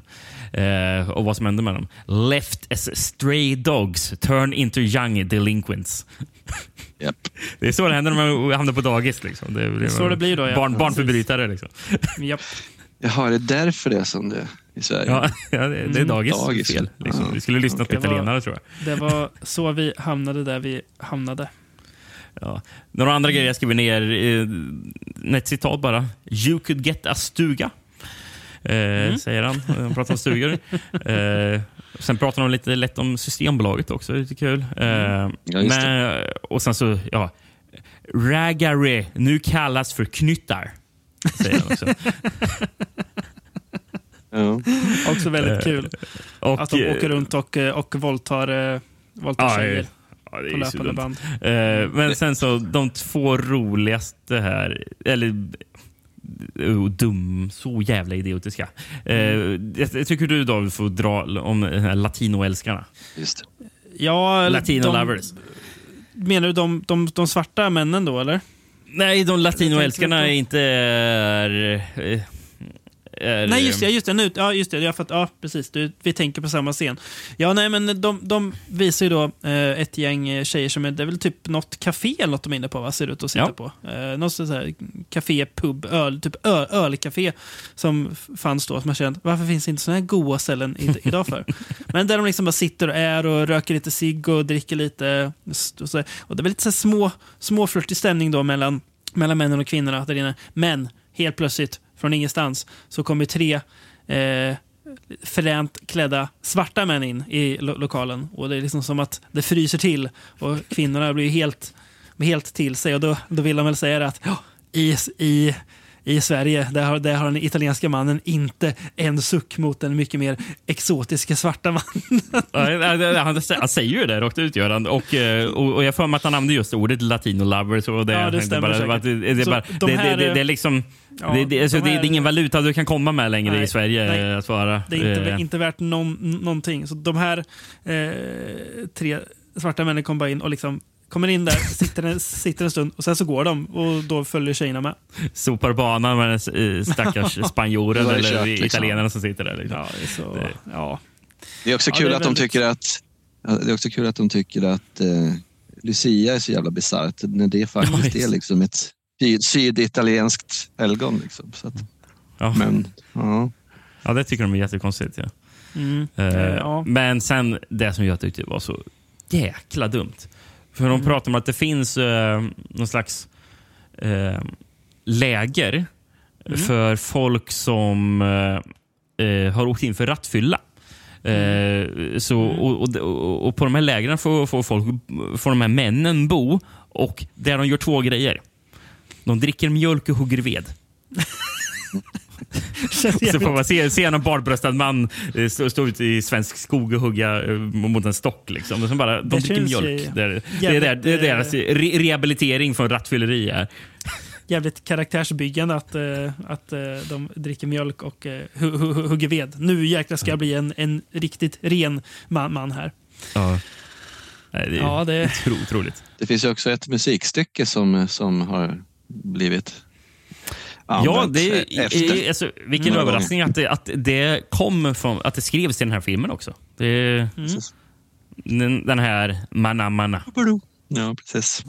eh, och vad som händer med dem. Left as stray dogs turn into young delinquents. <laughs> Japp. Det är så det händer när man hamnar på dagis. Liksom. Det, är, så det blir då, ja. Barn, barnförbrytare. Liksom. Japp. Jaha, är det därför det är som det i Sverige? Ja, <laughs> ja, det, det är dagis, Dagis. fel. Liksom. Ja. Vi skulle lyssna på Det var- italienare tror jag. Det var så vi hamnade där vi hamnade. <laughs> Ja. Några andra grejer jag skriver ner. Eh, ett citat bara. You could get a stuga. Eh, Säger han. Han pratar om stugor. eh, sen pratar de lite lätt om Systembolaget också. Det är lite kul. Eh, Ja, men, och sen så, ja. Raggare nu kallas för knyttar. Säger han också. <laughs> Ja. Också väldigt Eh, kul. och, Att de eh, åker runt och, eh, och våldtar, eh, våldtar Ja, tjejer Ja, det på är löpande band. Eh, men sen så de två roligaste här, eller dum, så jävla idiotiska. Eh, jag, jag tycker du David får dra om latinoälskarna. Just. Ja, Latino de, lovers. Menar du de, de, de svarta männen då, eller? Nej, de latinoälskarna är inte... Är, är, Nej, just det. Just det, nu, ja, just det ja, för att, ja, precis. Du, vi tänker på samma scen. Ja, nej, men de, de visar ju då eh, ett gäng tjejer som är, det är väl typ något café eller något de är inne på, va? Ser det ut att sitta Ja. på. Eh, något sånt här café, pub, öl, typ öl, ölcafé som fanns då. Som man kände, varför finns det inte sådana här goa ställen i, idag för? <laughs> Men där de liksom bara sitter och är och röker lite cigg och dricker lite. Och, så, och det är väl lite så små, småflörtig stämning då mellan, mellan männen och kvinnorna där inne. Men helt plötsligt, från ingenstans, så kommer tre eh, fränt klädda svarta män in i lo lokalen. Och det är liksom som att det fryser till och kvinnorna blir helt, helt till sig. Och då, då vill de väl säga det att oh, i, i, i Sverige där har, där har den italienska mannen inte en suck mot den mycket mer exotiska svarta mannen. <laughs> Han, han säger ju det rakt ut, gör han. Och, eh, och, och jag får mig att han använder just ordet latino lovers. Och det, Ja, det stämmer bara, säkert. det, det, bara, de här- det, det, det är liksom... Ja, det, det, alltså, de det, det här- är ingen valuta du kan komma med längre Nej, i Sverige. nej. eh, Att vara. Det är inte, Eh, inte värt någon, någonting. Så de här eh, tre svarta männen kommer bara in och liksom kommer in där, sitter en, sitter en stund och sen så går de och då följer tjejerna med. Sopar banan med den stackars <laughs> spanjoren eller kört, liksom. italienaren som sitter där. Liksom. Ja, det är så, Det- ja. Det är också Ja, kul det är att de tycker att ja, det är också kul att de tycker att eh, Lucia är så jävla bisarrt när det faktiskt Ja, är liksom ett syd, syditalienskt helgon. Liksom. Så att, Ja. men, ja. Ja, det tycker de är jättekonstigt. Ja. Mm. Eh, ja. Men sen det som jag tyckte var så jäkla dumt. För de pratar om att det finns eh, någon slags eh, läger för folk som eh, eh, har åkt in för rattfylla. Eh, så, och, och, och, och på de här lägren får, får, folk, får de här männen bo och där de gör två grejer. De dricker mjölk och hugger ved. <laughs> <laughs> Så jävligt- får man se, se en barbröstad man eh, stå, stå ute i svensk skog och hugga eh, mot en stock. Liksom. Och bara, de Det dricker mjölk. ju Det är, det, är, jävligt, där- det är eh, deras re rehabilitering från rattfylleri. Är. jävligt karaktärsbyggande att, att de dricker mjölk och hu- hu- hu- hugger ved. Nu jäklar ska jag bli en, en riktigt ren man, man här. Ja. Nej, det är Ja, det- otro, otroligt. Det finns ju också ett musikstycke som, som har blivit Ja, det är, efter. i- alltså, vilken Några överraskning att det, att det kom från, att det skrevs till den här filmen också. Det, Mm. den, den här Mana Mana. Ja, precis.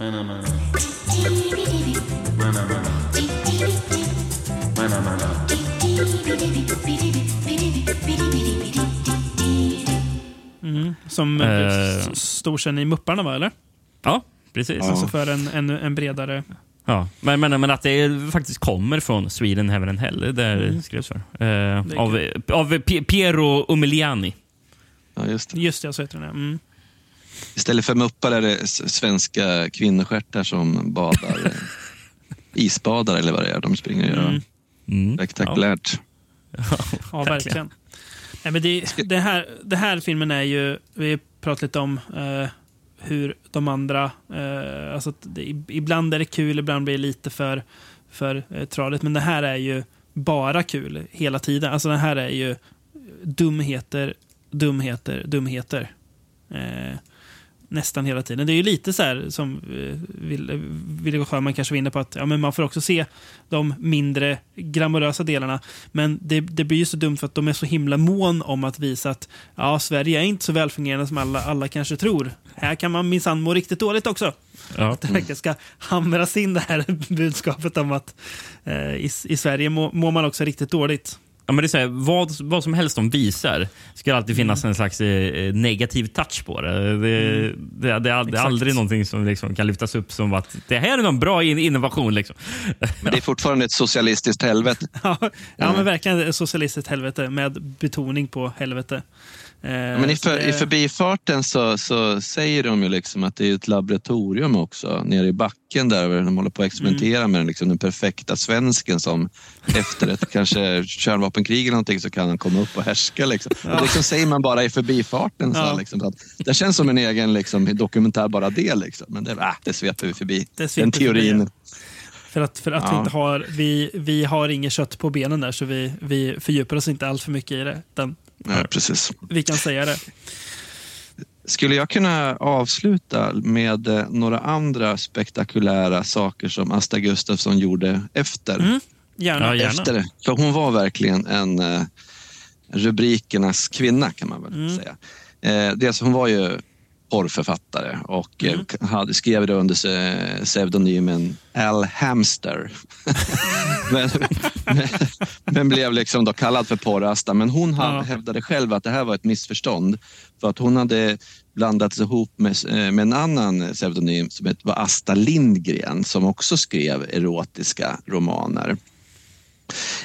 Mm. Som Eh. uh, stor sen i Mupparna, va? Eller? Ja, precis. Alltså för en, en, en bredare... Ja, men, men, men att det faktiskt kommer från Sweden Heaven and Hell, det där Mm. det skrevs för. Eh, av, av P- Piero Umiliani. Ja, just det. Just det, så heter den. ja. Mm. Istället för muppar är det svenska kvinnostjärtar som badar. eh, <laughs> isbadar eller vad det är de springer och gör. Mm. Mm. Spektakulärt. Ja, <laughs> verkligen. Nej, men det, det, här, det här filmen är ju, vi pratat lite om eh, hur de andra, eh, alltså att det, ibland är det kul, ibland blir det lite för, för eh, tradigt, men det här är ju bara kul hela tiden. Alltså det här är ju dumheter, dumheter, dumheter. Eh, nästan hela tiden. Det är ju lite så här som eh, Sjöman kanske var inne på att ja, men man får också se de mindre glamorösa delarna. Men det, det blir ju så dumt för att de är så himla mån om att visa att ja, Sverige är inte så välfungerande som alla, alla kanske tror. Här kan man minsann må riktigt dåligt också. Ja. Att det verkligen ska hamras in det här <laughs> budskapet om att eh, i, i Sverige må, mår man också riktigt dåligt. Ja, men det är så här, vad, vad som helst de visar ska det alltid finnas en slags eh, negativ touch på det. Det, det, det, är, det är aldrig någonting som liksom kan lyftas upp som att det här är någon bra in- innovation. Liksom. Men det är fortfarande ett socialistiskt helvete. <laughs> Ja, ja men verkligen ett socialistiskt helvete med betoning på helvete. Eh, Men i, för, i förbifarten så, så säger de ju liksom att det är ett laboratorium också nere i backen där de håller på att experimentera Mm. med den, liksom, den perfekta svensken som efter ett <laughs> kanske kärnvapenkrig eller någonting så kan han komma upp och härska. Liksom. Och det liksom säger man bara i förbifarten. Så, Ja. liksom, så att det känns som en egen liksom, dokumentär bara det. Liksom. Men det, äh, det sveper vi förbi. Den teorin. förbi, För att, för att vi Ja. inte har, vi, vi har inget kött på benen där så vi, vi fördjupar oss inte allt för mycket i det. Utan Ja, precis. vi kan säga det. Skulle jag kunna avsluta med eh, några andra spektakulära saker som Asta Gustafsson gjorde efter? Mm, gärna. Ja, gärna. efter. För hon var verkligen en eh, rubrikernas kvinna kan man väl Mm. säga. Eh, dels hon var ju porrförfattare och eh, hade, skrev det under se- pseudonymen Al Hamster. <laughs> men, men, men blev liksom då kallad för porrasta. Men hon Ja. hävdade själv att det här var ett missförstånd för att hon hade blandats ihop med, eh, med en annan pseudonym som var Asta Lindgren som också skrev erotiska romaner.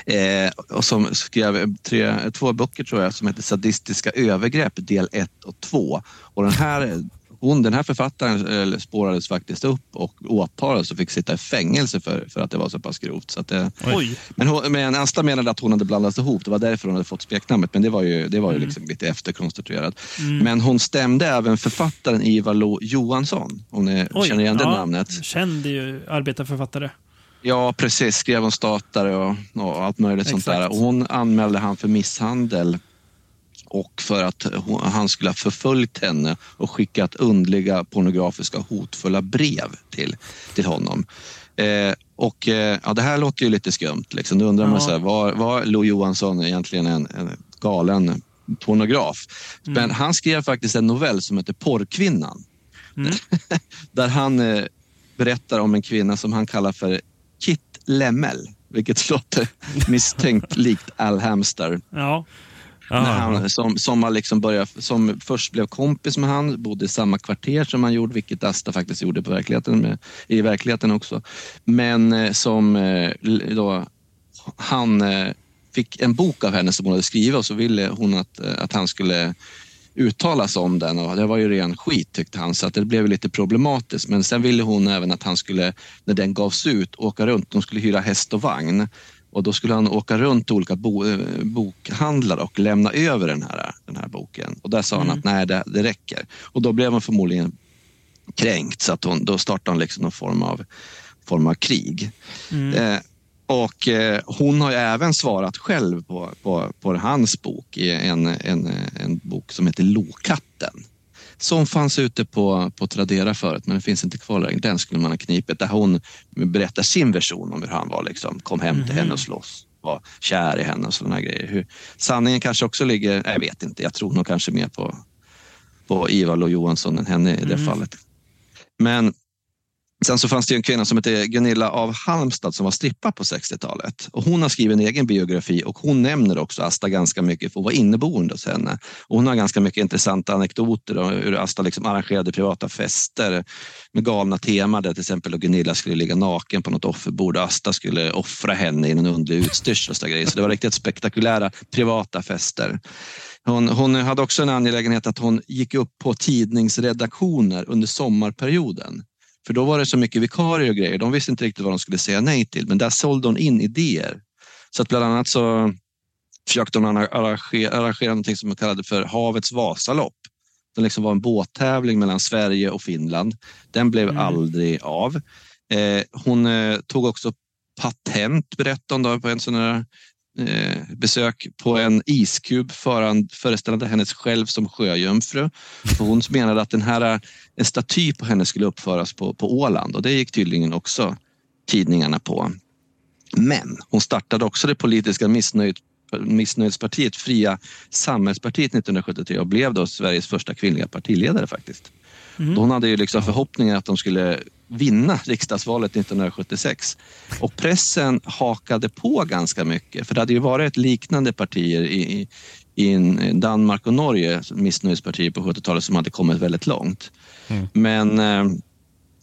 Eh, och som skrev tre, två böcker tror jag som heter Sadistiska övergrepp del 1 och 2. Och den här, hon, den här författaren eh, spårades faktiskt upp och åtalades och fick sitta i fängelse för, för att det var så pass grovt. Så att det, Oj. men, hon, men Asta menade att hon hade blandats ihop. Det var därför hon hade fått smeknamnet. Men det var ju, det var ju liksom lite efterkonstruerat. Mm. Men hon stämde även författaren Ivar Lo Johansson. Om ni Oj. känner igen det ja, namnet. Känd ju arbetarförfattare. Ja, precis. Skrev om statare och, och allt möjligt sånt Exakt. där. Och hon anmälde han för misshandel och för att hon, han skulle ha förföljt henne och skickat undliga pornografiska hotfulla brev till, till honom. Eh, och eh, ja, Det här låter ju lite skumt. Liksom. Då undrar man Ja. så här, var, var Lo Johansson egentligen en, en galen pornograf? Mm. Men han skrev faktiskt en novell som heter Porrkvinnan. Mm. <laughs> Där han eh, berättar om en kvinna som han kallar för Kit Lemmel. Vilket <laughs> låter misstänkt likt Al Hamster. Ja. När han, som, som, har liksom börjat, som först blev kompis med han, bodde i samma kvarter som han gjorde, vilket Asta faktiskt gjorde på verkligheten med, i verkligheten också. Men eh, som eh, då, han eh, fick en bok av henne som hon hade skrivit och så ville hon att, att han skulle uttala sig om den och det var ju ren skit tyckte han så att det blev lite problematiskt. Men sen ville hon även att han skulle, när den gavs ut, åka runt. De skulle hyra häst och vagn och då skulle han åka runt till olika bo, eh, bokhandlare och lämna över den här, den här boken. Och där sa han Mm. att nej, det, det räcker. Och då blev hon förmodligen kränkt så att hon, då startade hon liksom någon form av, form av krig. Mm. Eh, och eh, hon har ju även svarat själv på, på, på hans bok i en, en, en bok som heter Lokatten. Som fanns ute på, på Tradera förut, men den finns inte kvar längre. Den skulle man ha knipit. Där hon berättar sin version om hur han var. Liksom. Kom hem till Mhm. henne och slåss. Var kär i henne och sådana grejer. Hur, sanningen kanske också ligger, jag vet inte, jag tror nog kanske mer på, på Ivar och Johansson än henne i det Mm. fallet. Men Sen så fanns det en kvinna som hette Gunilla av Halmstad som var strippa på 60-talet. Och hon har skrivit en egen biografi och hon nämner också Asta ganska mycket för hon var inneboende hos henne. Och hon har ganska mycket intressanta anekdoter om hur Asta liksom arrangerade privata fester med galna teman där till exempel då Gunilla skulle ligga naken på något offerbord och Asta skulle offra henne i någon underlig utstyrsel och så grejer. Så det var riktigt spektakulära privata fester. Hon, hon hade också en angelägenhet att hon gick upp på tidningsredaktioner under sommarperioden. För då var det så mycket vikarier och grejer. De visste inte riktigt vad de skulle säga nej till. Men där sålde hon in idéer. Så att bland annat så försökte hon arrangera, arrangera något som hon kallade för Havets Vasalopp. Det liksom var en båttävling mellan Sverige och Finland. Den blev Mm. aldrig av. Eh, hon eh, tog också patent, berättade hon då, på en sån här eh, besök på en iskub föran- föreställande hennes själv som sjöjungfru. För hon menade att den här, en staty på henne skulle uppföras på, på Åland och det gick tydligen också tidningarna på. Men hon startade också det politiska missnöjet, missnöjespartiet Fria samhällspartiet 1973 och blev då Sveriges första kvinnliga partiledare faktiskt. Mm. Hon hade ju liksom förhoppningar att de skulle vinna riksdagsvalet 1976. Och pressen hakade på ganska mycket. För det hade ju varit liknande partier i, i, en- Danmark och Norge, missnöjespartier på 70-talet som hade kommit väldigt långt. Mm. Men eh,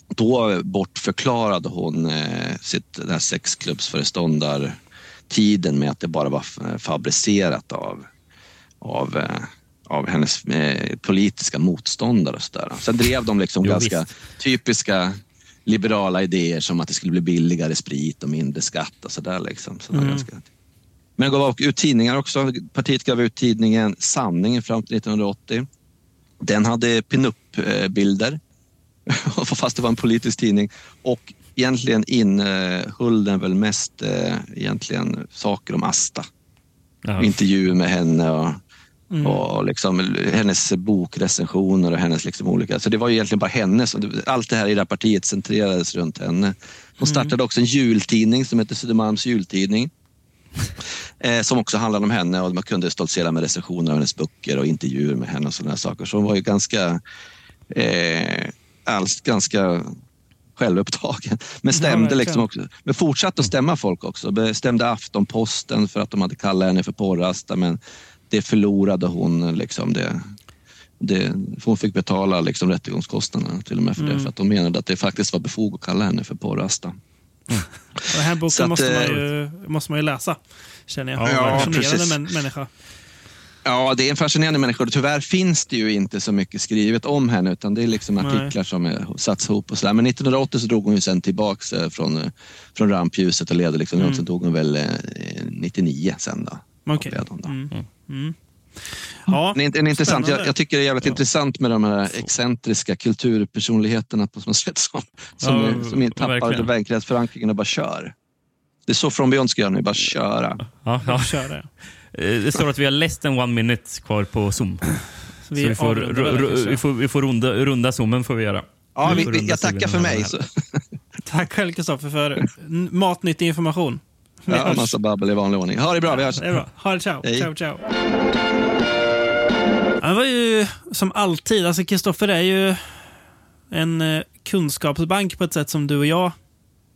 då bortförklarade hon eh, sitt den här sexklubbsföreståndartiden med att det bara var fabricerat av, av, eh, av hennes eh, politiska motståndare. Och så där. Sen drev de liksom Jo, ganska visst. typiska liberala idéer som att det skulle bli billigare sprit och mindre skatt och sådär. Liksom. Så Mm. ganska... Men det gav ut tidningar också. Partiet gav ut tidningen Sanningen fram till 1980. Den hade pinup-bilder, <laughs> fast det var en politisk tidning. Och egentligen innehöll den väl mest eh, egentligen saker om Asta. Ja. Intervjuer med henne och, Mm. och liksom hennes bokrecensioner och hennes liksom olika... Så det var ju egentligen bara hennes. Allt det här i det här partiet centrerades runt henne. Hon startade också en jultidning som heter Södermalms jultidning. <laughs> Eh, som också handlade om henne och man kunde stoltsera med recensioner av hennes böcker och intervjuer med henne och sådana saker. Så hon var ju ganska eh, alls ganska självupptagen. Men stämde liksom också. Men fortsatte att stämma folk också. Stämde Aftonposten för att de hade kallat henne för porrasta men det förlorade hon. Liksom det, det, hon fick betala liksom rättegångskostnaderna till och med för det. Mm. För att de menade att det faktiskt var befogat att kalla henne för porrasta. <laughs> Den här boken Så att, måste, man eh, ju, måste man ju läsa, känner jag. Ja, Fascinerande precis. män, människa. Ja, det är en fascinerande människa. Tyvärr finns det ju inte så mycket skrivet om henne utan det är liksom Nej. artiklar som är satts ihop och sådär. Men 1980 så drog hon ju sen tillbaks eh, från, eh, från rampljuset och levde liksom. Mm. Sen dog hon väl eh, 99 sen då. Avled hon. Mm. Mm. Ja, En, en intressant, jag, jag tycker det är jävligt intressant med de här excentriska kulturpersonligheterna på något sätt som, som, Ja, är- som inte tappar verkligen. verklighetsförankringen och bara kör. Det är så From Beyond ska göra nu, bara köra. Ja, ja. Kör det. Eh, Det står att vi har less than one minute kvar på Zoom. Så vi vi får, där, vi får, vi får runda, runda zoomen får vi göra. Ja, vi, vi, jag tackar för mig. Så, <laughs> Tack själv Kristoffer för <laughs> matnyttig information. Ja, massa babbel i vanlig ordning. Ha det bra, vi hörs. Det är bra. Ha det, ciao. Hej. Ciao, ciao. Ja, Det var ju som alltid. Alltså Kristoffer är ju en eh, kunskapsbank på ett sätt som du och jag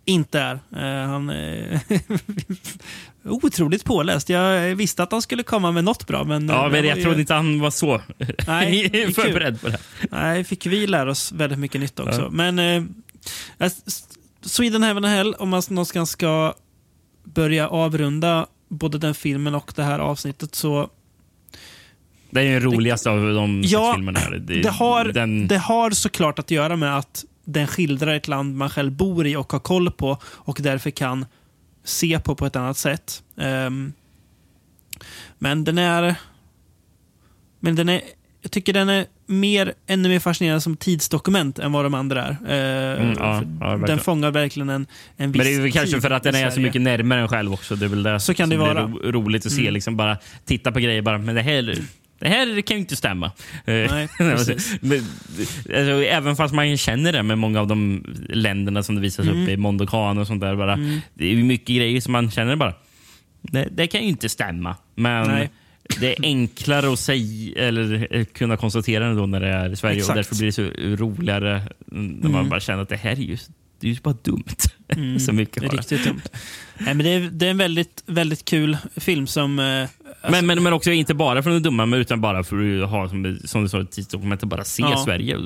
inte är. Eh, han är <laughs> otroligt påläst. Jag visste att han skulle komma med något bra, men... Ja, det men jag ju- trodde inte han var så <laughs> Nej, det är kul. <laughs> förberedd på det. Nej, fick vi lära oss väldigt mycket nytt också. Ja. Men eh, s- Sweden Heaven and Hell, om man någonstans ska börja avrunda både den filmen och det här avsnittet så Det är ju den roligaste av de Ja, filmerna. Det, det har, den, det har såklart att göra med att den skildrar ett land man själv bor i och har koll på och därför kan se på på ett annat sätt. Ehm, men den är... Men den är... Jag tycker den är mer, ännu mer fascinerande som tidsdokument än vad de andra är. Eh, Mm, ja, ja, den fångar verkligen en, en viss men det är väl kanske för att den är så mycket närmare en själv också. Det är väl det Så kan det vara. ro, roligt att se. Mm. Liksom bara titta på grejer bara, men det här, det här kan ju inte stämma. Eh, Nej, <laughs> men, alltså, även fast man känner det med många av de länderna som det visas Mm. upp i Mondokan och sånt där. Bara, Mm. Det är mycket grejer som man känner bara, det, det kan ju inte stämma. Men Nej. Det är enklare att säga eller eh, kunna konstatera det då när det är i Sverige. Exakt. Och därför blir det så roligare när man Mm. bara känner att det här är ju, det är ju bara dumt. <laughs> Mm, så mycket det är riktigt dumt. Nej, men det, är, det är en väldigt, väldigt kul film som... Men, men, men också inte bara för det dumma, men utan bara för att ha som, som du sa, och bara se Ja. Sverige.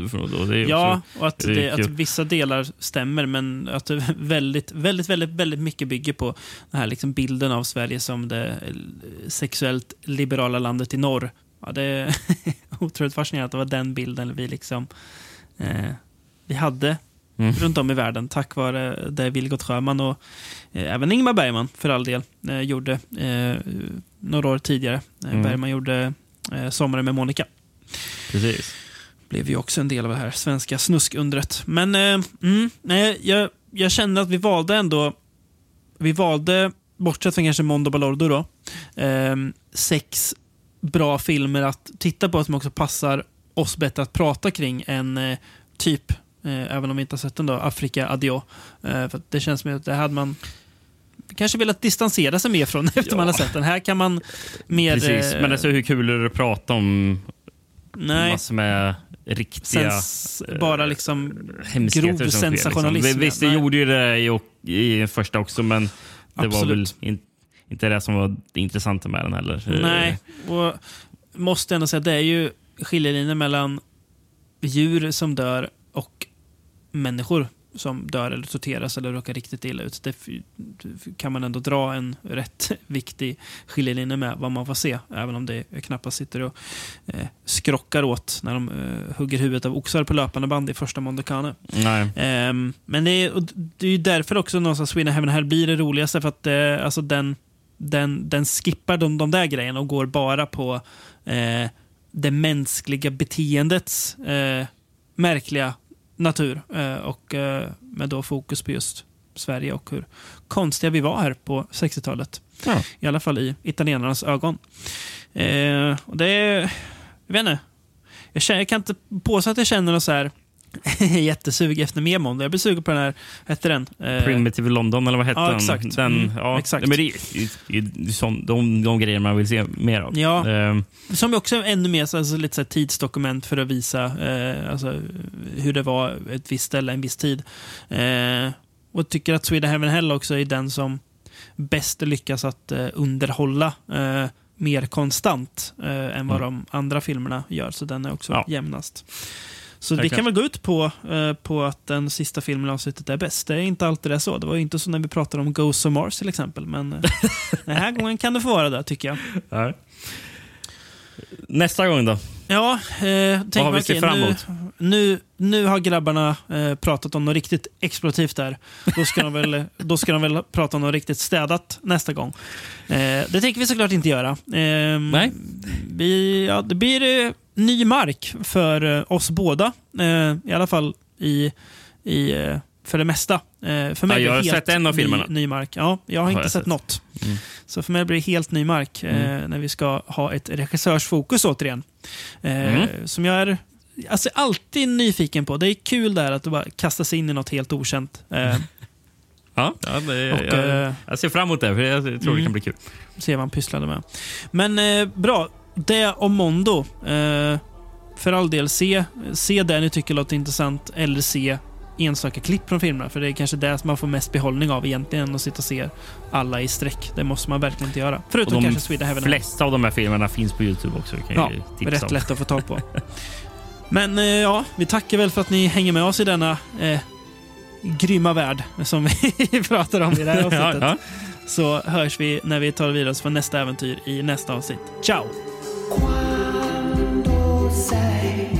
Ja, också, och att, det att vissa delar stämmer, men att det <laughs> väldigt, väldigt, väldigt, väldigt mycket bygger på den här liksom bilden av Sverige som det sexuellt liberala landet i norr. Ja, det är <laughs> otroligt fascinerande att det var den bilden vi liksom eh, vi hade Mm. runt om i världen tack vare det Vilgot Sjöman och eh, även Ingmar Bergman för all del eh, gjorde eh, några år tidigare. Eh, Mm. Bergman gjorde eh, Sommaren med Monica Precis. blev ju också en del av det här svenska snuskundret. Men eh, mm, nej, jag, jag kände att vi valde ändå, vi valde, bortsett från kanske Mondo Balordo då, eh, sex bra filmer att titta på som också passar oss bättre att prata kring än eh, typ, eh, även om vi inte har sett den då, Afrika Adio. Eh, för det känns som att det hade man kanske velat distansera sig mer från <laughs> efter man har sett den. Här kan man mer... Precis. eh, Men alltså, hur kul är det att prata om nej. massor med riktiga Sens, bara liksom grov som sker, sensationalism. Liksom. Visst, det Nej. gjorde ju det i, i första också, men det var väl Absolut. in, inte det som var det intressanta med den heller. Nej, och måste ändå säga att det är ju skiljelinjer mellan djur som dör och människor som dör eller torteras eller råkar riktigt illa ut. Det kan man ändå dra en rätt <laughs> viktig skiljelinje med vad man får se. Även om det knappast sitter och eh, skrockar åt när de eh, hugger huvudet av oxar på löpande band i första Mondokane. Nej. Ehm, men det är, det är därför också någonstans Sweden Heaven här blir det roligaste för att eh, alltså den, den, den skippar de, de där grejerna och går bara på eh, det mänskliga beteendets eh, märkliga natur eh, och eh, med då fokus på just Sverige och hur konstiga vi var här på 60-talet. Ja. I alla fall i italienarnas ögon. Eh, och det är, jag vet inte, jag, känner, jag kan inte påstå att jag känner något så här <laughs> jättesug efter mer Mondo. Jag blir sugen på den här, hette den? Eh, Primitive London, eller vad hette Ja, exakt. den Mm, ja, exakt. Men det är, det sån, de, de grejer man vill se mer av. Ja. Ehm, Som också är ännu mer så, alltså, lite så tidsdokument för att visa eh, alltså, hur det var ett visst ställe, en viss tid. Eh, och tycker att Sweden Heaven Hell också är den som bäst lyckas att eh, underhålla eh, mer konstant eh, än vad Mm. de andra filmerna gör. Så den är också Ja. jämnast. Så Verkligen. kan väl gå ut på, eh, på att den sista filmen i avsnittet är bäst. Det är inte alltid det är så. Det var ju inte så när vi pratade om Ghosts of Mars till exempel. Men eh, <laughs> den här gången kan det få vara det tycker jag. ja. Nästa gång då? Ja, eh, tänk har vi okej, fram nu, emot? nu, nu har grabbarna eh, pratat om något riktigt exploativt där. Då ska, de väl, <laughs> då ska de väl prata om något riktigt städat nästa gång. Eh, det tänker vi såklart inte göra. Eh, Nej. Vi, ja, det blir eh, ny mark för eh, oss båda. Eh, I alla fall i, i, eh, för det mesta. För mig Ja, jag det har helt sett en av filmerna. Ny, ny mark. Ja, jag har Har inte jag sett sett. något. Mm. Så för mig blir det helt ny mark eh, när vi ska ha ett regissörsfokus återigen. Mm. Som jag är alltså, alltid nyfiken på. Det är kul där att du bara kastar sig in i något helt okänt. <laughs> Ja, det, Och, jag, jag ser fram emot det, för jag tror det mm. kan bli kul. se vad han pysslade med. Men eh, bra. Det om Mondo. Eh, för all del, se, se det ni tycker låter intressant eller se enstaka klipp från filmerna. För det är kanske det som man får mest behållning av egentligen, än att sitta och se alla i sträck. Det måste man verkligen inte göra. Förutom Och de kanske Sweden Heaven. flesta av de här filmerna finns på Youtube också. Kan Ja, rätt om. lätt att få tag på. Men eh, ja, vi tackar väl för att ni hänger med oss i denna eh, grymma värld som <laughs> vi pratar om i det här avsnittet. ja, ja. Så hörs vi när vi tar vidare oss för nästa äventyr i nästa avsnitt. Ciao! quando sei.